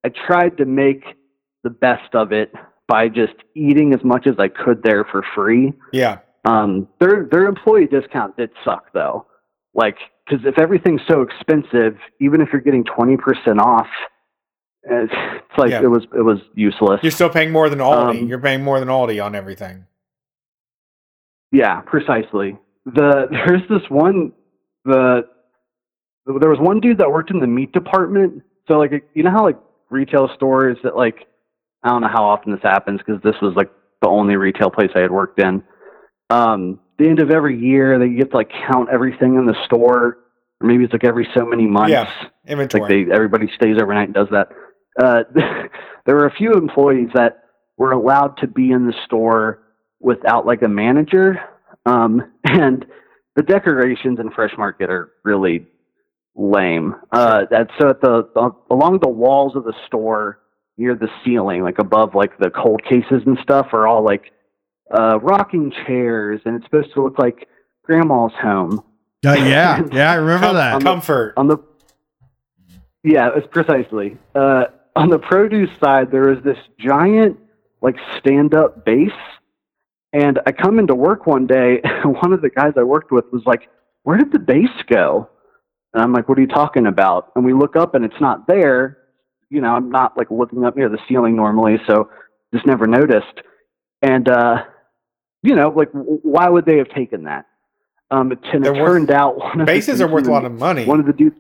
I tried to make the best of it by just eating as much as I could there for free. yeah. Um, their their employee discount did suck though. Like, because if everything's so expensive, even if you're getting twenty percent off, it's, it's like Yeah. it was it was useless. You're still paying more than Aldi. Um, You're paying more than Aldi on everything. Yeah, precisely. The there's this one the there was one dude that worked in the meat department. So like you know how like retail stores that like I don't know how often this happens because this was like the only retail place I had worked in. Um, the end of every year they get to like count everything in the store. Or maybe it's like every so many months. Yeah, Inventory. like they everybody stays overnight and does that. Uh, there were a few employees that were allowed to be in the store without like a manager, um, and the decorations in Fresh Market are really lame. Uh, that so at the, the along the walls of the store near the ceiling, like above like the cold cases and stuff, are all like uh, rocking chairs, and it's supposed to look like grandma's home. Uh, yeah, yeah, I remember Com- that. comfort. On the yeah, it's precisely uh, on the produce side. There was this giant like stand up bass. And I come into work one day, and one of the guys I worked with was like, Where did the bass go? And I'm like, What are you talking about? And we look up and it's not there. You know, I'm not like looking up near the ceiling normally, so just never noticed. And, uh, you know, like, why would they have taken that? Um, and it worth- turned out one of the Bases are worth a lot of money. One of the dudes,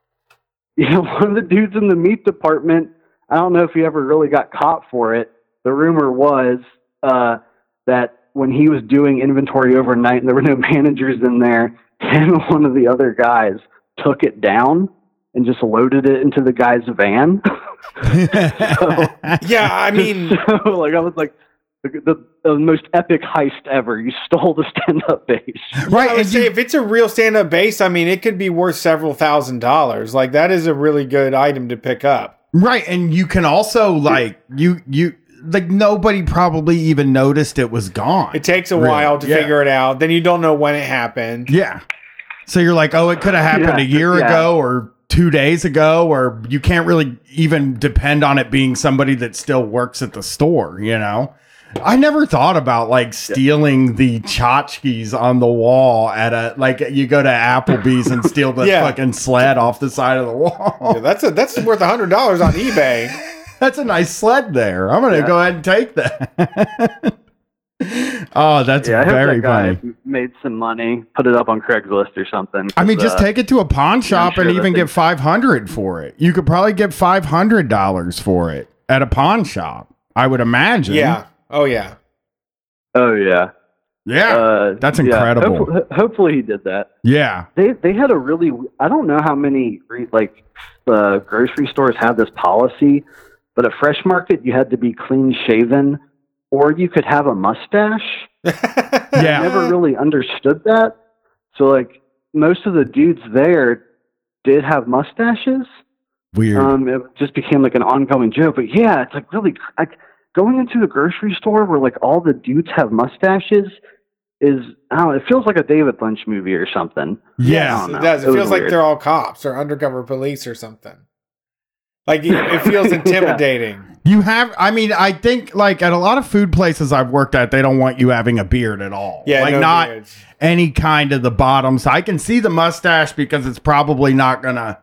yeah, one of the dudes in the meat department. I don't know if he ever really got caught for it. The rumor was uh, that when he was doing inventory overnight and there were no managers in there, and one of the other guys took it down and just loaded it into the guy's van. yeah, I mean, so like I was like. The, the, the most epic heist ever. You stole the stand-up bass. right. I would say if it's a real stand-up bass, I mean, it could be worth several thousand dollars. Like that is a really good item to pick up. Right, and you can also like you you like nobody probably even noticed it was gone. It takes a Really, while to yeah. figure it out. Then you don't know when it happened. Yeah. So you're like, oh, it could have happened Yeah, a year yeah. ago or two days ago, or you can't really even depend on it being somebody that still works at the store, you know? I never thought about like stealing the tchotchkes on the wall at a like you go to Applebee's and steal the Yeah. fucking sled off the side of the wall. Yeah, that's a that's worth a hundred dollars on eBay. That's a nice sled there. I'm gonna Yeah. go ahead and take that. oh, that's yeah, I hope very that guy funny. made some money, put it up on Craigslist or something. I mean, just uh, take it to a pawn shop sure and even get five hundred for it. You could probably get five hundred dollars for it at a pawn shop. I would imagine. Yeah. Oh yeah. Oh yeah, Yeah. uh, that's yeah, incredible. hopefully, hopefully he did that. Yeah. They they had a really I don't know how many re- like uh, grocery stores have this policy, but at Fresh Market you had to be clean shaven, or you could have a mustache. yeah, I Yeah. never really understood that. So like most of the dudes there did have mustaches. Weird. Um, it just became like an ongoing joke. But yeah, it's like really like going into the grocery store where like all the dudes have mustaches is I don't know, it feels like a David Lynch movie or something. yeah. It does. It, It feels like weird. they're all cops or undercover police or something. Like it, it feels intimidating. You have I mean, I think like at a lot of food places I've worked at, they don't want you having a beard at all. Yeah, Like no not beards. any kind of the bottoms. I can see the mustache because it's probably not gonna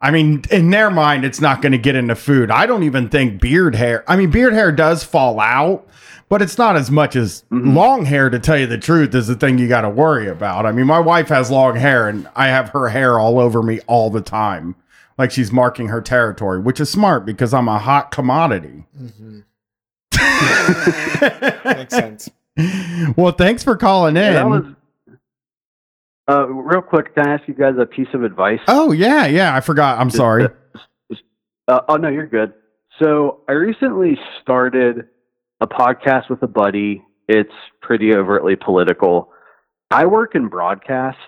I mean, in their mind, it's not going to get into food. I don't even think beard hair. I mean, beard hair does fall out, but it's not as much as mm-hmm. long hair. To tell you the truth, is the thing you got to worry about. I mean, my wife has long hair, and I have her hair all over me all the time, like she's marking her territory, which is smart because I'm a hot commodity. Mm-hmm. Makes sense. Well, thanks for calling in. Yeah, that was. Uh, real quick, can I ask you guys a piece of advice? oh yeah, yeah. I forgot. I'm sorry. Uh, oh no, you're good. So I recently started a podcast with a buddy. It's pretty overtly political. I work in broadcast,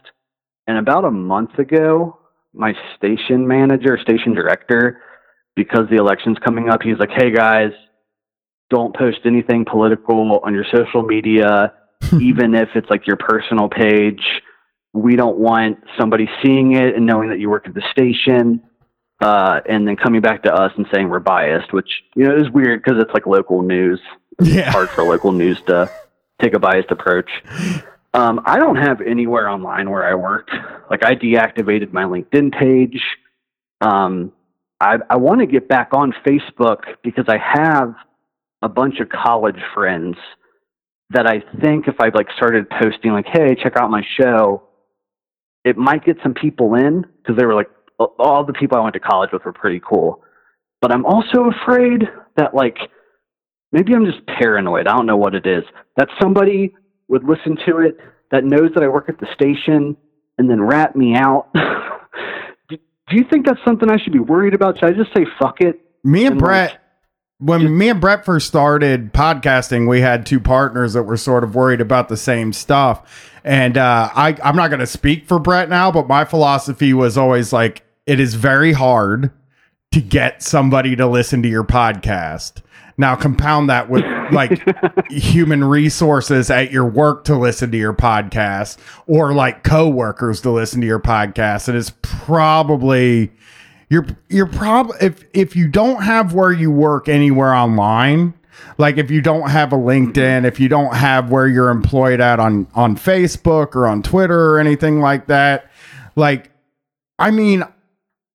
and about a month ago, my station manager, station director, because the election's coming up, he's like, "Hey guys, don't post anything political on your social media, even if it's like your personal page. We don't want somebody seeing it and knowing that you work at the station." uh, and then coming back to us and saying we're biased, which you know is weird because it's like local news. It's Yeah. hard for local news to take a biased approach. Um, I don't have anywhere online where I work. Like I deactivated my LinkedIn page. Um, I, I want to get back on Facebook because I have a bunch of college friends that I think if I like started posting like, "Hey, check out my show," it might get some people in because they were like, all the people I went to college with were pretty cool. But I'm also afraid that like maybe I'm just paranoid. I don't know what it is. That somebody would listen to it that knows that I work at the station and then rat me out. do, do you think that's something I should be worried about? Should I just say fuck it? Me and And, Brett, like, when me and Brett first started podcasting, we had two partners that were sort of worried about the same stuff. And uh, I, I'm not going to speak for Brett now, but my philosophy was always like, it is very hard to get somebody to listen to your podcast. Now, compound that with like human resources at your work to listen to your podcast or like coworkers to listen to your podcast. And It is probably you're you're prob if if you don't have where you work anywhere online like if you don't have a LinkedIn, if you don't have where you're employed at on on Facebook or on Twitter or anything like that, like I mean,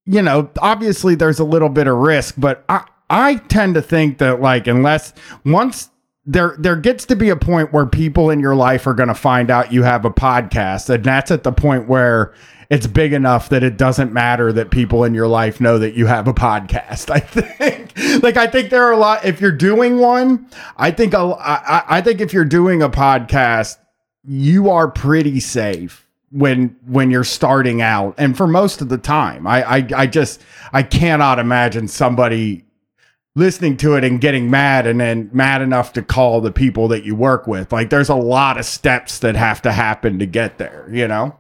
you know, obviously there's a little bit of risk, but I I tend to think that like unless once there there gets to be a point where people in your life are going to find out you have a podcast and that's at the point where it's big enough that it doesn't matter that people in your life know that you have a podcast i think like i think there are a lot if you're doing one i think a, I, I think if you're doing a podcast you are pretty safe when when you're starting out and for most of the time i i, I just i cannot imagine somebody listening to it and getting mad and then mad enough to call the people that you work with. Like there's a lot of steps that have to happen to get there, you know?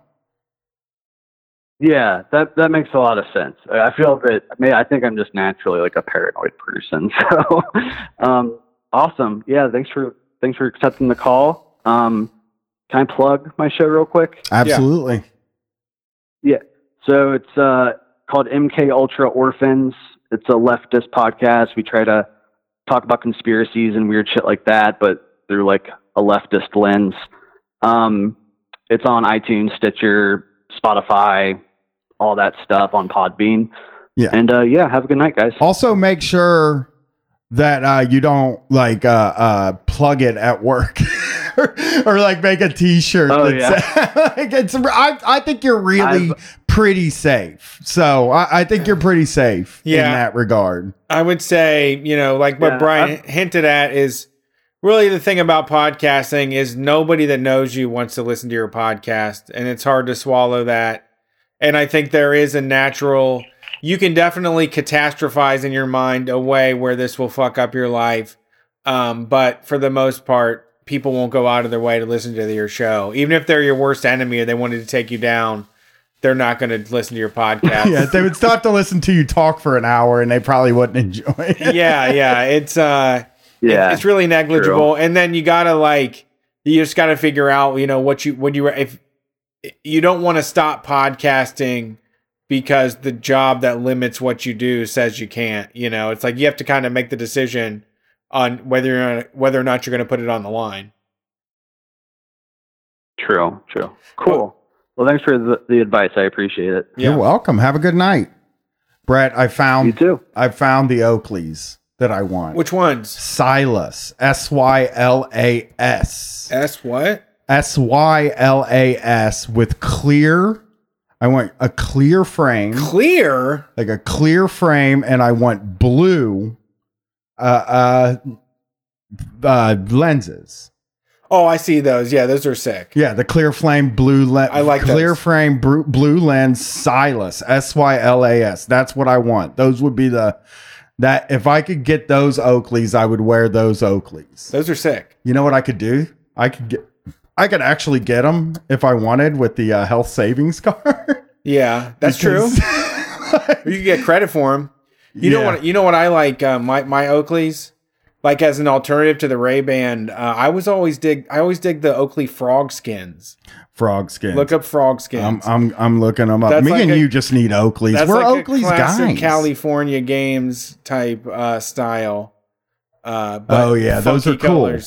Yeah, that that makes a lot of sense. I feel that I mean I think I'm just naturally like a paranoid person. So um awesome. Yeah, thanks for thanks for accepting the call. Um can I plug my show real quick? Absolutely. Yeah. So it's uh called MK Ultra Orphans. It's a leftist podcast. We try to talk about conspiracies and weird shit like that, but through like a leftist lens. Um, it's on iTunes, Stitcher, Spotify, all that stuff on Podbean. Yeah. And uh, yeah, have a good night, guys. Also make sure that uh, you don't like uh, uh, plug it at work or, or, like make a t-shirt. Oh, that's, like it's, I, I think you're really pretty safe. So I, I, think you're pretty safe Yeah. in that regard. I would say, you know, like what Yeah, Brian I'm- hinted at is really the thing about podcasting is nobody that knows you wants to listen to your podcast, and it's hard to swallow that. And I think there is a natural, you can definitely catastrophize in your mind a way where this will fuck up your life. Um, but for the most part, people won't go out of their way to listen to your show. Even if they're your worst enemy or they wanted to take you down, they're not going to listen to your podcast. Yeah, they would stop to listen to you talk for an hour and they probably wouldn't enjoy it. yeah, yeah. It's uh Yeah. it's really negligible. And then you gotta like you just gotta figure out, you know, what you what you if you don't want to stop podcasting because the job that limits what you do says you can't. You know, it's like you have to kind of make the decision on whether you're whether or not you're going to put it on the line. True, true. Cool. Well, thanks for the, the advice. I appreciate it. You're welcome. Have a good night. Brett, I found You found too. I found the Oakleys that I want. Which ones? Silas. S Y L A S. S what? S Y L A S with clear. I want a clear frame, Clear. like a clear frame, and I want blue uh, uh, uh, lenses. Oh, I see those. Yeah, those are sick. Yeah, the clear flame blue lens. I like clear those. frame bru- blue lens Silas S Y L A S. That's what I want. Those would be the that if I could get those Oakleys, I would wear those Oakleys. Those are sick. You know what I could do? I could get. I could actually get them if I wanted with the uh, health savings card. Yeah, that's true. Because- You can get credit for them. You know Yeah. what? You know what I like. Uh, my my Oakleys, like as an alternative to the Ray Ban. Uh, I was always dig. I always dig the Oakley frog skins. Frog skin. Look up frog I'm, skins. I'm I'm looking them up. That's Me like and a- you just need Oakleys. That's We're like Oakley's guys. California games type uh, style. Uh, Oh, yeah, those are cool.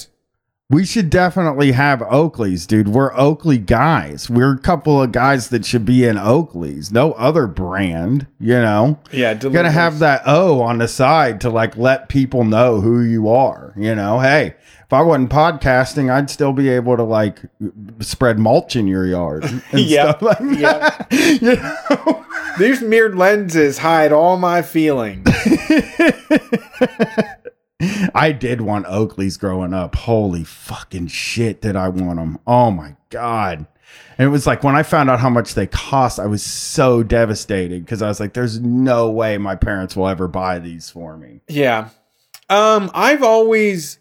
We should definitely have Oakleys, dude. We're Oakley guys. We're a couple of guys that should be in Oakleys. No other brand, you know. Yeah, You gotta have that O on the side to like let people know who you are. You know, hey, if I wasn't podcasting, I'd still be able to like spread mulch in your yard Yep, like you know? These mirrored lenses hide all my feelings. I did want Oakleys growing up. Holy fucking shit, did I want them? Oh my god. And it was like when I found out how much they cost, I was so devastated because I was like, there's no way my parents will ever buy these for me. Yeah. Um, I've always,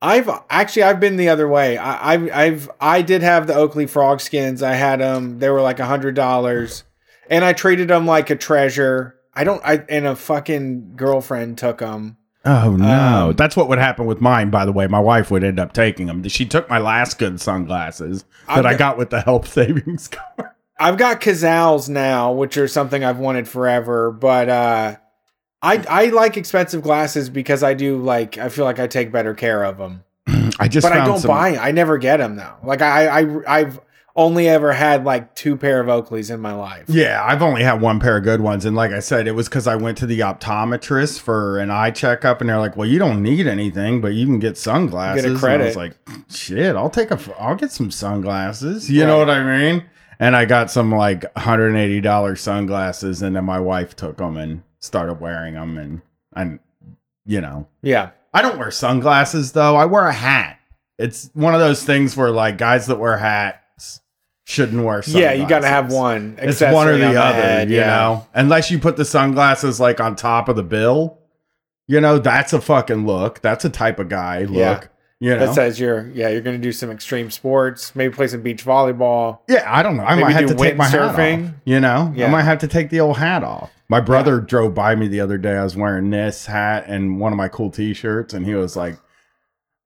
I've actually, I've been the other way. I, I've, I've, I did have the Oakley frog skins. I had them. They were like a hundred dollars, and I treated them like a treasure. I don't. I and a fucking girlfriend took them. Oh no. Um, That's what would happen with mine, by the way. My wife would end up taking them. She took my last good sunglasses that I've I got- got with the health savings card. I've got Kazals now, which are something I've wanted forever, but uh I I like expensive glasses because I do like I feel like I take better care of them. I just but I don't some- buy. I never get them though. Like I I I've only ever had like two pair of Oakleys in my life. Yeah, I've only had one pair of good ones, and like I said, it was because I went to the optometrist for an eye checkup, and they're like, "Well, you don't need anything, but you can get sunglasses." And I credit. was like, "Shit, I'll take a, I'll get some sunglasses." You know what I mean? And I got some like hundred and eighty dollars sunglasses, and then my wife took them and started wearing them, and and you know, Yeah. I don't wear sunglasses though. I wear a hat. It's one of those things where like guys that wear hats shouldn't wear sunglasses. Yeah, you got to have one. It's one or accessory on the other, head, you yeah. know. Unless you put the sunglasses like on top of the bill, you know, that's a fucking look. That's a type of guy look. Yeah. You know, That says you're yeah you're to do some extreme sports, maybe play some beach volleyball. yeah, I don't know. I might have to take my hat off. You know, Yeah. I might have to take the old hat off. My brother drove by me the other day. I was wearing this hat and one of my cool T-shirts, and he was like,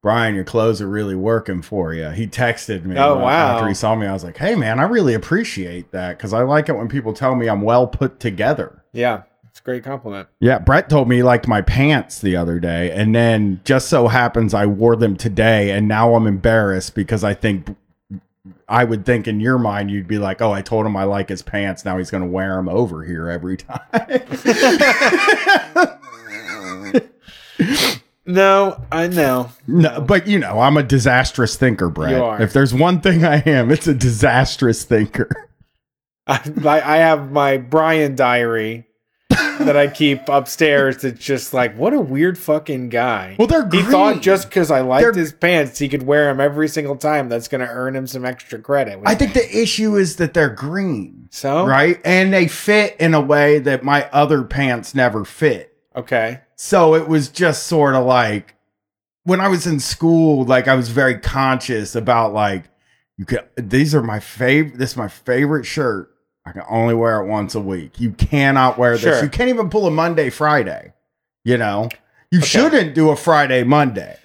"Brian, your clothes are really working for you." He texted me. Oh, wow. After he saw me, I was like, "Hey, man, I really appreciate that because I like it when people tell me I'm well put together." Yeah, it's a great compliment. Yeah, Brett told me he liked my pants the other day, and then just so happens I wore them today, and now I'm embarrassed because I think I would think in your mind you'd be like, "Oh, I told him I like his pants. Now he's going to wear them over here every time." No, I know. no, but you know, I'm a disastrous thinker, are. If there's one thing I am, it's a disastrous thinker. I, I have my Brian diary that I keep upstairs. That's just like what a weird fucking guy. Well, they're he thought just because I liked They're- his pants, he could wear them every single time. That's going to earn him some extra credit. I think the issue is that they're green, so. right? And they fit in a way that my other pants never fit. Okay. So it was just sort of like when I was in school, like I was very conscious about like you can these are my favorite this is my favorite shirt. I can only wear it once a week. You cannot wear this. Sure. You can't even pull a Monday Friday. You know? You Okay. shouldn't do a Friday Monday.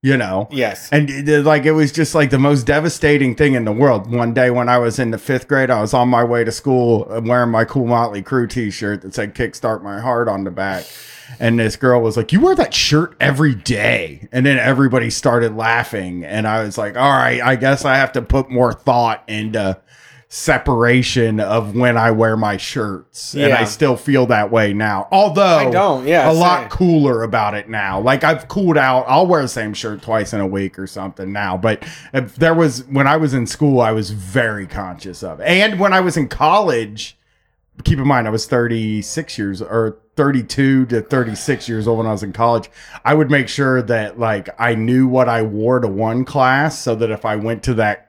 You know? Yes. And it, like it was just like the most devastating thing in the world. One day when I was in the fifth grade, I was on my way to school uh, wearing my cool Motley Crue T-shirt that said "Kickstart My Heart" on the back, and this girl was like, "You wear that shirt every day," and then everybody started laughing, and I was like, "All right, I guess I have to put more thought into." Separation of when I wear my shirts and I still feel that way now although I don't, yeah, a lot cooler about it now. Like I've cooled out. I'll wear the same shirt twice in a week or something now. But if there was when I was in school, I was very conscious of it. And when I was in college, keep in mind I was 36 years or 32 to 36 years old when I was in college. I would make sure that like I knew what I wore to one class so that if I went to that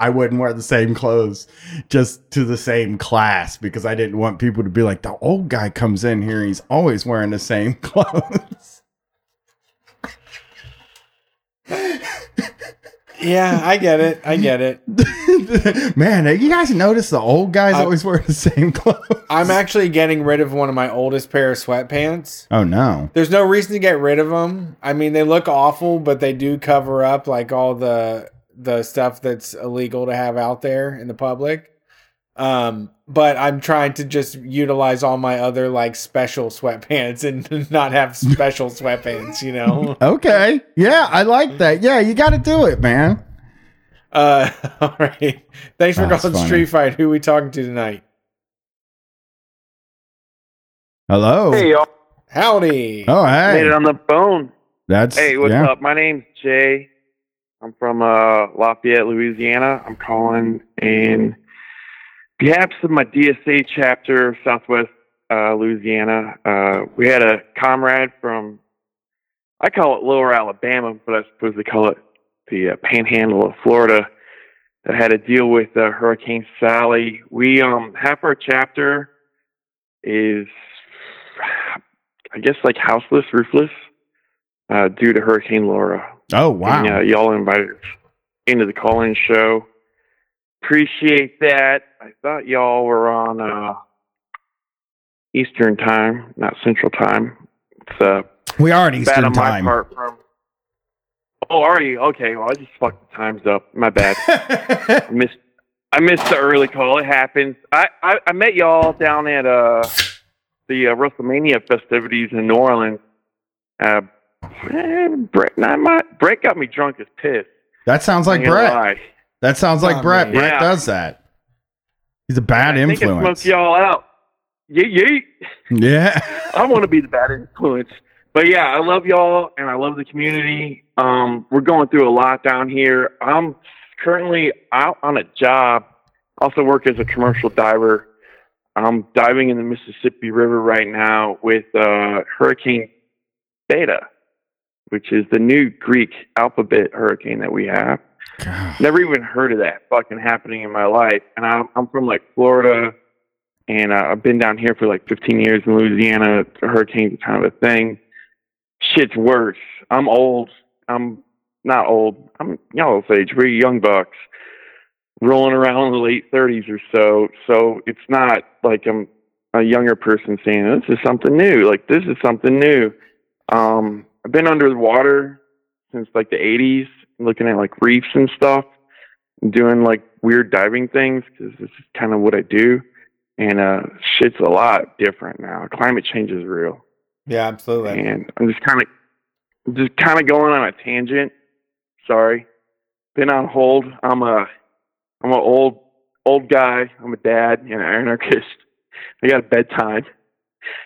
I wouldn't wear the same clothes just to the same class because I didn't want people to be like, the old guy comes in here, he's always wearing the same clothes. Yeah, I get it. I get it. Man, you guys notice the old guys I- always wear the same clothes? I'm actually getting rid of one of my oldest pair of sweatpants. Oh no. There's no reason to get rid of them. I mean, they look awful, but they do cover up like all the the stuff that's illegal to have out there in the public. Um, but I'm trying to just utilize all my other like special sweatpants and not have special sweatpants, you know. Okay. Yeah, I like that. Yeah, you got to do it, man. Uh, all right. Thanks for that's calling funny. Street Fight. Who we talking to tonight? Hello. Hey y'all, Howdy. Oh, made it on the phone. That's Hey, what's yeah. up? My name's Jay. I'm from uh, Lafayette, Louisiana. I'm calling in behalf of my DSA chapter, Southwest uh, Louisiana. Uh, we had a comrade from, I call it Lower Alabama, but I suppose they call it the uh, Panhandle of Florida, that had to deal with uh, Hurricane Sally. We um, half our chapter is, I guess, like houseless, roofless, uh, due to Hurricane Laura. Oh, wow. And, uh, y'all invited us into the call-in show. Appreciate that. I thought y'all were on uh, Eastern time, not Central time. It's uh, we are at bad Eastern on my time. part. From oh, are you okay? Well, I just fucked the times up. My bad. I missed. I missed the early call. It happens. I, I, I met y'all down at uh the uh, WrestleMania festivities in New Orleans. Uh, Brett, not my, Brett got me drunk as piss. That sounds like Brett. lie. That sounds like Oh, Brett. man. Brett Yeah. does that. He's a bad I think it influence. smoked y'all out. Yeet, yeet. Yeah. I want to be the bad influence. But yeah, I love y'all and I love the community. Um, we're going through a lot down here. I'm currently out on a job. Also work as a commercial diver. I'm diving in the Mississippi River right now with uh, Hurricane Beta, which is the new Greek alphabet hurricane that we have. God. Never even heard of that fucking happening in my life. And I'm, I'm from like Florida, and uh, I've been down here for like 15 years in Louisiana. Hurricanes are kind of a thing. Shit's worse. I'm old. I'm not old. I'm y'all's age. We're young bucks rolling around in the late 30s or so. So it's not like I'm a younger person saying this is something new. Like this is something new. Um, I've been under the water since like the 80s, looking at like reefs and stuff, and doing like weird diving things because this is kind of what I do. And uh, shit's a lot different now. Climate change is real, Yeah, absolutely. and I'm just kind of just kind of going on a tangent. Sorry, been on hold. I'm a I'm an old old guy. I'm a dad and an anarchist. I got a bedtime.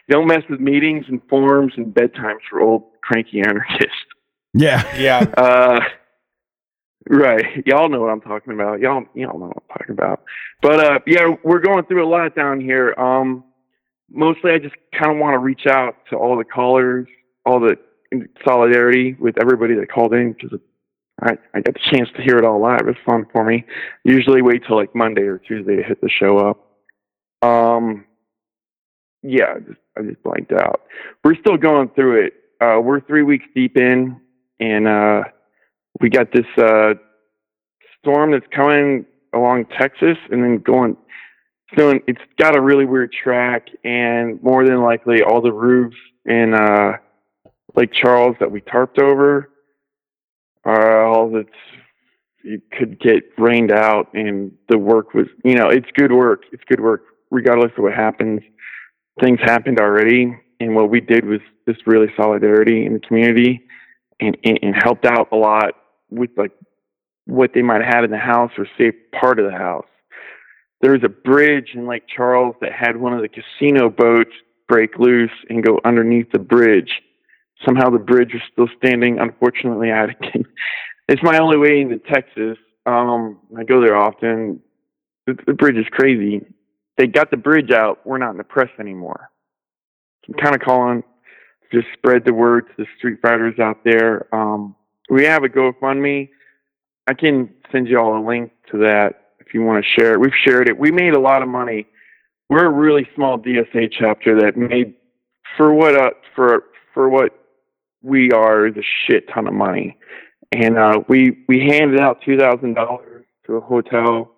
Don't mess with meetings and forums and bedtimes for old cranky anarchist. Yeah. Yeah. Uh, right. Y'all know what I'm talking about. Y'all, y'all know what I'm talking about. But uh, yeah, we're going through a lot down here. Um, mostly, I just kind of want to reach out to all the callers, all the in solidarity with everybody that called in because I I got the chance to hear it all live. It's fun for me. Usually, wait till like Monday or Tuesday to hit the show up. Um, yeah, I just, I just blanked out. We're still going through it. Uh, we're three weeks deep in, and uh, we got this uh, storm that's coming along Texas, and then going. So it's got a really weird track, and more than likely, all the roofs in uh, Lake Charles that we tarped over are all that's it could get rained out, and the work was, you know, it's good work. It's good work, regardless of what happens things happened already, and what we did was just really solidarity in the community, and, and, and helped out a lot with like what they might have in the house or saved part of the house. There was a bridge in Lake Charles that had one of the casino boats break loose and go underneath the bridge. Somehow the bridge was still standing. Unfortunately, I it's my only way into Texas. Um, I go there often. The, the bridge is crazy they got the bridge out. We're not in the press anymore. Kind of calling, just spread the word to the street fighters out there. Um, we have a GoFundMe. I can send you all a link to that if you want to share it. We've shared it. We made a lot of money. We're a really small DSA chapter that made for what uh, for for what we are is a shit ton of money. And uh, we we handed out two thousand dollars to a hotel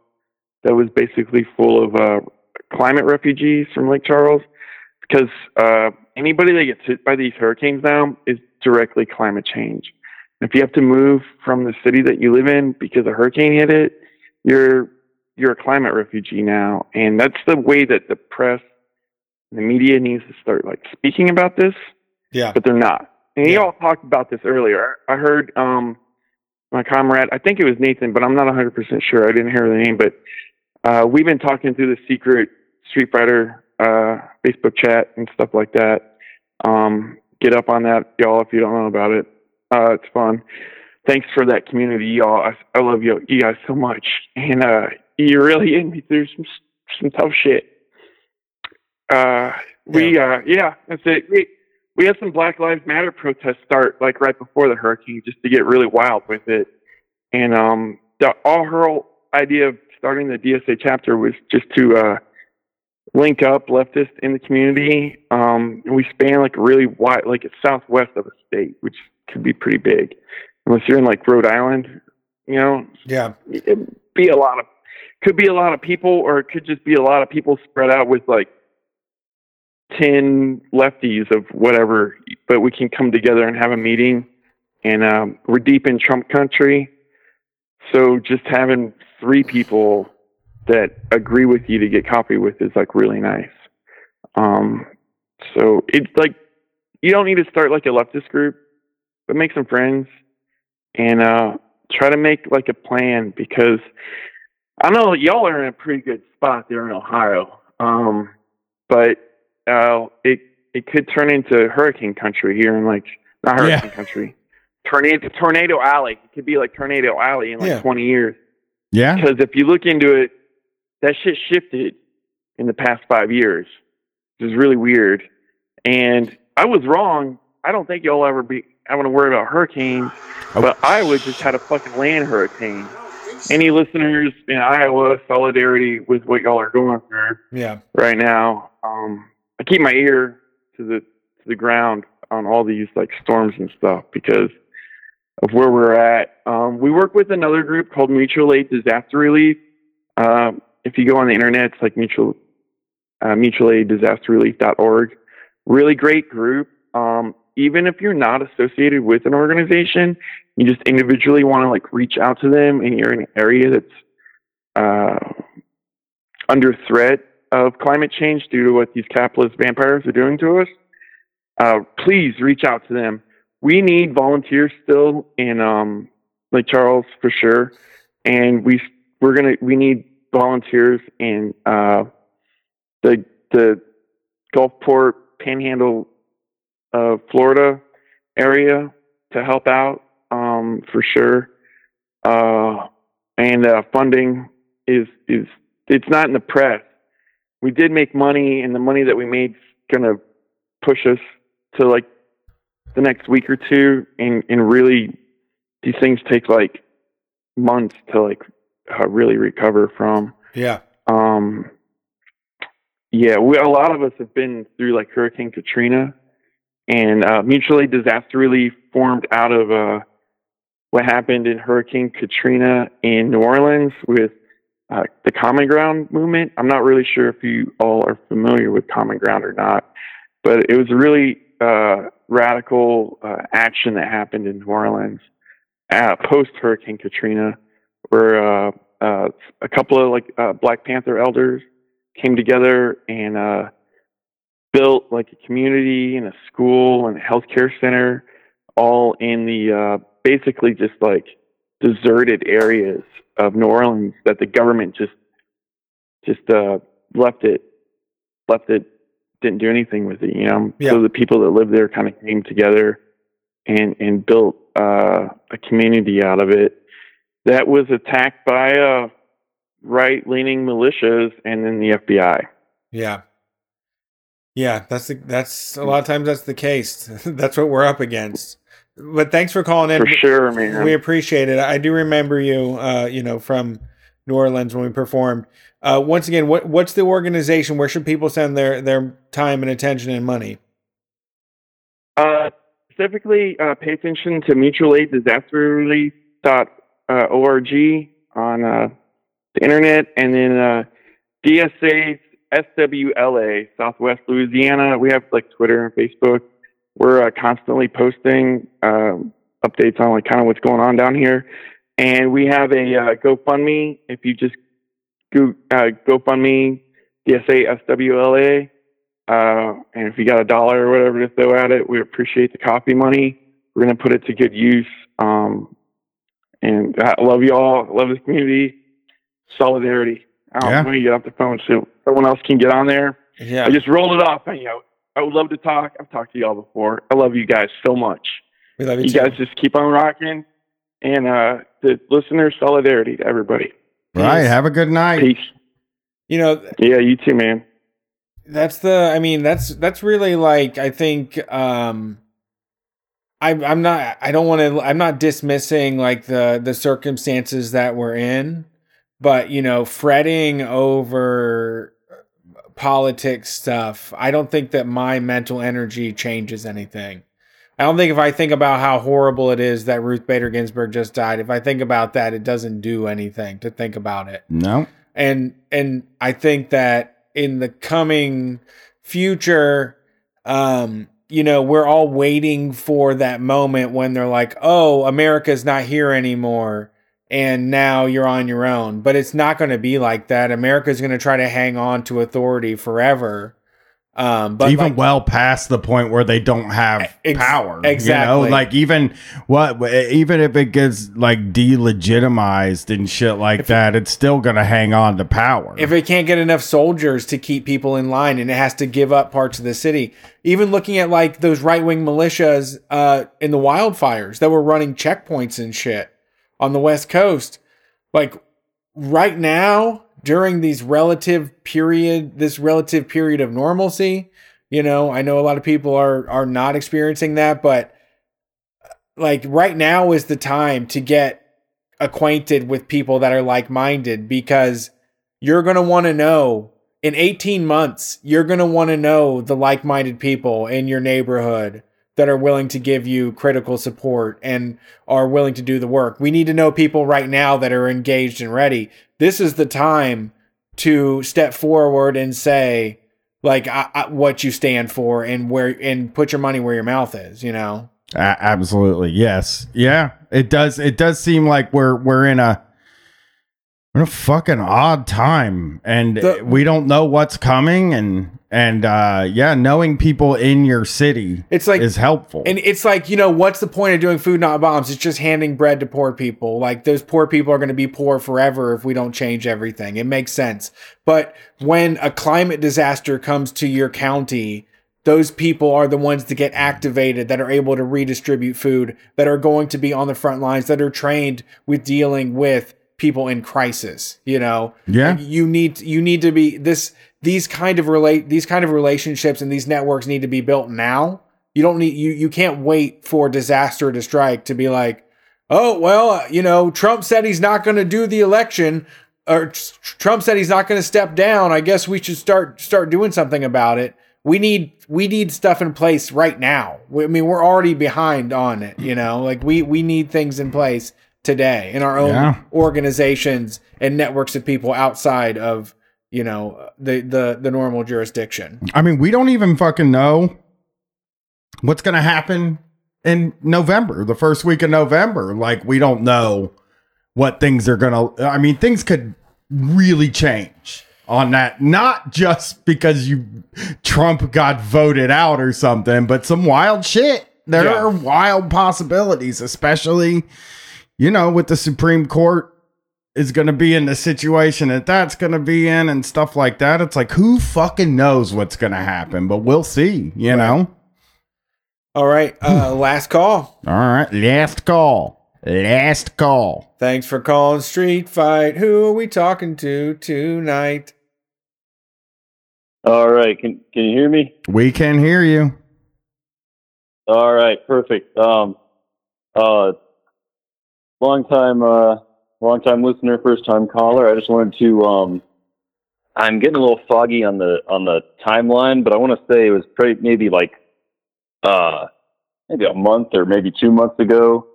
that was basically full of uh, climate refugees from Lake Charles because uh, anybody that gets hit by these hurricanes now is directly climate change. If you have to move from the city that you live in because a hurricane hit it, you're you're a climate refugee now, and that's the way that the press, the media needs to start like speaking about this, Yeah. but they're not. And you all talked about this earlier. I heard um, my comrade, I think it was Nathan, but I'm not 100% sure. I didn't hear the name, but uh, we've been talking through the secret Street Fighter uh, Facebook chat and stuff like that. Um, get up on that, y'all, if you don't know about it. Uh, it's fun. Thanks for that community, y'all. I, I love you, you guys so much, and uh, you really get me through some some tough shit. Uh, we uh, yeah, that's it. We we had some Black Lives Matter protests start like right before the hurricane, just to get really wild with it. And um, the all her whole idea of starting the DSA chapter was just to uh, link up leftists in the community. Um, and we span like really wide, like it's southwest of a state, which could be pretty big. Unless you're in like Rhode Island, you know, Yeah. it'd be a lot of, could be a lot of people, or it could just be a lot of people spread out with like 10 lefties of whatever, but we can come together and have a meeting. And um, we're deep in Trump country. So just having three people that agree with you to get coffee with is like really nice. Um, so it's like you don't need to start like a leftist group, but make some friends and uh, try to make like a plan because I know y'all are in a pretty good spot there in Ohio, um, but uh, it it could turn into hurricane country here in like not Yeah. hurricane country, tornado tornado alley. It could be like tornado alley in like Yeah. twenty years. Yeah. Because if you look into it, that shit shifted in the past five years, which is really weird. And I was wrong. I don't think y'all ever be having to worry about hurricanes, but Iowa just had a fucking land hurricane. Any listeners in Iowa, solidarity with what y'all are going through Yeah. right now. Um, I keep my ear to the to the ground on all these like storms and stuff because of where we're at. Um, we work with another group called Mutual Aid Disaster Relief. Um, if you go on the internet, it's like mutual uh, mutual aid disaster relief.org. Really great group. Um, even if you're not associated with an organization, you just individually want to like reach out to them and you're in an area that's uh, under threat of climate change due to what these capitalist vampires are doing to us, uh, please reach out to them. We need volunteers still in um, Lake Charles for sure, and we we're gonna we need volunteers in uh, the the Gulfport Panhandle of Florida area to help out um, for sure. Uh, and uh, funding is is it's not in the press. We did make money, and the money that we made gonna push us to like the next week or two, and and really these things take like months to like uh, really recover from. Yeah. Um, yeah, we, a lot of us have been through like Hurricane Katrina, and uh, Mutual Aid Disaster Relief formed out of uh, what happened in Hurricane Katrina in New Orleans with uh, the Common Ground movement. I'm not really sure if you all are familiar with Common Ground or not, but it was a really uh, radical uh, action that happened in New Orleans uh, post Hurricane Katrina, where uh, uh, a couple of like uh, Black Panther elders came together and uh, built like a community and a school and a healthcare center, all in the uh, basically just like deserted areas of New Orleans that the government just just uh, left it left it didn't do anything with it. You know, Yeah. so the people that lived there kind of came together and and built uh, a community out of it that was attacked by uh, right leaning militias and then the FBI. Yeah. Yeah, that's the, that's a lot of times that's the case. that's what we're up against. But thanks for calling in. For sure, man. We appreciate it. I do remember you, uh, you know, from New Orleans when we performed. Uh, once again, what what's the organization? Where should people send their their time and attention and money? Uh, specifically, uh, pay attention to mutual uh, org on uh, the internet, and then uh, DSA SWLA Southwest Louisiana. We have like Twitter and Facebook. We're uh, constantly posting um, updates on like kind of what's going on down here, and we have a uh, GoFundMe. If you just go uh, GoFundMe DSA SWLA. And if you got a dollar or whatever to throw at it, we appreciate the coffee money. We're going to put it to good use. Um, and I love you all. Love the community. Solidarity. I don't Yeah. want to get off the phone so someone else can get on there. Yeah. I just rolled it off. And, you know, I would love to talk. I've talked to y'all before. I love you guys so much. We love you, You too. guys just keep on rocking. And uh, the listeners, solidarity to everybody. Right. Have a good night. Peace. You know, Yeah, you too, man. that's the i mean that's that's really like i think um i'm i'm not i don't want to i'm not dismissing like the the circumstances that we're in but you know fretting over politics stuff i don't think that my mental energy changes anything i don't think if i think about how horrible it is that ruth bader ginsburg just died if i think about that it doesn't do anything to think about it No. and and I think that in the coming future, um, you know, we're all waiting for that moment when they're like, "Oh, America's not here anymore." And now you're on your own. But it's not going to be like that. America's going to try to hang on to authority forever. Um, but even like, well past the point where they don't have Ex- power. exactly. You know, like even what even if it gets like delegitimized and shit like that, it's still gonna hang on to power. if it can't get enough soldiers to keep people in line and it has to give up parts of the city even looking at like those right-wing militias uh in the wildfires that were running checkpoints and shit on the west coast like right now during these relative period this relative period of normalcy you know i know a lot of people are are not experiencing that but uh, like right now is the time to get acquainted with people that are like-minded because you're going to want to know in 18 months, you're going to want to know the like minded people in your neighborhood that are willing to give you critical support and are willing to do the work. We need to know people right now that are engaged and ready. This is the time to step forward and say, like, I, I, what you stand for and where, and put your money where your mouth is, you know? A- absolutely, yes, yeah. It does. It does seem like we're we're in a in a fucking odd time, and The- we don't know what's coming, and and uh yeah, knowing people in your city It's like, is helpful. And it's like, you know, what's the point of doing food not bombs? It's just handing bread to poor people. Like those poor people are going to be poor forever if we don't change everything. It makes sense. But when a climate disaster comes to your county, those people are the ones that get activated that are able to redistribute food, that are going to be on the front lines, that are trained with dealing with people in crisis, you know? Yeah. You need you need to be this these kind of relate these kind of relationships and these networks need to be built now. You don't need you you can't wait for disaster to strike to be like, "Oh, well, uh, you know, Trump said he's not going to do the election or Trump said he's not going to step down. I guess we should start start doing something about it." We need we need stuff in place right now. I mean, we're already behind on it, you know? Like we we need things in place today in our own Yeah. organizations and networks of people outside of you know the the the normal jurisdiction. I mean, we don't even fucking know what's going to happen in November, the first week of November. Like, we don't know what things are going to, I mean, things could really change on that. Not just because you, Trump got voted out or something, but some wild shit. There Yeah. are wild possibilities, especially, you know, with the Supreme Court is going to be in the situation that that's going to be in and stuff like that. It's like, who fucking knows what's going to happen? But we'll see, you know? All right, uh, last call. All right. Last call. Last call. Thanks for calling Street Fight. Who are we talking to tonight? All right, can can you hear me? We can hear you. All right, perfect. Um, uh, long time, uh, long time listener, first time caller. I just wanted to. Um, I'm getting a little foggy on the on the timeline, but I want to say it was pretty, maybe like, uh, maybe a month or maybe two months ago.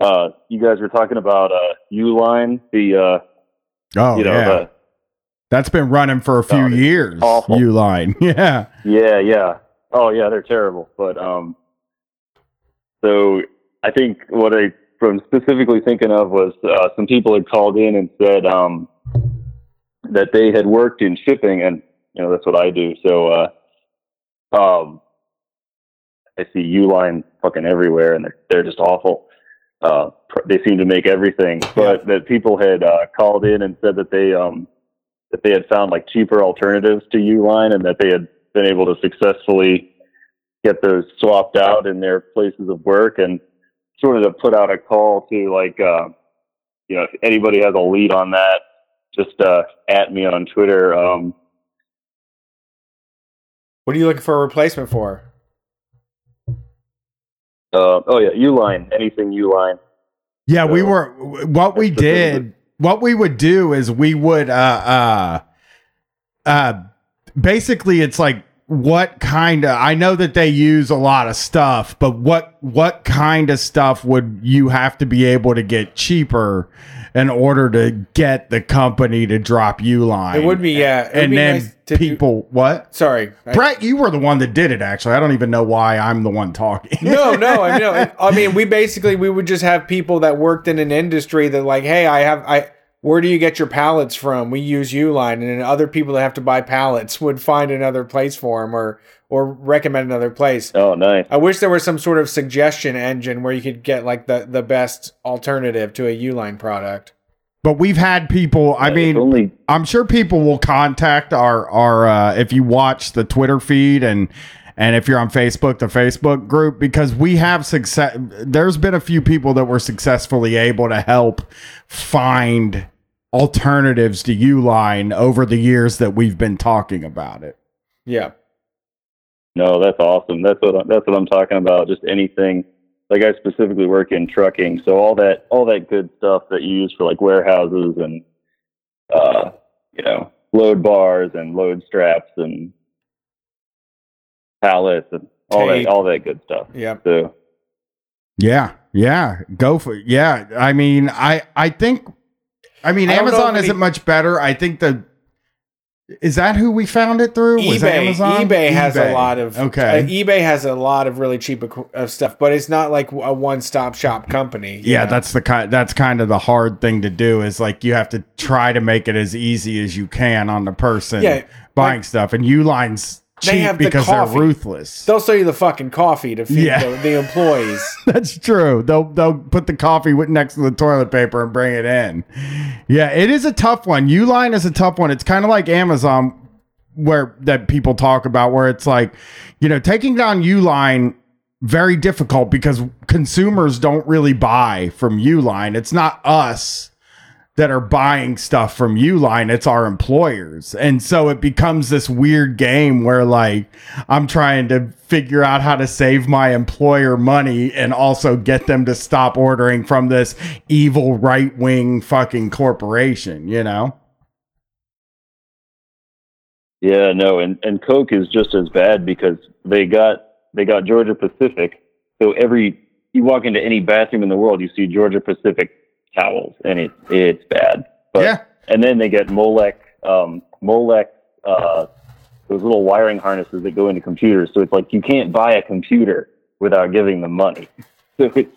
Uh, you guys were talking about uh, Uline, the uh, Oh, you know, yeah. the, That's been running for a few years. awful. Uline. Yeah. Yeah, yeah. Oh, yeah, they're terrible. But um, so I think what I from specifically thinking of was uh, some people had called in and said um that they had worked in shipping, and you know that's what I do. So uh, um, I see Uline fucking everywhere, and they're they're just awful. Uh, pr- they seem to make everything, but that people had uh, called in and said that they um that they had found like cheaper alternatives to Uline, and that they had been able to successfully get those swapped out in their places of work and sort of to put out a call to like uh you know if anybody has a lead on that just uh at me on Twitter um What are you looking for a replacement for? uh oh yeah Uline anything Uline Yeah, we were what we that's the thing did. What we would do is we would uh uh uh basically it's like what kind of I know that they use a lot of stuff, but what what kind of stuff would you have to be able to get cheaper in order to get the company to drop Uline? It would be yeah. And be then nice to do- people what? Sorry, Brett, you were the one that did it actually. I don't even know why I'm the one talking. no, no, I know. I mean, we basically we would just have people that worked in an industry that like, hey, I have I where do you get your pallets from? We use Uline, and then other people that have to buy pallets would find another place for them or or recommend another place. Oh, nice. I wish there was some sort of suggestion engine where you could get like the the best alternative to a Uline product. But we've had people. I If mean, only I'm sure people will contact our our uh, if you watch the Twitter feed and and if you're on Facebook, the Facebook group because we have success. There's been a few people that were successfully able to help find alternatives to Uline over the years that we've been talking about it. Yeah. No, that's awesome. That's what that's what I'm talking about. Just anything. Like I specifically work in trucking, so all that all that good stuff that you use for like warehouses and uh, you know load bars and load straps and pallets and all Tape. that all that good stuff. Yep. So Yeah, yeah, go for it. Yeah, I mean, I I think, I mean, I Amazon isn't any- much better. I think the is that who we found it through? Was eBay. Amazon? eBay has a lot of okay. uh, eBay has a lot of really cheap equ- of stuff, but it's not like a one stop shop company. yeah, know? that's the kind. That's kind of the hard thing to do. Is like you have to try to make it as easy as you can on the person Yeah, buying stuff. And Uline's They have the because coffee. they're ruthless. They'll sell you the fucking coffee to feed Yeah. the, the employees. That's true. They'll they'll put the coffee next to the toilet paper and bring it in. Yeah, it is a tough one. Uline is a tough one. It's kind of like Amazon where that people talk about where it's like, you know, taking down Uline very difficult because consumers don't really buy from Uline. It's not us that are buying stuff from Uline, it's our employers. And so it becomes this weird game where like I'm trying to figure out how to save my employer money and also get them to stop ordering from this evil right-wing fucking corporation, you know? yeah, no, and and Koch is just as bad because they got they got Georgia Pacific. So every you walk into any bathroom in the world, you see Georgia Pacific towels, and it it's bad. But Yeah. and then they get Molex um, uh, those little wiring harnesses that go into computers. So it's like you can't buy a computer without giving them money. So it's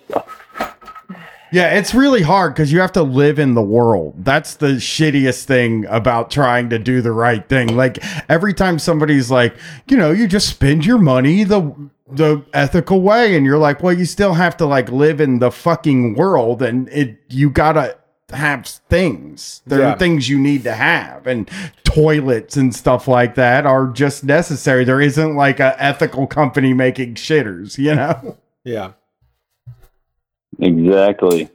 Yeah, it's really hard because you have to live in the world. That's the shittiest thing about trying to do the right thing. Like every time somebody's like, you know, you just spend your money the the ethical way, and you're like, well, you still have to like live in the fucking world, and it you gotta have things. There Yeah. are things you need to have, and toilets and stuff like that are just necessary. There isn't like a ethical company making shitters, you know. yeah. Exactly.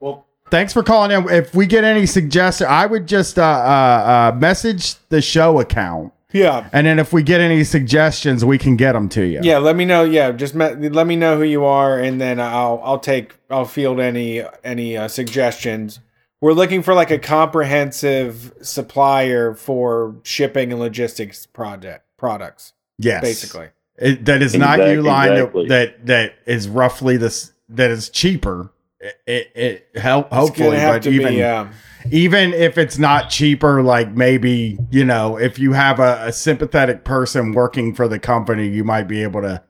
Well, thanks for calling in. If we get any suggestions, I would just uh, uh, uh, message the show account, Yeah. and then if we get any suggestions, we can get them to you. Yeah, let me know. Yeah, just me- let me know who you are, and then I'll I'll take I'll field any any uh, suggestions. We're looking for like a comprehensive supplier for shipping and logistics project products, Yes, basically. It, that is not Exact- Uline exactly. that, that that is roughly this that is cheaper. It, it, it help hopefully, but even be. Um, even if it's not cheaper, like maybe you know, if you have a, a sympathetic person working for the company, you might be able to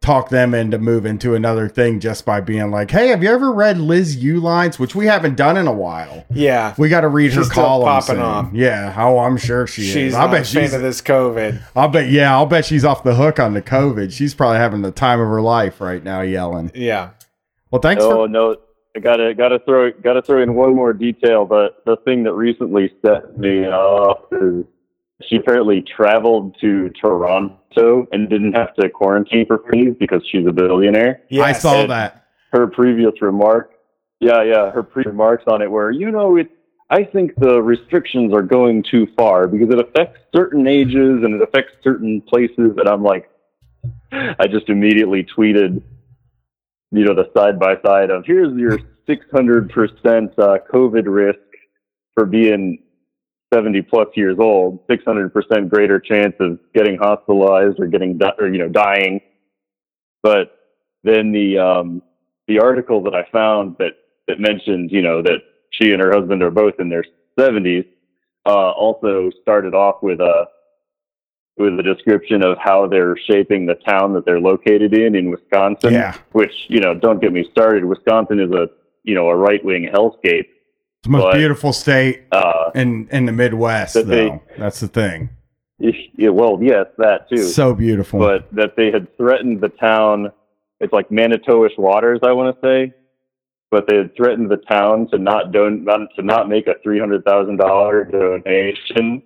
talk them into moving to another thing just by being like, "Hey, have you ever read Liz Uihlein's?" Which we haven't done in a while. yeah, We got to read her She's still column. popping soon. off. Yeah. Oh, I'm sure she she's is. I bet a fan she's. of this COVID. I'll bet. Yeah, I'll bet she's off the hook on the COVID. She's probably having the time of her life right now, yelling. Yeah, Well, thanks Oh for. no, I gotta gotta throw gotta throw in one more detail. But the thing that recently set me off is she apparently traveled to Toronto and didn't have to quarantine for free because she's a billionaire. yes. I saw And that. Her previous remark, yeah, yeah, her previous remarks on it were, you know, it. I think the restrictions are going too far because it affects certain ages and it affects certain places. And I'm like, I just immediately tweeted, you know, the side by side of here's your 600% uh, COVID risk for being 70 plus years old, 600% greater chance of getting hospitalized or getting, di- or, you know, dying. But then the, um, the article that I found that, that mentioned, you know, that she and her husband are both in their 70s, uh, also started off with a, with a description of how they're shaping the town that they're located in in Wisconsin. Yeah. Which you know, don't get me started. Wisconsin is a you know a right wing hellscape, It's the most But, beautiful state Uh, in in the Midwest, That they- That's the thing. yeah, well, yes, that too. So beautiful. but that they had threatened the town. It's like Manitowish Waters, I want to say, but they had threatened the town to not don not, to not make a three hundred thousand dollar donation.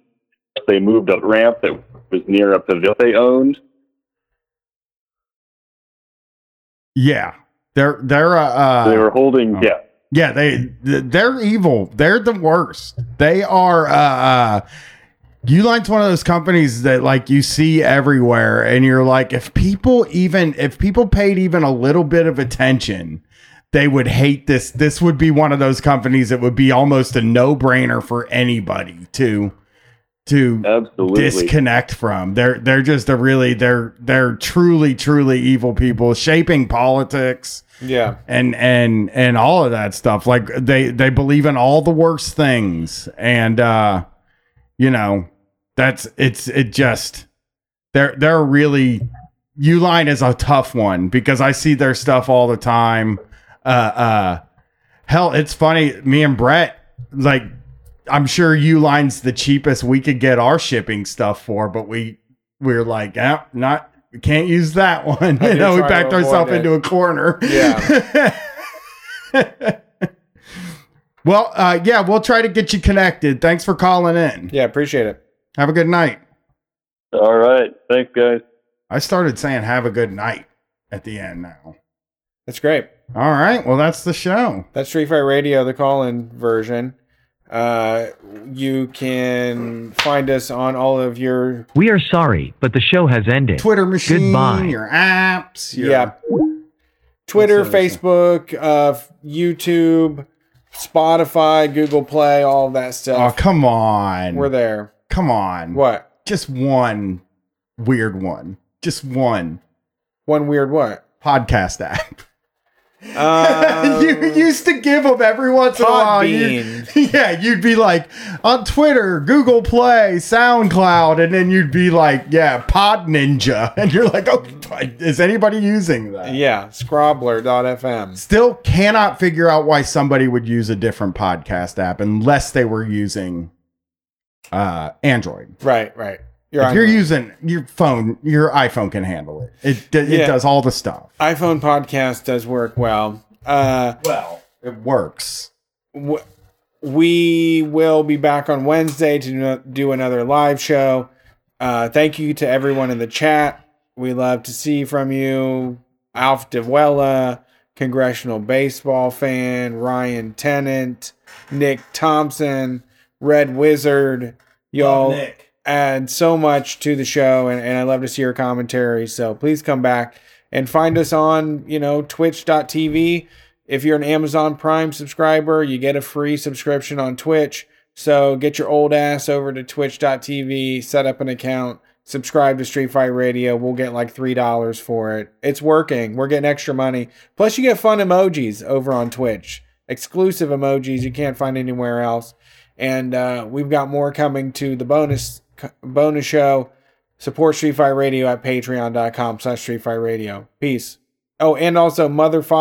They moved a ramp that was near a pavilion they owned. yeah, they're they're uh, uh they were holding, oh. yeah, Yeah, they they're evil. They're the worst. They are uh uh Uline's one of those companies that like you see everywhere and you're like if people even if people paid even a little bit of attention, they would hate this. This would be one of those companies that would be almost a no-brainer for anybody to to absolutely. disconnect from. They're they're just a really they're they're truly truly evil people shaping politics Yeah. and and and all of that stuff like they they believe in all the worst things and uh you know that's it's it just they're they're really uline is a tough one because i see their stuff all the time uh uh hell it's funny me and brett like i'm sure uline's the cheapest we could get our shipping stuff for but we we're like ah, not we can't use that one I you know we backed ourselves it. into a corner Yeah. well, uh, yeah, we'll try to get you connected. Thanks for calling in. Yeah, appreciate it. Have a good night. All right, thanks, guys. I started saying have a good night at the end now. That's great. All right. Well, that's the show. That's Street Fight Radio, the call-in version. Uh, you can find us on all of your We are sorry, but the show has ended. Twitter machine, Goodbye. your apps, your, yeah, Twitter, What's the other Facebook, uh, YouTube, Spotify, Google Play, all of that Oh, stuff. come on. We're there. Come on. What? Just one weird one. Just one One weird what? podcast app. Uh, you used to give them every once in a while. You- yeah, you'd be like on Twitter, Google Play, SoundCloud, and then you'd be like, yeah, Pod Ninja. And you're like, oh, is anybody using that? Yeah, Scrobbler.fm. Still cannot figure out why somebody would use a different podcast app unless they were using uh, Android. Right, right. You're if you're using your phone, your iPhone can handle it. It it Yeah. does all the stuff. iPhone podcast does work well. Uh, well, it works. w- we will be back on Wednesday to no- do another live show. Uh, thank you to everyone in the chat. We love to see from you. Alf DeWella, congressional baseball fan, Ryan Tennant, Nick Thompson, Red Wizard. Y'all Nick. Add so much to the show, and, and I love to see your commentary. So please come back and find us on, you know, twitch.tv. If you're an Amazon Prime subscriber, you get a free subscription on Twitch. So get your old ass over to twitch.tv, set up an account, subscribe to Street Fight Radio. We'll get like $3 for it. It's working. We're getting extra money. Plus, you get fun emojis over on Twitch, exclusive emojis you can't find anywhere else. And uh, we've got more coming to the bonus bonus show. Support Street Fight Radio at patreon.com slash Street Fight Radio. Peace. Oh, and also Mother Father.